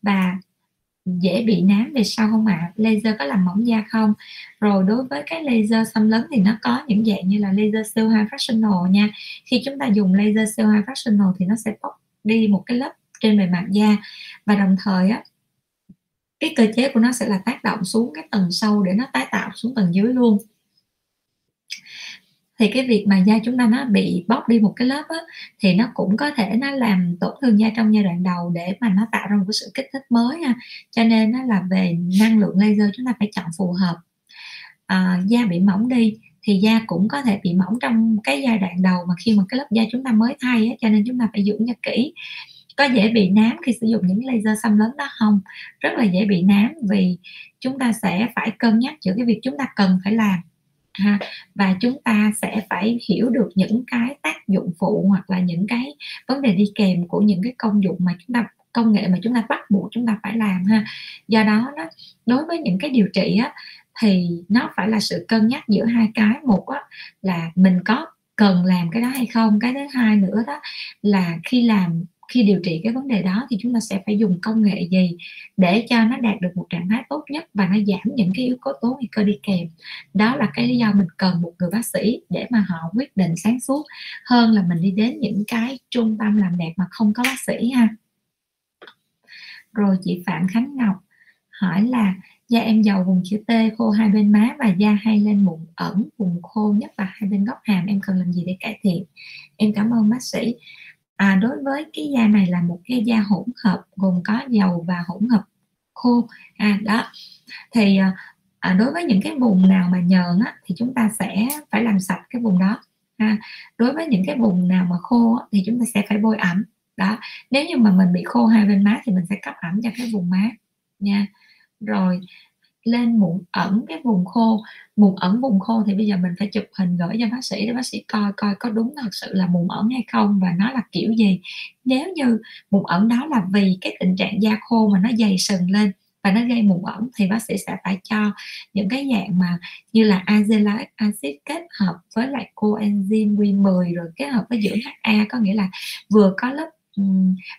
Và dễ bị nám về sau không ạ? À? laser có làm mỏng da không? Rồi, đối với cái laser xăm lớn thì nó có những dạng như là laser CO2 fractional nha. Khi chúng ta dùng laser CO2 fractional thì nó sẽ bóc đi một cái lớp trên bề mặt da. Và đồng thời á cái cơ chế của nó sẽ là tác động xuống cái tầng sâu để nó tái tạo xuống tầng dưới luôn. Thì cái việc mà da chúng ta nó bị bóc đi một cái lớp á, thì nó cũng có thể nó làm tổn thương da trong giai đoạn đầu để mà nó tạo ra một cái sự kích thích mới ha cho nên nó là về năng lượng laser chúng ta phải chọn phù hợp. À, da bị mỏng đi thì da cũng có thể bị mỏng trong cái giai đoạn đầu mà khi mà cái lớp da chúng ta mới thay á, cho nên chúng ta phải dưỡng da kỹ có dễ bị nám khi sử dụng những laser xăm lớn đó không? Rất là dễ bị nám vì chúng ta sẽ phải cân nhắc giữa cái việc chúng ta cần phải làm, ha, và chúng ta sẽ phải hiểu được những cái tác dụng phụ hoặc là những cái vấn đề đi kèm của những cái công dụng mà chúng ta, công nghệ mà chúng ta bắt buộc chúng ta phải làm, ha. Do đó đó, đối với những cái điều trị á, thì nó phải là sự cân nhắc giữa hai cái. Một á, là mình có cần làm cái đó hay không? Cái thứ hai nữa đó là khi làm khi điều trị cái vấn đề đó thì chúng ta sẽ phải dùng công nghệ gì để cho nó đạt được một trạng thái tốt nhất và nó giảm những cái yếu tố tố nguy cơ đi kèm. Đó là cái lý do mình cần một người bác sĩ để mà họ quyết định sáng suốt hơn là mình đi đến những cái trung tâm làm đẹp mà không có bác sĩ ha. Rồi chị Phạm Khánh Ngọc hỏi là da em dầu vùng chữ T, khô hai bên má và da hay lên mụn ẩn, vùng khô nhất là hai bên góc hàm, em cần làm gì để cải thiện? Em cảm ơn bác sĩ à, đối với cái da này là một cái da hỗn hợp gồm có dầu và hỗn hợp khô. À đó. Thì à, đối với những cái vùng nào mà nhờn á, thì chúng ta sẽ phải làm sạch cái vùng đó. Ha. đối với những cái vùng nào mà khô á, thì chúng ta sẽ phải bôi ẩm. Đó. Nếu như mà mình bị khô hai bên má thì mình sẽ cấp ẩm cho cái vùng má nha. Rồi lên mụn ẩn cái vùng khô. Mụn ẩn vùng khô thì bây giờ mình phải chụp hình gửi cho bác sĩ để bác sĩ coi coi có đúng thật sự là mụn ẩn hay không và nó là kiểu gì. Nếu như mụn ẩn đó là vì cái tình trạng da khô mà nó dày sừng lên và nó gây mụn ẩn thì bác sĩ sẽ phải cho những cái dạng mà như là azelaic acid kết hợp với lại coenzyme Q10 rồi kết hợp với dưỡng HA có nghĩa là vừa có lớp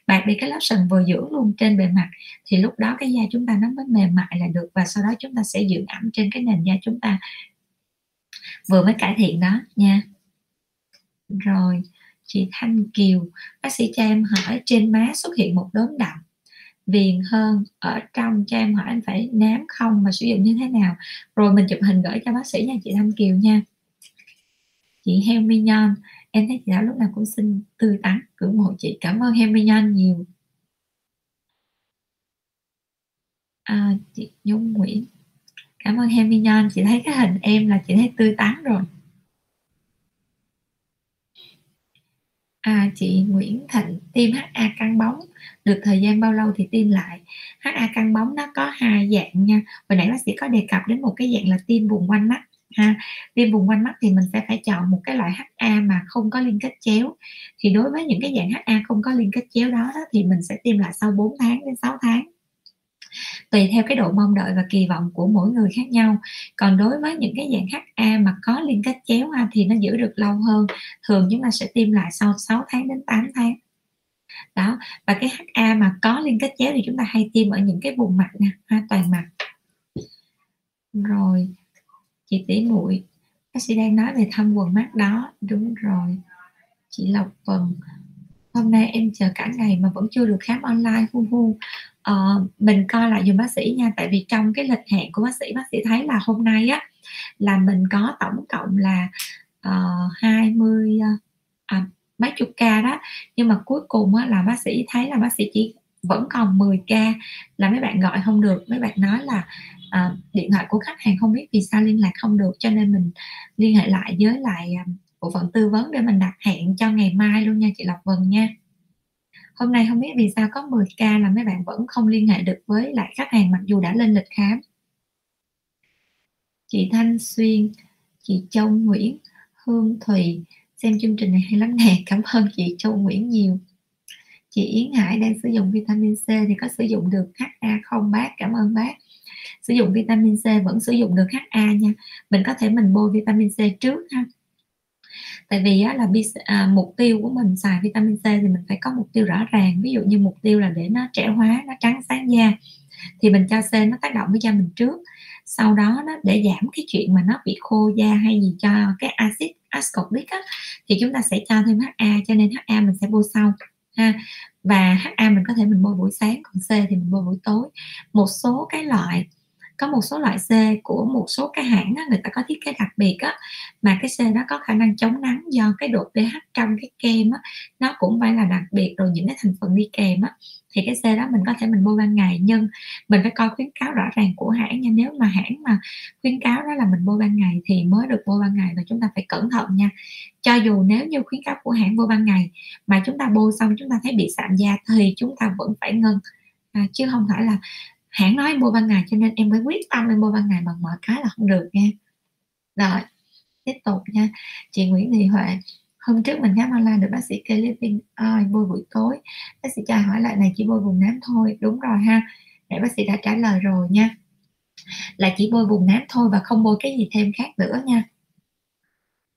bạc đi cái lớp sần vừa dưỡng luôn trên bề mặt, thì lúc đó cái da chúng ta nó mới mềm mại là được và sau đó chúng ta sẽ dưỡng ẩm trên cái nền da chúng ta. Vừa mới cải thiện đó nha. Rồi, chị Thanh Kiều, bác sĩ cho em hỏi trên má xuất hiện một đốm đậm. Viền hơn ở trong cho em hỏi anh phải nám không và sử dụng như thế nào? Rồi mình chụp hình gửi cho bác sĩ nha chị Thanh Kiều nha. Chị Heo Mignon em thấy chị đã lúc nào cũng xinh tươi tắn ngưỡng mộ chị. Cảm ơn em Mignon nhiều. À, chị Nhung Nguyễn. Cảm ơn em Mignon chị thấy cái hình em là chị thấy tươi tắn rồi. À, chị Nguyễn Thịnh tiêm HA căng bóng. Được thời gian bao lâu thì tiêm lại. HA căng bóng nó có hai dạng nha. Hồi nãy bác sĩ có đề cập đến một cái dạng là tiêm vùng quanh mắt ha. Tiêm vùng quanh mắt thì mình sẽ phải chọn một cái loại HA mà không có liên kết chéo. Thì đối với những cái dạng HA không có liên kết chéo đó, đó thì mình sẽ tiêm lại sau 4 tháng đến 6 tháng. Tùy theo cái độ mong đợi và kỳ vọng của mỗi người khác nhau. Còn đối với những cái dạng HA mà có liên kết chéo ha, thì nó giữ được lâu hơn. Thường chúng ta sẽ tiêm lại sau 6 tháng đến 8 tháng. Đó và cái HA mà có liên kết chéo thì chúng ta hay tiêm ở những cái vùng mặt nè ha, toàn mặt. Rồi chị tỷ muội bác sĩ đang nói về thăm quần mắt đó. Đúng rồi. Chị Lộc phần hôm nay em chờ cả ngày mà vẫn chưa được khám online hu hu. Ờ, mình coi lại dùm bác sĩ nha tại vì trong cái lịch hẹn của bác sĩ bác sĩ thấy là hôm nay á là mình có tổng cộng là ờ, uh, 20 ờ, à, mấy chục ca đó. Nhưng mà cuối cùng á, là bác sĩ thấy là bác sĩ chỉ vẫn còn 10 ca là mấy bạn gọi không được. Mấy bạn nói là à, điện thoại của khách hàng không biết vì sao liên lạc không được cho nên mình liên hệ lại với lại à, bộ phận tư vấn để mình đặt hẹn cho ngày mai luôn nha chị Lộc Vân nha. Hôm nay không biết vì sao có 10 ca là mấy bạn vẫn không liên hệ được với lại khách hàng mặc dù đã lên lịch khám. Chị Thanh Xuyên chị Châu Nguyễn Hương Thùy xem chương trình này hay lắm nè [laughs] cảm ơn chị Châu Nguyễn nhiều. Chị Yến Hải đang sử dụng vitamin C thì có sử dụng được HA không bác? Cảm ơn bác sử dụng vitamin C vẫn sử dụng được HA nha. Mình có thể mình bôi vitamin C trước ha. Tại vì á, là à, mục tiêu của mình xài vitamin C thì mình phải có mục tiêu rõ ràng. Ví dụ như mục tiêu là để nó trẻ hóa nó trắng sáng da thì mình cho C nó tác động với da mình trước. Sau đó nó để giảm cái chuyện mà nó bị khô da hay gì cho cái axit ascorbic á, thì chúng ta sẽ cho thêm HA cho nên HA mình sẽ bôi sau ha. Và HA mình có thể mình bôi buổi sáng còn C thì mình bôi buổi tối. Một số cái loại có một số loại C của một số cái hãng á, người ta có thiết kế đặc biệt á, mà cái C đó có khả năng chống nắng do cái độ pH trong cái kem á, nó cũng phải là đặc biệt rồi những cái thành phần đi kèm á, thì cái xe đó mình có thể mình mua ban ngày nhưng mình phải coi khuyến cáo rõ ràng của hãng nha. Nếu mà hãng mà khuyến cáo đó là mình mua ban ngày thì mới được mua ban ngày và chúng ta phải cẩn thận nha. Cho dù nếu như khuyến cáo của hãng mua ban ngày mà chúng ta bôi xong chúng ta thấy bị sạm da thì chúng ta vẫn phải ngưng. À, chứ không phải là hãng nói em mua ban ngày cho nên em phải quyết tâm em mua ban ngày bằng mọi cái là không được nha. Rồi, tiếp tục nha. Chị Nguyễn Thị Huệ, hôm trước mình khám online được bác sĩ kê lý ơi bôi buổi tối. Bác sĩ cho hỏi lại, này chỉ bôi vùng nám thôi. Đúng rồi ha. Để bác sĩ đã trả lời rồi nha. Là chỉ bôi vùng nám thôi và không bôi cái gì thêm khác nữa nha.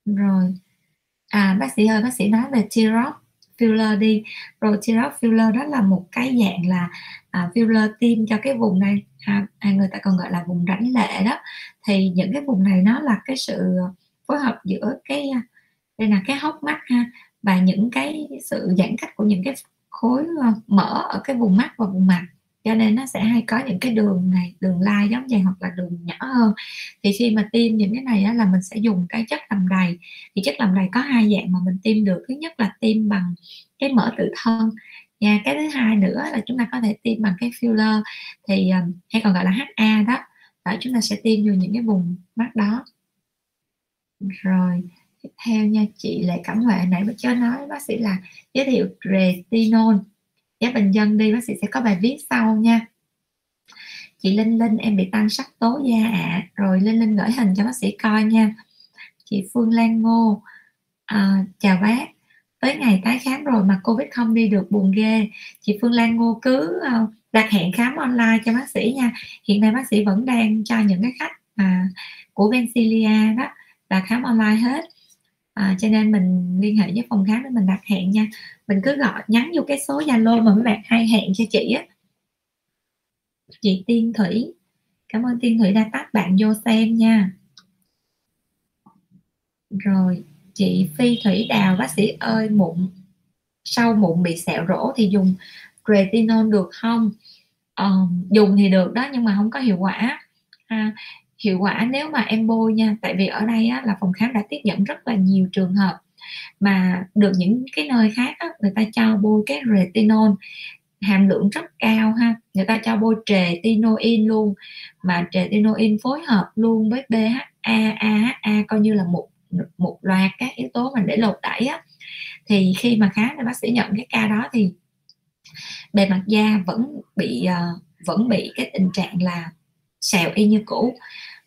Rồi à bác sĩ ơi, bác sĩ nói về T-Rock filler đi. Rồi T-Rock filler đó là một cái dạng là à, filler tiêm cho cái vùng này à, à, người ta còn gọi là vùng rãnh lệ đó. Thì những cái vùng này nó là cái sự phối hợp giữa cái à, đây là cái hốc mắt ha và những cái sự giãn cách của những cái khối mở mỡ ở cái vùng mắt và vùng mặt cho nên nó sẽ hay có những cái đường này đường lai giống vậy hoặc là đường nhỏ hơn. Thì khi mà tiêm những cái này á, là mình sẽ dùng cái chất làm đầy. Thì chất làm đầy có hai dạng mà mình tiêm được. Thứ nhất là tiêm bằng cái mỡ tự thân. Nha cái thứ hai nữa là chúng ta có thể tiêm bằng cái filler. Thì ờ, hay còn gọi là HA đó. Đó chúng ta sẽ tiêm vô những cái vùng mắt đó. Rồi tiếp theo nha chị lại cảm Huệ nãy bác cho nói bác sĩ là giới thiệu retinol giá bình dân đi bác sĩ sẽ có bài viết sau nha. Chị Linh Linh em bị tăng sắc tố da ạ. À. rồi Linh Linh gửi hình cho bác sĩ coi nha. Chị Phương Lan Ngô à, chào bác. Tới ngày tái khám rồi mà covid không đi được buồn ghê. Chị Phương Lan Ngô cứ à, đặt hẹn khám online cho bác sĩ nha. Hiện nay bác sĩ vẫn đang cho những cái khách mà của Vencilia đó là khám online hết à, cho nên mình liên hệ với phòng khám để mình đặt hẹn nha. Mình cứ gọi nhắn vô cái số zalo mà mấy bạn hay hẹn cho chị á. Chị Tiên Thủy. Cảm ơn Tiên Thủy đã tắt bạn vô xem nha. Rồi chị Phi Thủy Đào bác sĩ ơi mụn sau mụn bị sẹo rỗ thì dùng retinol được không? Ờ, dùng thì được đó nhưng mà không có hiệu quả. Ha hiệu quả nếu mà em bôi nha tại vì ở đây á, là phòng khám đã tiếp nhận rất là nhiều trường hợp mà được những cái nơi khác á, người ta cho bôi cái retinol hàm lượng rất cao ha. Người ta cho bôi tretinoin luôn mà tretinoin phối hợp luôn với BHA AHA coi như là một một loạt các yếu tố mình để lột đẩy á. Thì khi mà khám thì bác sĩ nhận cái ca đó thì bề mặt da vẫn bị uh, vẫn bị cái tình trạng là sẹo y như cũ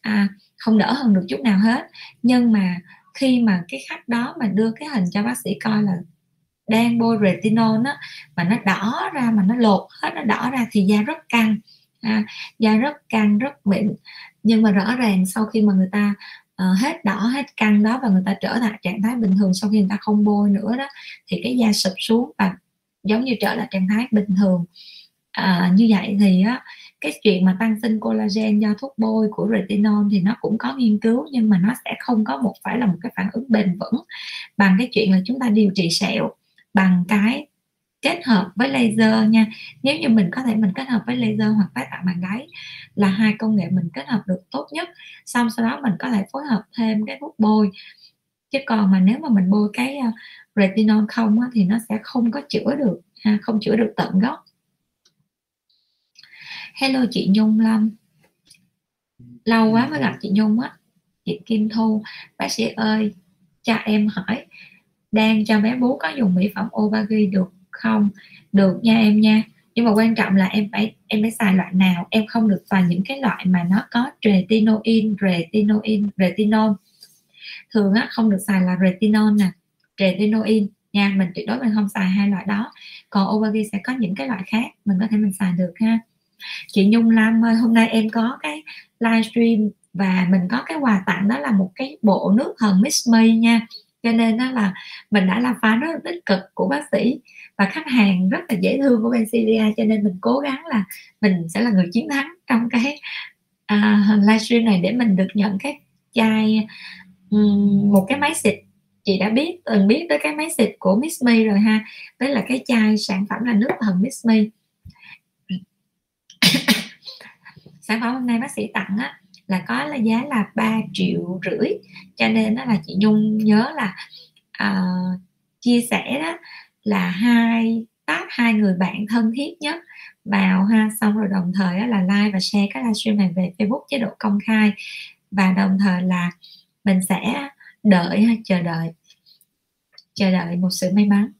à, không đỡ hơn được chút nào hết. Nhưng mà khi mà cái khách đó mà đưa cái hình cho bác sĩ coi là đang bôi retinol á mà nó đỏ ra mà nó lột hết nó đỏ ra thì da rất căng. À, da rất căng rất mịn. Nhưng mà rõ ràng sau khi mà người ta uh, hết đỏ hết căng đó và người ta trở lại trạng thái bình thường sau khi người ta không bôi nữa đó thì cái da sụp xuống và giống như trở lại trạng thái bình thường. À, như vậy thì á cái chuyện mà tăng sinh collagen do thuốc bôi của retinol thì nó cũng có nghiên cứu nhưng mà nó sẽ không có một phải là một cái phản ứng bền vững. Bằng cái chuyện là chúng ta điều trị sẹo bằng cái kết hợp với laser nha. Nếu như mình có thể mình kết hợp với laser hoặc tái tạo màng đáy là hai công nghệ mình kết hợp được tốt nhất. Xong sau đó mình có thể phối hợp thêm cái thuốc bôi. Chứ còn mà nếu mà mình bôi cái ờ, retinol không á, thì nó sẽ không có chữa được ha, không chữa được tận gốc hello chị Nhung Lâm lâu quá mới gặp chị Nhung á. Chị Kim Thu, bác sĩ ơi, cho em hỏi, đang cho bé bú có dùng mỹ phẩm Obagi được không? Được nha em nha. Nhưng mà quan trọng là em phải em phải xài loại nào? Em không được xài những cái loại mà nó có retinoin retinoin, retinol. Thường á, không được xài là retinol nè, retinoin. Nha, mình tuyệt đối mình không xài hai loại đó. Còn Obagi sẽ có những cái loại khác mình có thể mình xài được ha chị Nhung Lam ơi hôm nay em có cái livestream và mình có cái quà tặng đó là một cái bộ nước thần Miss May nha. Cho nên đó là mình đã làm phá rất là tích cực của bác sĩ và khách hàng rất là dễ thương của bên Syria cho nên mình cố gắng là mình sẽ là người chiến thắng trong cái à, uh, livestream này để mình được nhận cái chai um, một cái máy xịt. Chị đã biết từng biết tới cái máy xịt của Miss Me rồi ha. Đấy là cái chai sản phẩm là nước thần Miss Me sản phẩm hôm nay bác sĩ tặng á là có là giá là 3 triệu rưỡi. Cho nên đó là chị Nhung nhớ là uh, chia sẻ đó là hai tác hai người bạn thân thiết nhất vào ha. Xong rồi đồng thời đó là like và share cái livestream này về Facebook chế độ công khai. Và đồng thời là mình sẽ đợi ha chờ đợi chờ đợi một sự may mắn.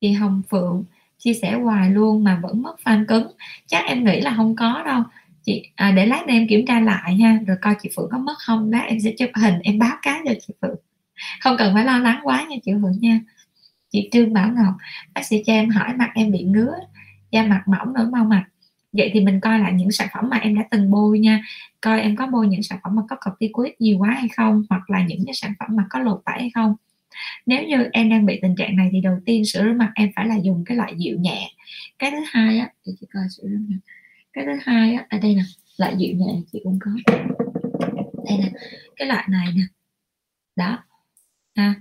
Chị Hồng Phượng chia sẻ hoài luôn mà vẫn mất fan cứng. Chắc em nghĩ là không có đâu. Chị à, để lát nữa em kiểm tra lại ha rồi coi chị phượng có mất không. Lát em sẽ chụp hình em báo cáo cho chị phượng. Không cần phải lo lắng quá nha chị phượng nha. Chị trương bảo ngọc bác sĩ cho em hỏi mặt em bị ngứa da mặt mỏng nổi mau mặt. Vậy thì mình coi lại những sản phẩm mà em đã từng bôi nha. Coi em có bôi những sản phẩm mà có corticoid nhiều quá hay không hoặc là những cái sản phẩm mà có lột tẩy hay không nếu như em đang bị tình trạng này thì đầu tiên sữa rửa mặt em phải là dùng cái loại dịu nhẹ. Cái thứ hai á thì chị coi sữa rửa mặt. Cái thứ hai á ở đây nè loại dịu nhẹ chị cũng có. Đây nè cái loại này nè. Đó. Ha.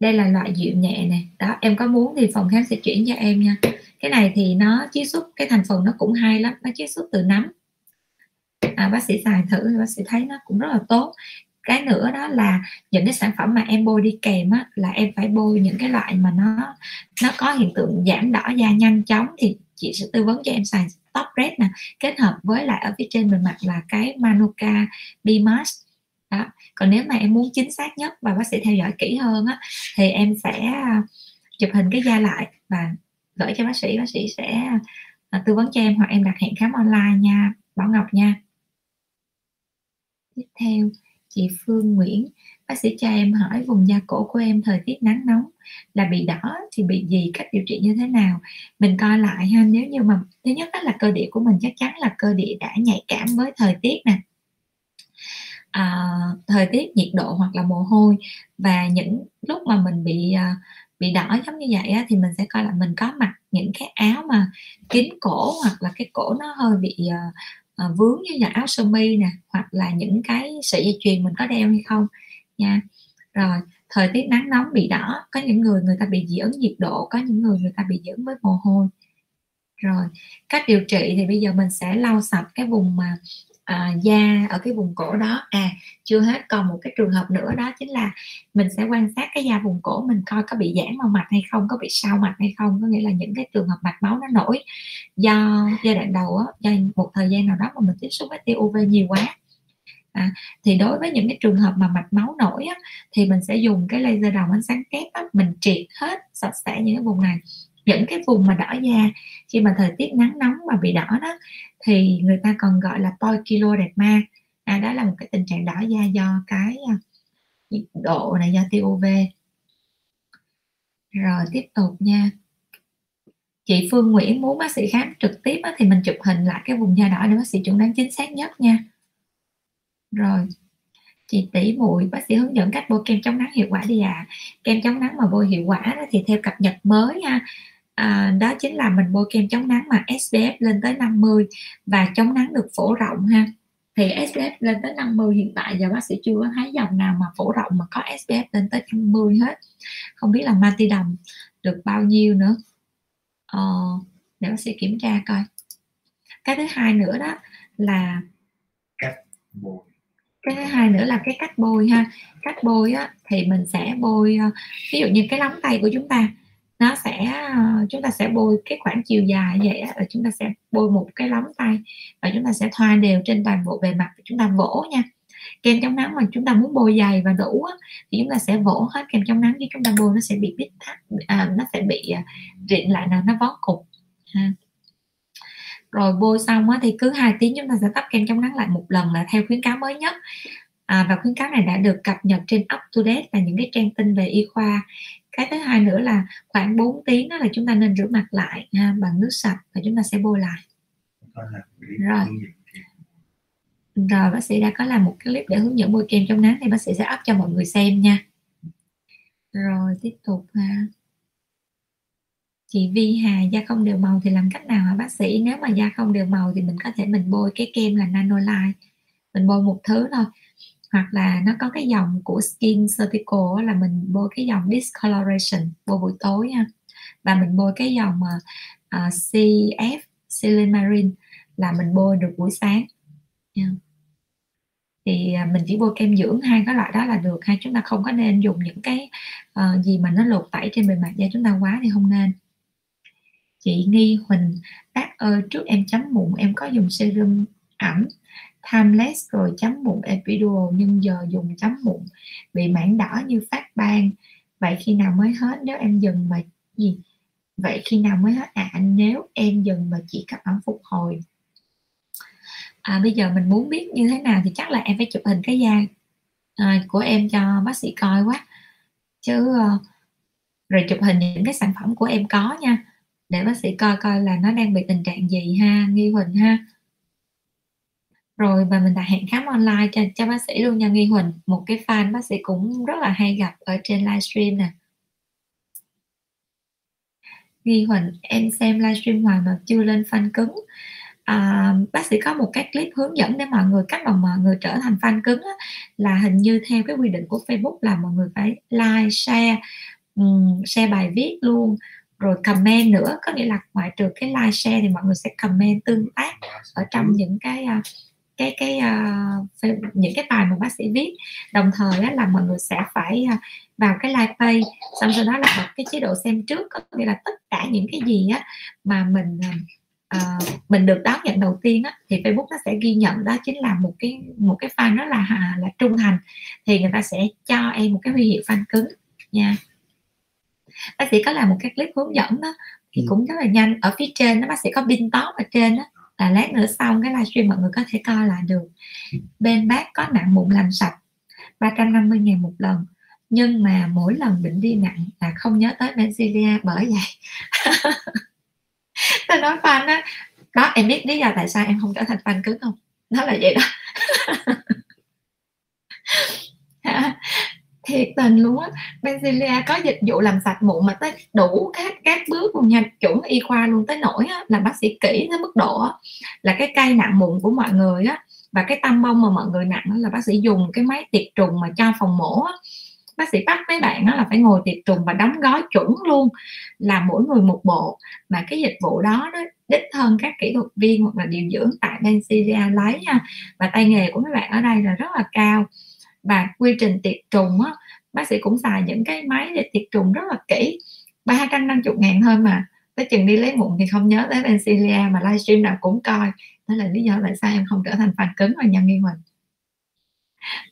Đây là loại dịu nhẹ này đó em có muốn thì phòng khám sẽ chuyển cho em nha. Cái này thì nó chiết xuất cái thành phần nó cũng hay lắm nó chiết xuất từ nấm. À, bác sĩ xài thử bác sĩ thấy nó cũng rất là tốt cái nữa đó là những cái sản phẩm mà em bôi đi kèm á, là em phải bôi những cái loại mà nó nó có hiện tượng giảm đỏ da nhanh chóng thì chị sẽ tư vấn cho em xài top red nè, kết hợp với lại ở phía trên bề mặt là cái manuka bimas đó, còn nếu mà em muốn chính xác nhất và bác sĩ theo dõi kỹ hơn á, thì em sẽ à, chụp hình cái da lại và gửi cho bác sĩ bác sĩ sẽ à, tư vấn cho em hoặc em đặt hẹn khám online nha, bảo ngọc nha. Tiếp theo chị Phương Nguyễn bác sĩ cho em hỏi vùng da cổ của em thời tiết nắng nóng là bị đỏ thì bị gì cách điều trị như thế nào? Mình coi lại ha nếu như mà thứ nhất đó là cơ địa của mình chắc chắn là cơ địa đã nhạy cảm với thời tiết nè. À, thời tiết nhiệt độ hoặc là mồ hôi và những lúc mà mình bị à, bị đỏ giống như vậy á, thì mình sẽ coi là mình có mặc những cái áo mà kín cổ hoặc là cái cổ nó hơi bị à, à, vướng như là áo sơ mi nè hoặc là những cái sợi dây chuyền mình có đeo hay không nha. Rồi thời tiết nắng nóng bị đỏ có những người người ta bị dị ứng nhiệt độ có những người người ta bị dị ứng với mồ hôi. Rồi cách điều trị thì bây giờ mình sẽ lau sạch cái vùng mà à, da ở cái vùng cổ đó. À chưa hết còn một cái trường hợp nữa đó chính là mình sẽ quan sát cái da vùng cổ mình coi có bị giãn màu mạch hay không có bị sao mạch hay không có nghĩa là những cái trường hợp mạch máu nó nổi do giai đoạn đầu á do một thời gian nào đó mà mình tiếp xúc với tia UV nhiều quá. À, thì đối với những cái trường hợp mà mạch máu nổi á, thì mình sẽ dùng cái laser đồng ánh sáng kép á, mình triệt hết sạch sẽ những cái vùng này những cái vùng mà đỏ da. Khi mà thời tiết nắng nóng mà bị đỏ đó thì người ta còn gọi là poikiloderma à, đó là một cái tình trạng đỏ da do cái à, nhiệt độ này do tia UV rồi tiếp tục nha. Chị Phương Nguyễn muốn bác sĩ khám trực tiếp á, thì mình chụp hình lại cái vùng da đỏ để bác sĩ chuẩn đoán chính xác nhất nha. Rồi chị tỷ muội bác sĩ hướng dẫn cách bôi kem chống nắng hiệu quả đi ạ. À. kem chống nắng mà bôi hiệu quả đó thì theo cập nhật mới ha. À, đó chính là mình bôi kem chống nắng mà SPF lên tới 50 và chống nắng được phổ rộng ha. Thì SPF lên tới 50 hiện tại giờ bác sĩ chưa có thấy dòng nào mà phổ rộng mà có SPF lên tới 50 hết. Không biết là Mati đồng được bao nhiêu nữa. Ờ, để bác sĩ kiểm tra coi. Cái thứ hai nữa đó là cách bôi cái thứ hai nữa là cái cách bôi ha. Cách bôi á, thì mình sẽ bôi ờ, ví dụ như cái lóng tay của chúng ta nó sẽ ờ, chúng ta sẽ bôi cái khoảng chiều dài vậy á, chúng ta sẽ bôi một cái lóng tay và chúng ta sẽ thoa đều trên toàn bộ bề mặt chúng ta vỗ nha. Kem chống nắng mà chúng ta muốn bôi dày và đủ á, thì chúng ta sẽ vỗ hết kem chống nắng chứ chúng ta bôi nó sẽ bị bít thắt à, nó sẽ bị ờ, rịn lại là nó vón cục. Ha rồi bôi xong á, thì cứ hai tiếng chúng ta sẽ tắp kem chống nắng lại một lần là theo khuyến cáo mới nhất. À, và khuyến cáo này đã được cập nhật trên up to date và những cái trang tin về y khoa. Cái thứ hai nữa là khoảng 4 tiếng đó là chúng ta nên rửa mặt lại ha, bằng nước sạch và chúng ta sẽ bôi lại. Rồi. Rồi bác sĩ đã có làm một clip để hướng dẫn bôi kem chống nắng thì bác sĩ sẽ up cho mọi người xem nha. Rồi tiếp tục ha chị Vi Hà da không đều màu thì làm cách nào hả bác sĩ? Nếu mà da không đều màu thì mình có thể mình bôi cái kem là Nanolight mình bôi một thứ thôi. Hoặc là nó có cái dòng của Skin Certical là mình bôi cái dòng discoloration bôi buổi tối ha. Và mình bôi cái dòng ờ, ờ, uh, uh, CF Silimarin là mình bôi được buổi sáng. Yeah. thì uh, mình chỉ bôi kem dưỡng hai cái loại đó là được hay chúng ta không có nên dùng những cái uh, gì mà nó lột tẩy trên bề mặt da chúng ta quá thì không nên chị nghi huỳnh bác ơi ờ, trước em chấm mụn em có dùng serum ẩm timeless rồi chấm mụn epidural nhưng giờ dùng chấm mụn bị mảng đỏ như phát ban. Vậy khi nào mới hết? Nếu em dừng mà gì? Vậy khi nào mới hết? À nếu em dừng mà chỉ cấp ẩm phục hồi. À, bây giờ mình muốn biết như thế nào thì chắc là em phải chụp hình cái da à, của em cho bác sĩ coi quá. Chứ uh, rồi chụp hình những cái sản phẩm của em có nha để bác sĩ coi coi là nó đang bị tình trạng gì ha nghi huỳnh ha. Rồi và mình đã hẹn khám online cho cho bác sĩ luôn nha nghi huỳnh. Một cái fan bác sĩ cũng rất là hay gặp ở trên livestream nè. Nghi huỳnh em xem livestream hoài mà chưa lên fan cứng. À, bác sĩ có một cái clip hướng dẫn để mọi người cách mà mọi người trở thành fan cứng á, là hình như theo cái quy định của Facebook là mọi người phải like share um, share bài viết luôn rồi comment nữa có nghĩa là ngoại trừ cái like share thì mọi người sẽ comment tương tác ở trong những cái uh, cái cái uh, những cái bài mà bác sĩ viết. Đồng thời á, là mọi người sẽ phải uh, vào cái live page xong sau đó là bật cái chế độ xem trước. Có nghĩa là tất cả những cái gì á mà mình uh, mình được đón nhận đầu tiên á thì Facebook nó sẽ ghi nhận. Đó chính là một cái một cái fan rất là là trung thành. Thì người ta sẽ cho em một cái huy hiệu fan cứng nha bác sĩ có làm một cái clip hướng dẫn đó thì ừ. cũng rất là nhanh. Ở phía trên đó bác sĩ có pin top ở trên đó là lát nữa xong cái livestream mọi người có thể coi lại được. Ừ. bên bác có nặng mụn làm sạch 350 ngàn một lần nhưng mà mỗi lần định đi nặng là không nhớ tới Benzilia bởi vậy. [laughs] Tôi nói fan á đó em biết lý do tại sao em không trở thành fan cứng không? Nó là vậy đó [laughs] thiệt tình luôn á. Benzilia có dịch vụ làm sạch mụn mà tới đủ các các bước luôn nha. Chuẩn y khoa luôn tới nổi á, là bác sĩ kỹ tới mức độ á, là cái cây nặng mụn của mọi người á. Và cái tăm bông mà mọi người nặng là bác sĩ dùng cái máy tiệt trùng mà cho phòng mổ á, bác sĩ bắt mấy bạn đó là phải ngồi tiệt trùng và đóng gói chuẩn luôn là mỗi người một bộ. Mà cái dịch vụ đó đó đích thân các kỹ thuật viên hoặc là điều dưỡng tại Benzilia lấy nha. Và tay nghề của mấy bạn ở đây là rất là cao và quy trình tiệt trùng á bác sĩ cũng xài những cái máy để tiệt trùng rất là kỹ 350 ngàn thôi mà. Tới chừng đi lấy mụn thì không nhớ tới Benzilia mà livestream nào cũng coi. Đó là lý do tại sao em không trở thành fan cứng và nhân nghi huỳnh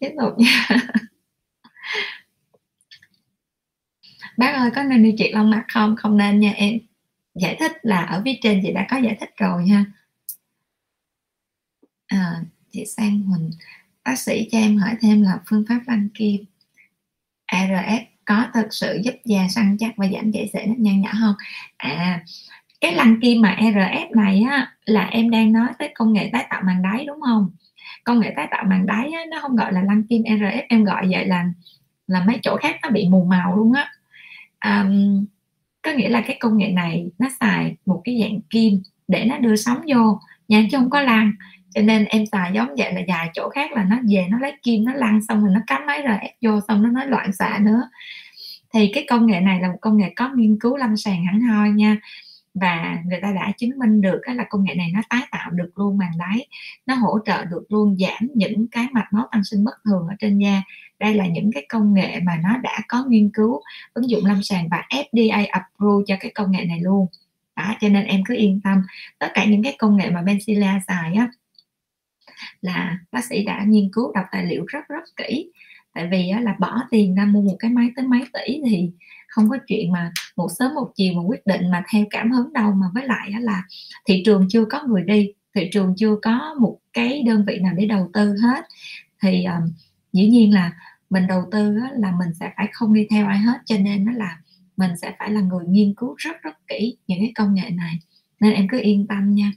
tiếp tục nha. [laughs] Bác ơi có nên đi trị lông mặt không? Không nên nha em. Giải thích là ở phía trên chị đã có giải thích rồi ha. À, chị sang huỳnh bác sĩ cho em hỏi thêm là phương pháp lăn kim ARS có thực sự giúp da săn chắc và giảm chảy xệ nếp nhăn nhỏ không? À cái lăn kim mà RF này á là em đang nói tới công nghệ tái tạo màng đáy đúng không? Công nghệ tái tạo màng đáy á, nó không gọi là lăn kim RF em gọi vậy là là mấy chỗ khác nó bị mù màu luôn á. Um, có nghĩa là cái công nghệ này nó xài một cái dạng kim để nó đưa sóng vô nha chứ không có lăn cho nên em xài giống vậy là dài chỗ khác là nó về nó lấy kim nó lăn xong rồi nó cắm máy rồi ép vô xong nó nói loạn xạ nữa. Thì cái công nghệ này là một công nghệ có nghiên cứu lâm sàng hẳn hoi nha. Và người ta đã chứng minh được là công nghệ này nó tái tạo được luôn màng đáy nó hỗ trợ được luôn giảm những cái mạch máu tăng sinh bất thường ở trên da. Đây là những cái công nghệ mà nó đã có nghiên cứu ứng dụng lâm sàng và FDA approve cho cái công nghệ này luôn. Đó, cho nên em cứ yên tâm. Tất cả những cái công nghệ mà Benzilla xài á là bác sĩ đã nghiên cứu đọc tài liệu rất rất kỹ. Tại vì là bỏ tiền ra mua một cái máy tới mấy tỷ thì không có chuyện mà một sớm một chiều mà quyết định mà theo cảm hứng đâu. Mà với lại là thị trường chưa có người đi thị trường chưa có một cái đơn vị nào để đầu tư hết. Thì um, dĩ nhiên là mình đầu tư là mình sẽ phải không đi theo ai hết. Cho nên nó là mình sẽ phải là người nghiên cứu rất rất kỹ những cái công nghệ này. Nên em cứ yên tâm nha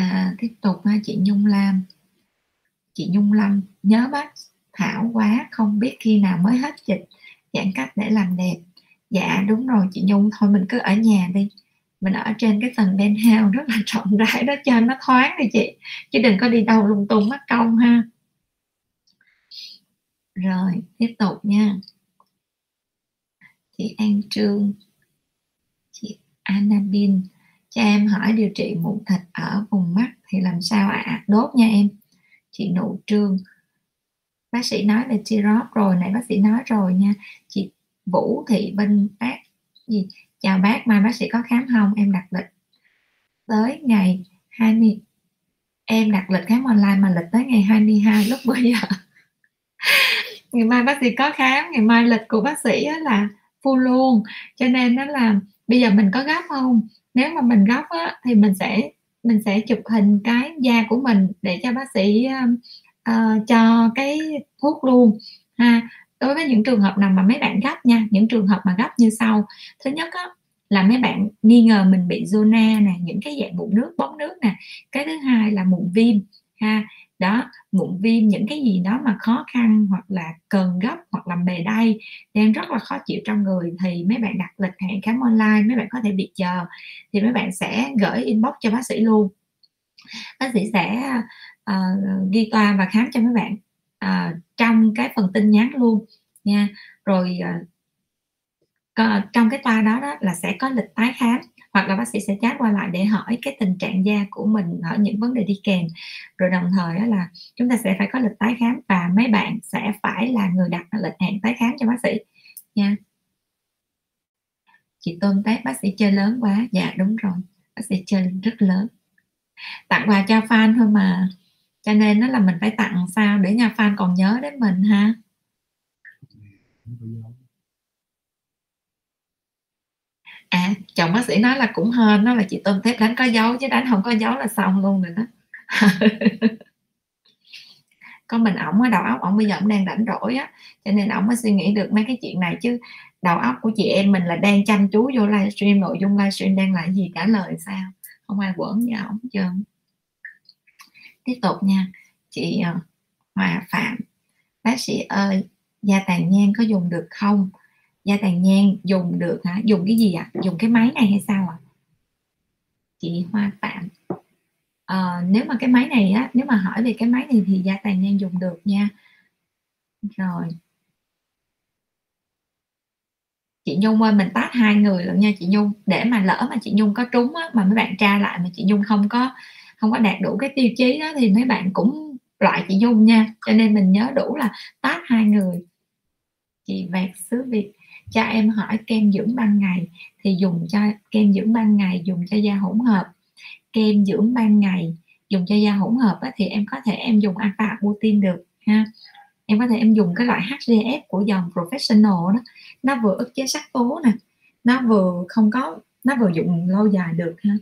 à, tiếp tục ha chị Nhung Lam. Chị Nhung Lâm nhớ bác Thảo quá không biết khi nào mới hết dịch giãn cách để làm đẹp. Dạ đúng rồi chị Nhung thôi mình cứ ở nhà đi. Mình ở trên cái tầng penthouse rất là rộng rãi đó cho nó thoáng đi chị chứ đừng có đi đâu lung tung mất công ha. Rồi tiếp tục nha. Chị An Trương chị Annabin cho em hỏi điều trị mụn thịt ở vùng mắt thì làm sao ạ? À? đốt nha em. Chị nụ trương. Bác sĩ nói về tirop rồi, nãy bác sĩ nói rồi nha. Chị vũ thị vinh bác gì? Chào bác, mai bác sĩ có khám không? Em đặt lịch tới ngày 20 em đặt lịch khám online mà lịch tới ngày 22 lúc bây giờ. [laughs] Ngày mai bác sĩ có khám, ngày mai lịch của bác sĩ là full luôn. Cho nên nó là bây giờ mình có gấp không? Nếu mà mình gấp á, thì mình sẽ mình sẽ chụp hình cái da của mình để cho bác sĩ uh, cho cái thuốc luôn. Ha đối với những trường hợp nào mà mấy bạn gấp nha những trường hợp mà gấp như sau. Thứ nhất á, là mấy bạn nghi ngờ mình bị zona nè những cái dạng mụn nước bóng nước nè. Cái thứ hai là mụn viêm. Ha đó mụn viêm những cái gì đó mà khó khăn hoặc là cần gấp hoặc là bề đay đang rất là khó chịu trong người thì mấy bạn đặt lịch hẹn khám online mấy bạn có thể bị chờ thì mấy bạn sẽ gửi inbox cho bác sĩ luôn. Bác sĩ sẽ uh, ghi toa và khám cho mấy bạn uh, trong cái phần tin nhắn luôn nha. Rồi uh, trong cái toa đó, đó là sẽ có lịch tái khám hoặc là bác sĩ sẽ chat qua lại để hỏi cái tình trạng da của mình hỏi những vấn đề đi kèm. Rồi đồng thời đó là chúng ta sẽ phải có lịch tái khám và mấy bạn sẽ phải là người đặt lịch hẹn tái khám cho bác sĩ nha. Chị tôm tép, bác sĩ chơi lớn quá. Dạ đúng rồi. Bác sĩ chơi rất lớn. Tặng quà cho fan thôi mà. Cho nên nó là mình phải tặng sao để nhà fan còn nhớ đến mình ha? À chồng bác sĩ nói là cũng hên nó là chị tôm thép đánh có dấu, chứ đánh không có dấu là xong luôn rồi đó. [laughs] Có mình ổng ở đầu óc ổng bây giờ ổng đang rảnh rỗi á, cho nên ổng mới suy nghĩ được mấy cái chuyện này, chứ đầu óc của chị em mình là đang chăm chú vô livestream, nội dung livestream đang là gì trả lời sao? Không ai quẩn với ổng chưa tiếp tục nha, chị ờ, Hòa Phạm. Bác sĩ ơi, da tàn nhang có dùng được không? Da tàn nhang dùng được hả? Dùng cái gì ạ? À? dùng cái máy này hay sao ạ? À? chị Hoa Phạm. À, nếu mà cái máy này á nếu mà hỏi về cái máy này thì da tàn nhang dùng được nha. Rồi. Chị Nhung ơi mình tát hai người luôn nha chị Nhung. Để mà lỡ mà chị Nhung có trúng á, mà mấy bạn tra lại mà chị Nhung không có không có đạt đủ cái tiêu chí đó thì mấy bạn cũng loại chị Nhung nha. Cho nên mình nhớ đủ là tát hai người. Chị vẹt xứ Việt cho em hỏi kem dưỡng ban ngày thì dùng cho kem dưỡng ban ngày dùng cho da hỗn hợp. Kem dưỡng ban ngày dùng cho da hỗn hợp á, thì em có thể em dùng alpha protein được ha. Em có thể em dùng cái loại HGF của dòng professional đó. Nó vừa ức chế sắc tố nè nó vừa không có nó vừa dùng lâu dài được ha.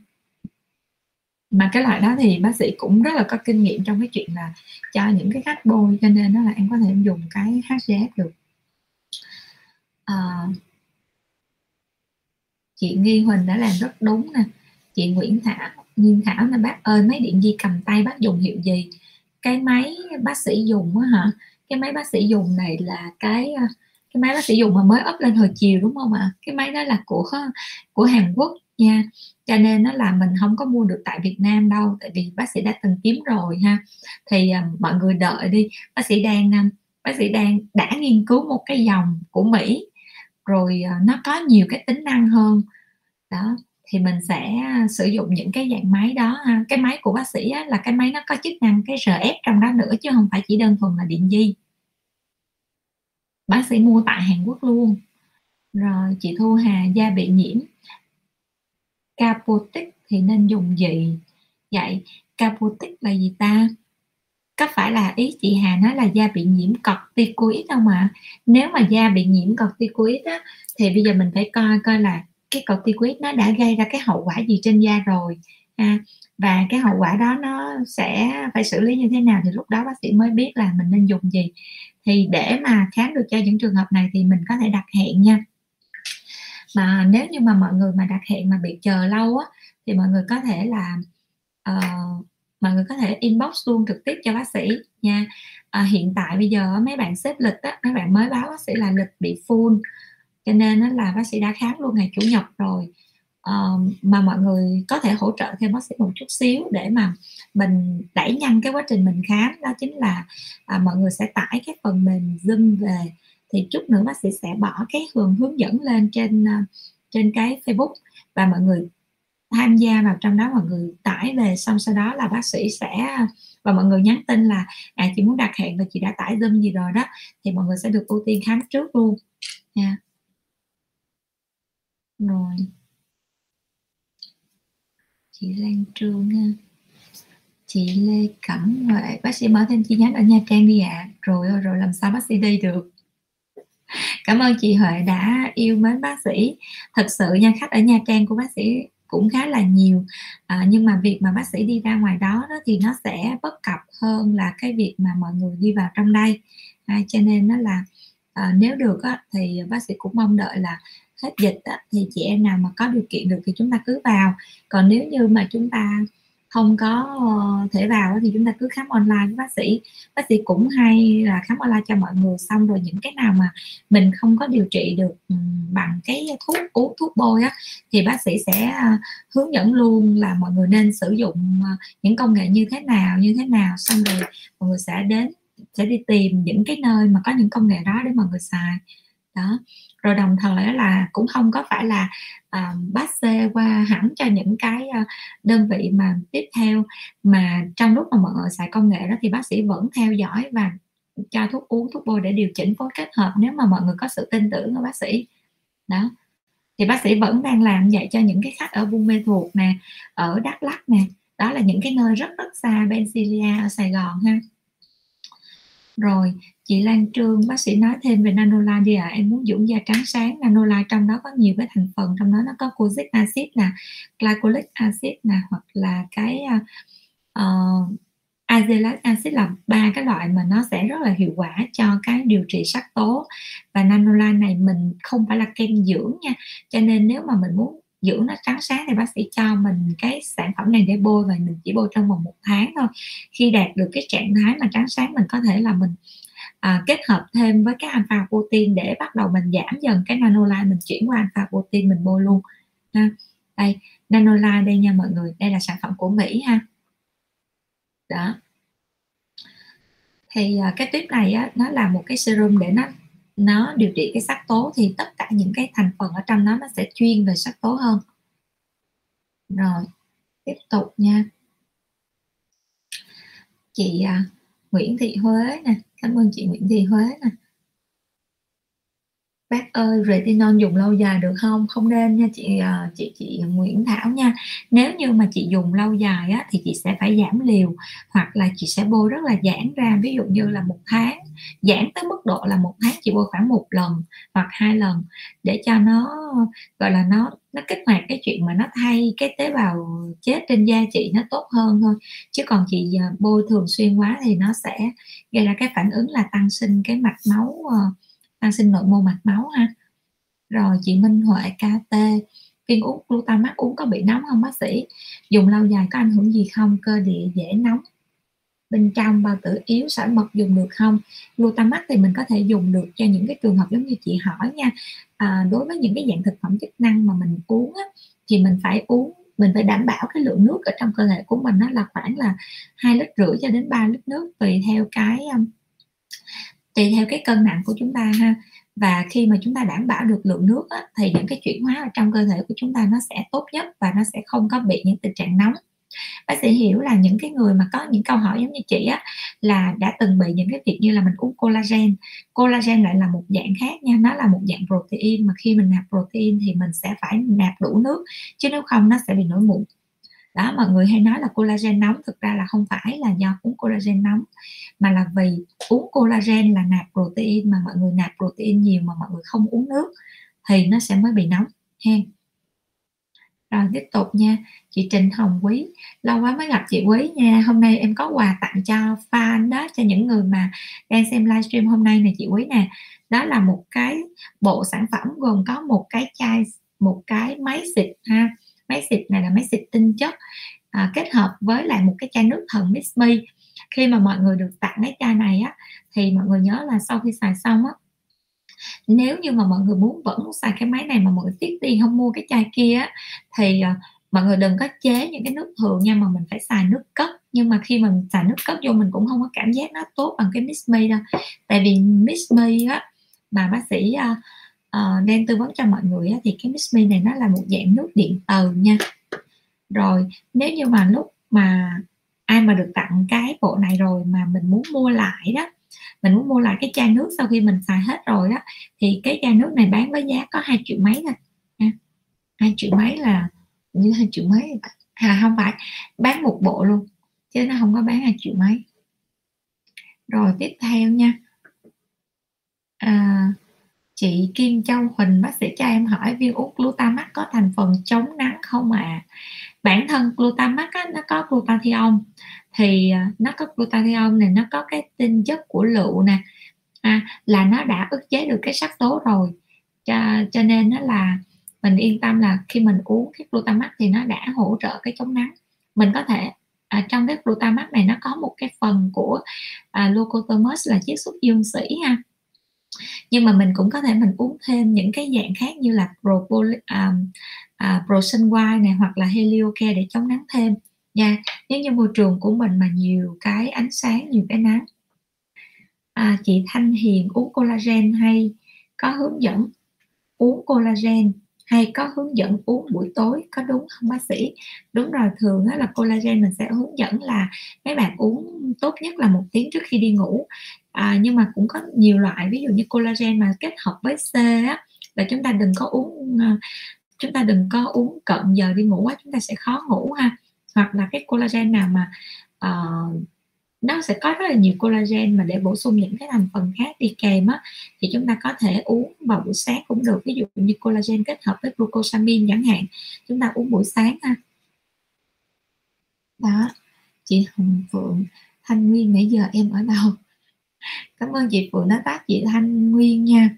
Mà cái loại đó thì bác sĩ cũng rất là có kinh nghiệm trong cái chuyện là cho những cái khách bôi cho nên nó là em có thể em dùng cái HGF được à, chị Nghi Huỳnh đã làm rất đúng nè. Chị Nguyễn Thảo Nguyên Thảo là bác ơi máy điện di cầm tay bác dùng hiệu gì? Cái máy bác sĩ dùng á hả? Cái máy bác sĩ dùng này là cái ờ, cái máy bác sĩ dùng mà mới up lên hồi chiều đúng không ạ? Cái máy đó là của của Hàn Quốc nha. Cho nên nó là mình không có mua được tại Việt Nam đâu tại vì bác sĩ đã từng kiếm rồi ha. Thì ờ, mọi người đợi đi. Bác sĩ đang bác sĩ đang đã nghiên cứu một cái dòng của Mỹ rồi à, nó có nhiều cái tính năng hơn. Đó thì mình sẽ à, sử dụng những cái dạng máy đó ha. Cái máy của bác sĩ á, là cái máy nó có chức năng cái RF trong đó nữa chứ không phải chỉ đơn thuần là điện di. Bác sĩ mua tại Hàn Quốc luôn. Rồi chị Thu Hà da bị nhiễm. Capotic thì nên dùng gì? Vậy capotic là gì ta? Có phải là ý chị Hà nói là da bị nhiễm corticoid không ạ? À? nếu mà da bị nhiễm corticoid á thì bây giờ mình phải coi coi là cái corticoid nó đã gây ra cái hậu quả gì trên da rồi à, và cái hậu quả đó nó sẽ phải xử lý như thế nào thì lúc đó bác sĩ mới biết là mình nên dùng gì. Thì để mà khám được cho những trường hợp này thì mình có thể đặt hẹn nha. Mà nếu như mà mọi người mà đặt hẹn mà bị chờ lâu á thì mọi người có thể là uh, mọi người có thể inbox luôn trực tiếp cho bác sĩ nha. À, hiện tại bây giờ mấy bạn xếp lịch á mấy bạn mới báo bác sĩ là lịch bị full cho nên là bác sĩ đã khám luôn ngày chủ nhật rồi. À, mà mọi người có thể hỗ trợ thêm bác sĩ một chút xíu để mà mình đẩy nhanh cái quá trình mình khám đó chính là à, mọi người sẽ tải cái phần mềm zoom về. Thì chút nữa bác sĩ sẽ bỏ cái hướng hướng dẫn lên trên à, trên cái facebook và mọi người tham gia vào trong đó, mọi người tải về, xong sau đó là bác sĩ sẽ, và mọi người nhắn tin là à chị muốn đặt hẹn và chị đã tải zoom gì rồi đó. Thì mọi người sẽ được ưu tiên khám trước luôn. Nha. Yeah rồi. Chị Lan Trương ha chị Lê Cẩm Huệ. Bác sĩ mở thêm chi nhánh ở Nha Trang đi ạ. À. rồi rồi, làm sao bác sĩ đi được? Cảm ơn chị Huệ đã yêu mến bác sĩ. Thật sự nha, khách ở Nha Trang của bác sĩ cũng khá là nhiều. À, nhưng mà việc mà bác sĩ đi ra ngoài đó, đó thì nó sẽ bất cập hơn là cái việc mà mọi người đi vào trong đây. À, cho nên nó là à, nếu được á, thì bác sĩ cũng mong đợi là hết dịch á, thì chị em nào mà có điều kiện được thì chúng ta cứ vào. Còn nếu như mà chúng ta không có ờ, thể vào thì chúng ta cứ khám online với bác sĩ. Bác sĩ cũng hay là khám online cho mọi người, xong rồi những cái nào mà mình không có điều trị được ừ, bằng cái thuốc uống, thuốc bôi á, thì bác sĩ sẽ à, hướng dẫn luôn là mọi người nên sử dụng ờ, những công nghệ như thế nào, như thế nào. Xong rồi mọi người sẽ đến, sẽ đi tìm những cái nơi mà có những công nghệ đó để mọi người xài. Đó rồi đồng thời là cũng không có phải là uh, bác xê qua hẳn cho những cái uh, đơn vị mà tiếp theo. Mà trong lúc mà mọi người xài công nghệ đó thì bác sĩ vẫn theo dõi và cho thuốc uống thuốc bôi để điều chỉnh phối kết hợp nếu mà mọi người có sự tin tưởng ở bác sĩ. Đó. Thì bác sĩ vẫn đang làm vậy cho những cái khách ở Buôn Mê Thuột nè ở Đắk Lắk nè. Đó là những cái nơi rất rất xa Bencilia ở Sài Gòn ha rồi chị Lan Trương bác sĩ nói thêm về nanola đi ạ. À. em muốn dưỡng da trắng sáng. Nanola trong đó có nhiều cái thành phần trong đó nó có cozic acid nè glycolic acid nè hoặc là cái à, ờ, uh, azelaic acid là ba cái loại mà nó sẽ rất là hiệu quả cho cái điều trị sắc tố. Và nanola này mình không phải là kem dưỡng nha. Cho nên nếu mà mình muốn dưỡng nó trắng sáng thì bác sĩ cho mình cái sản phẩm này để bôi và mình chỉ bôi trong vòng một tháng thôi. Khi đạt được cái trạng thái mà trắng sáng mình có thể là mình à, kết hợp thêm với cái alpha protein để bắt đầu mình giảm dần cái nanoline mình chuyển qua alpha protein mình bôi luôn. Ha đây nanoline đây nha mọi người đây là sản phẩm của mỹ ha. Đó. Thì à, cái tuyếp này á, nó là một cái serum để nó nó điều trị cái sắc tố thì tất cả những cái thành phần ở trong nó nó sẽ chuyên về sắc tố hơn. Rồi, tiếp tục nha. Chị à, Nguyễn Thị Huế nè. Cảm ơn chị Nguyễn Thị Huế nè bác ơi retinol dùng lâu dài được không? Không nên nha chị à, chị chị Nguyễn Thảo nha. Nếu như mà chị dùng lâu dài á, thì chị sẽ phải giảm liều hoặc là chị sẽ bôi rất là giãn ra. Ví dụ như là một tháng giãn tới mức độ là một tháng chị bôi khoảng một lần hoặc hai lần để cho nó gọi là nó nó kích hoạt cái chuyện mà nó thay cái tế bào chết trên da chị nó tốt hơn thôi. Chứ còn chị à, bôi thường xuyên quá thì nó sẽ gây ra cái phản ứng là tăng sinh cái mạch máu uh, tăng sinh nội mô mạch máu ha. Rồi chị Minh Huệ KT viên uống glutamat uống có bị nóng không bác sĩ? Dùng lâu dài có ảnh hưởng gì không? Cơ địa dễ nóng. Bên trong bao tử yếu sỏi mật dùng được không? Glutamat thì mình có thể dùng được cho những cái trường hợp giống như chị hỏi nha. À, đối với những cái dạng thực phẩm chức năng mà mình uống á, thì mình phải uống mình phải đảm bảo cái lượng nước ở trong cơ thể của mình nó là khoảng là hai lít rưỡi cho đến 3 lít nước tùy theo cái um, tùy theo cái cân nặng của chúng ta ha. Và khi mà chúng ta đảm bảo được lượng nước á, thì những cái chuyển hóa ở trong cơ thể của chúng ta nó sẽ tốt nhất và nó sẽ không có bị những tình trạng nóng. Bác sĩ hiểu là những cái người mà có những câu hỏi giống như chị á là đã từng bị những cái việc như là mình uống collagen. Collagen lại là một dạng khác nha nó là một dạng protein mà khi mình nạp protein thì mình sẽ phải nạp đủ nước chứ nếu không nó sẽ bị nổi mụn đó mọi người hay nói là collagen nóng, thực ra là không phải là do uống collagen nóng, mà là vì uống collagen là nạp protein, mà mọi người nạp protein nhiều mà mọi người không uống nước thì nó sẽ mới bị nóng, hen. Rồi tiếp tục nha, chị Trịnh Hồng Quý, lâu quá mới gặp chị Quý nha, hôm nay em có quà tặng cho fan đó, cho những người mà đang xem livestream hôm nay nè chị Quý nè. Đó là một cái bộ sản phẩm gồm có một cái chai, một cái máy xịt ha máy xịt này là máy xịt tinh chất à, kết hợp với lại một cái chai nước thần Miss Me. Khi mà mọi người được tặng cái chai này á thì mọi người nhớ là sau khi xài xong á nếu như mà mọi người muốn vẫn muốn xài cái máy này mà mọi người tiếc tiền không mua cái chai kia á, thì à, mọi người đừng có chế những cái nước thường nha mà mình phải xài nước cất nhưng mà khi mình xài nước cất vô mình cũng không có cảm giác nó tốt bằng cái Miss Me đâu. Tại vì Miss Me á mà bác sĩ à, uh, đang tư vấn cho mọi người á, thì cái Miss Me này nó là một dạng nước điện từ nha. Rồi nếu như mà lúc mà ai mà được tặng cái bộ này rồi mà mình muốn mua lại đó mình muốn mua lại cái chai nước sau khi mình xài hết rồi đó thì cái chai nước này bán với giá có hai triệu mấy thôi hai triệu mấy là như hai triệu mấy à không phải bán một bộ luôn chứ nó không có bán hai triệu mấy. Rồi tiếp theo nha. À, chị Kim Châu Huỳnh bác sĩ cho em hỏi viên uống glutamat có thành phần chống nắng không ạ? À? bản thân glutamat á, nó có glutathione. Thì à, nó có glutathione này nó có cái tinh chất của lựu nè. À, là nó đã ức chế được cái sắc tố rồi. Cho, cho nên nó là mình yên tâm là khi mình uống cái glutamat thì nó đã hỗ trợ cái chống nắng. Mình có thể à, trong cái glutamat này nó có một cái phần của à, leucotomus là chiết xuất dương sĩ ha nhưng mà mình cũng có thể mình uống thêm những cái dạng khác như là propol um, à, uh, à, White này hoặc là heliocare để chống nắng thêm. Nha nếu như môi trường của mình mà nhiều cái ánh sáng nhiều cái nắng. À, chị Thanh Hiền uống collagen hay? Có hướng dẫn uống collagen hay có hướng dẫn uống buổi tối có đúng không bác sĩ? Đúng rồi thường đó là collagen mình sẽ hướng dẫn là mấy bạn uống tốt nhất là một tiếng trước khi đi ngủ. À, nhưng mà cũng có nhiều loại ví dụ như collagen mà kết hợp với C á là chúng ta đừng có uống ờ, chúng ta đừng có uống cận giờ đi ngủ quá chúng ta sẽ khó ngủ ha. Hoặc là cái collagen nào mà uh, nó sẽ có rất là nhiều collagen mà để bổ sung những cái thành phần khác đi kèm á. Thì chúng ta có thể uống vào buổi sáng cũng được, ví dụ như collagen kết hợp với glucosamine chẳng hạn. Chúng ta uống buổi sáng ha. Đó, chị Hồng Phượng, Thanh Nguyên nãy giờ em ở đâu? Cảm ơn chị Phượng đã tác chị Thanh Nguyên nha.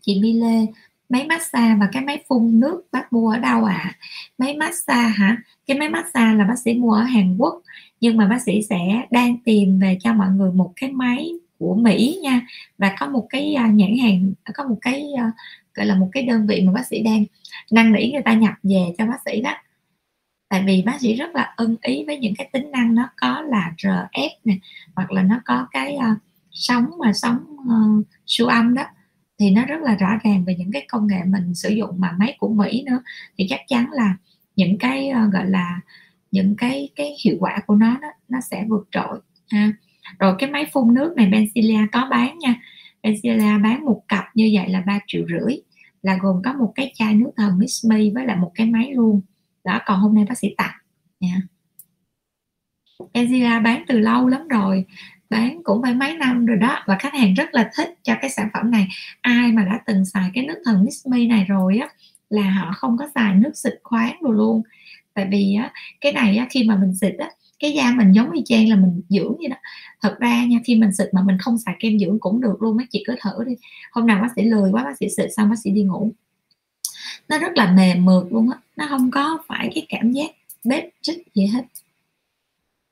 Chị Mi Lê máy massage và cái máy phun nước bác mua ở đâu ạ? À? máy massage hả? Cái máy massage là bác sĩ mua ở Hàn Quốc nhưng mà bác sĩ sẽ đang tìm về cho mọi người một cái máy của Mỹ nha. Và có một cái à, nhãn hàng có một cái à, gọi là một cái đơn vị mà bác sĩ đang năn nỉ người ta nhập về cho bác sĩ đó. Tại vì bác sĩ rất là ưng ý với những cái tính năng nó có là RF nè hoặc là nó có cái uh, sóng mà sóng uh, siêu âm đó thì nó rất là rõ ràng về những cái công nghệ mình sử dụng mà máy của Mỹ nữa. Thì chắc chắn là những cái uh, gọi là những cái cái hiệu quả của nó đó, nó sẽ vượt trội ha. Rồi cái máy phun nước này Benzilia có bán nha. Benzilla bán một cặp như vậy là 3 triệu rưỡi là gồm có một cái chai nước thần Miss Me với lại một cái máy luôn. Đó còn hôm nay bác sĩ tặng nha. Benzilla bán từ lâu lắm rồi bán cũng phải mấy năm rồi đó. Và khách hàng rất là thích cho cái sản phẩm này. Ai mà đã từng xài cái nước thần Miss Me này rồi á, là họ không có xài nước xịt khoáng rồi luôn. Tại vì á, cái này á, khi mà mình xịt á, cái da mình giống như chang là mình dưỡng vậy đó. Thật ra nha, khi mình xịt mà mình không xài kem dưỡng cũng được luôn mấy chị cứ thử đi. Hôm nào bác sĩ lười quá, bác sĩ xịt xong bác sĩ đi ngủ. Nó rất là mềm mượt luôn á. Nó không có phải cái cảm giác bếp chích gì hết.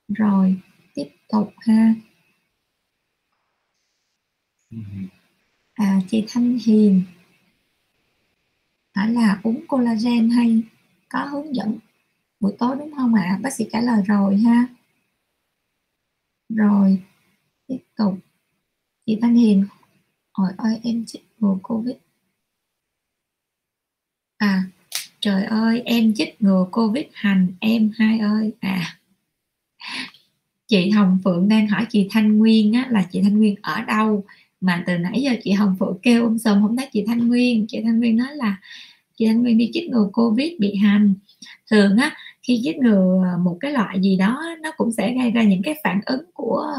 Rồi, tiếp tục ha. Ừ. à chị Thanh Hiền. Hỏi là uống collagen hay có hướng dẫn buổi tối đúng không ạ? À? bác sĩ trả lời rồi ha. Rồi tiếp tục. Chị Thanh Hiền. Hỏi ơi em chích ngừa covid. À trời ơi em chích ngừa covid hành em hai ơi. À chị Hồng Phượng đang hỏi chị Thanh Nguyên á, là chị Thanh Nguyên ở đâu? Mà từ nãy giờ chị Hồng Phượng kêu ông sầm không thấy chị Thanh Nguyên. Chị Thanh Nguyên nói là chị Thanh Nguyên đi chích ngừa Covid bị hành thường á khi chích ngừa một cái loại gì đó nó cũng sẽ gây ra những cái phản ứng của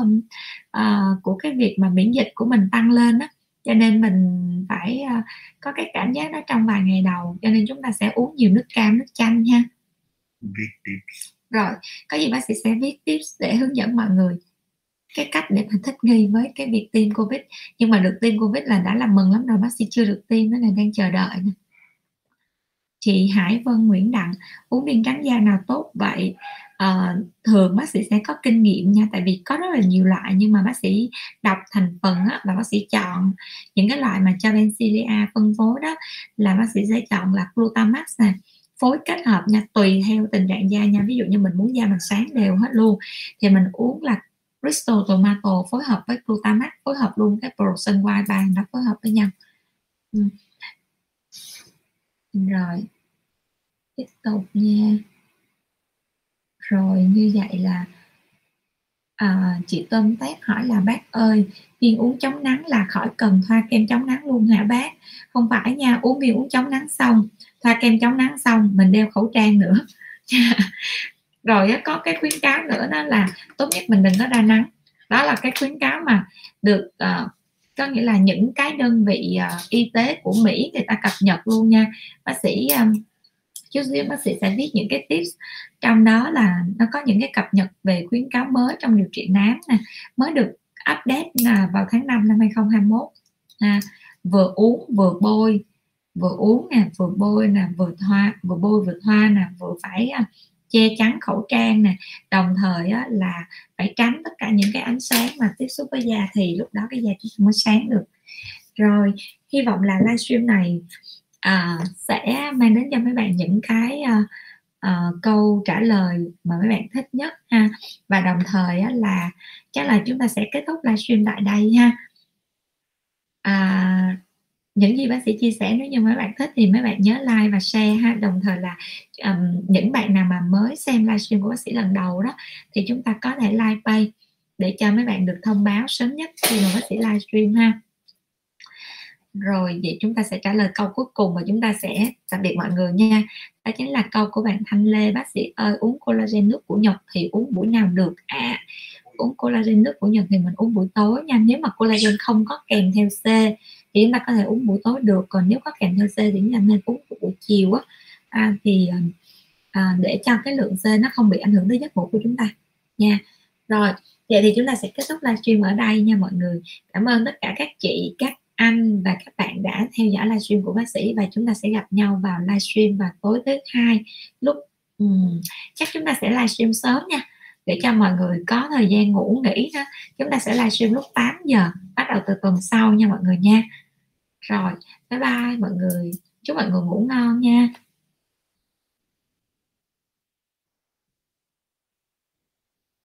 uh, của cái việc mà miễn dịch của mình tăng lên á. Cho nên mình phải uh, có cái cảm giác đó trong vài ngày đầu. Cho nên chúng ta sẽ uống nhiều nước cam nước chanh ha. Rồi có gì bác sĩ sẽ viết tips để hướng dẫn mọi người cái cách để mà thích nghi với cái việc tiêm covid. Nhưng mà được tiêm covid là đã làm mừng lắm rồi bác sĩ chưa được tiêm nó là đang chờ đợi nè. Chị Hải Vân Nguyễn Đặng uống viên trắng da nào tốt vậy? À, thường bác sĩ sẽ có kinh nghiệm nha tại vì có rất là nhiều loại nhưng mà bác sĩ đọc thành phần á, và bác sĩ chọn những cái loại mà cho Bencilia phân phối đó là bác sĩ sẽ chọn là Glutamax nè phối kết hợp nha tùy theo tình trạng da nha. Ví dụ như mình muốn da mình sáng đều hết luôn thì mình uống là Bristol Tomato phối hợp với Glutamax phối hợp luôn cái Prosen White Band nó phối hợp với nhau. Ừ. rồi. Tiếp tục nha. Rồi như vậy là à, chị tôm tép hỏi là bác ơi viên uống chống nắng là khỏi cần thoa kem chống nắng luôn hả bác? Không phải nha uống viên uống chống nắng xong thoa kem chống nắng xong mình đeo khẩu trang nữa. [laughs] rồi có cái khuyến cáo nữa đó là tốt nhất mình đừng có ra nắng. Đó là cái khuyến cáo mà được uh, có nghĩa là những cái đơn vị uh, y tế của Mỹ người ta cập nhật luôn nha. Bác sĩ um, chú xíu bác sĩ sẽ viết những cái tips. Trong đó là nó có những cái cập nhật về khuyến cáo mới trong điều trị nám nè mới được update là vào tháng 5 năm 2021 à, vừa uống vừa bôi vừa uống nè vừa bôi nè vừa thoa vừa bôi vừa thoa nè vừa phải che chắn khẩu trang nè. Đồng thời á, là phải tránh tất cả những cái ánh sáng mà tiếp xúc với da thì lúc đó cái da chúng ta mới sáng được. Rồi hy vọng là livestream này à, sẽ mang đến cho mấy bạn những cái à, à, câu trả lời mà mấy bạn thích nhất ha. Và đồng thời á, là chắc là chúng ta sẽ kết thúc livestream tại đây ha. À, những gì bác sĩ chia sẻ nếu như mấy bạn thích thì mấy bạn nhớ like và share ha. Đồng thời là um, những bạn nào mà mới xem livestream của bác sĩ lần đầu đó thì chúng ta có thể like pay để cho mấy bạn được thông báo sớm nhất khi mà bác sĩ livestream ha. Rồi vậy chúng ta sẽ trả lời câu cuối cùng và chúng ta sẽ tạm biệt mọi người nha. Đó chính là câu của bạn Thanh Lê bác sĩ ơi uống collagen nước của Nhật thì uống buổi nào được? À uống collagen nước của Nhật thì mình uống buổi tối nha. Nếu mà collagen không có kèm theo C thì chúng ta có thể uống buổi tối được. Còn nếu có kèm theo C thì chúng ta nên uống buổi chiều á. À, thì à, để cho cái lượng C nó không bị ảnh hưởng tới giấc ngủ của chúng ta nha. Rồi vậy thì chúng ta sẽ kết thúc livestream ở đây nha mọi người. Cảm ơn tất cả các chị các anh và các bạn đã theo dõi livestream của bác sĩ và chúng ta sẽ gặp nhau vào livestream vào tối thứ hai lúc um, chắc chúng ta sẽ livestream sớm nha để cho mọi người có thời gian ngủ nghỉ đó chúng ta sẽ livestream lúc 8 giờ, bắt đầu từ tuần sau nha mọi người nha. Rồi, bye bye mọi người. Chúc mọi người ngủ ngon nha.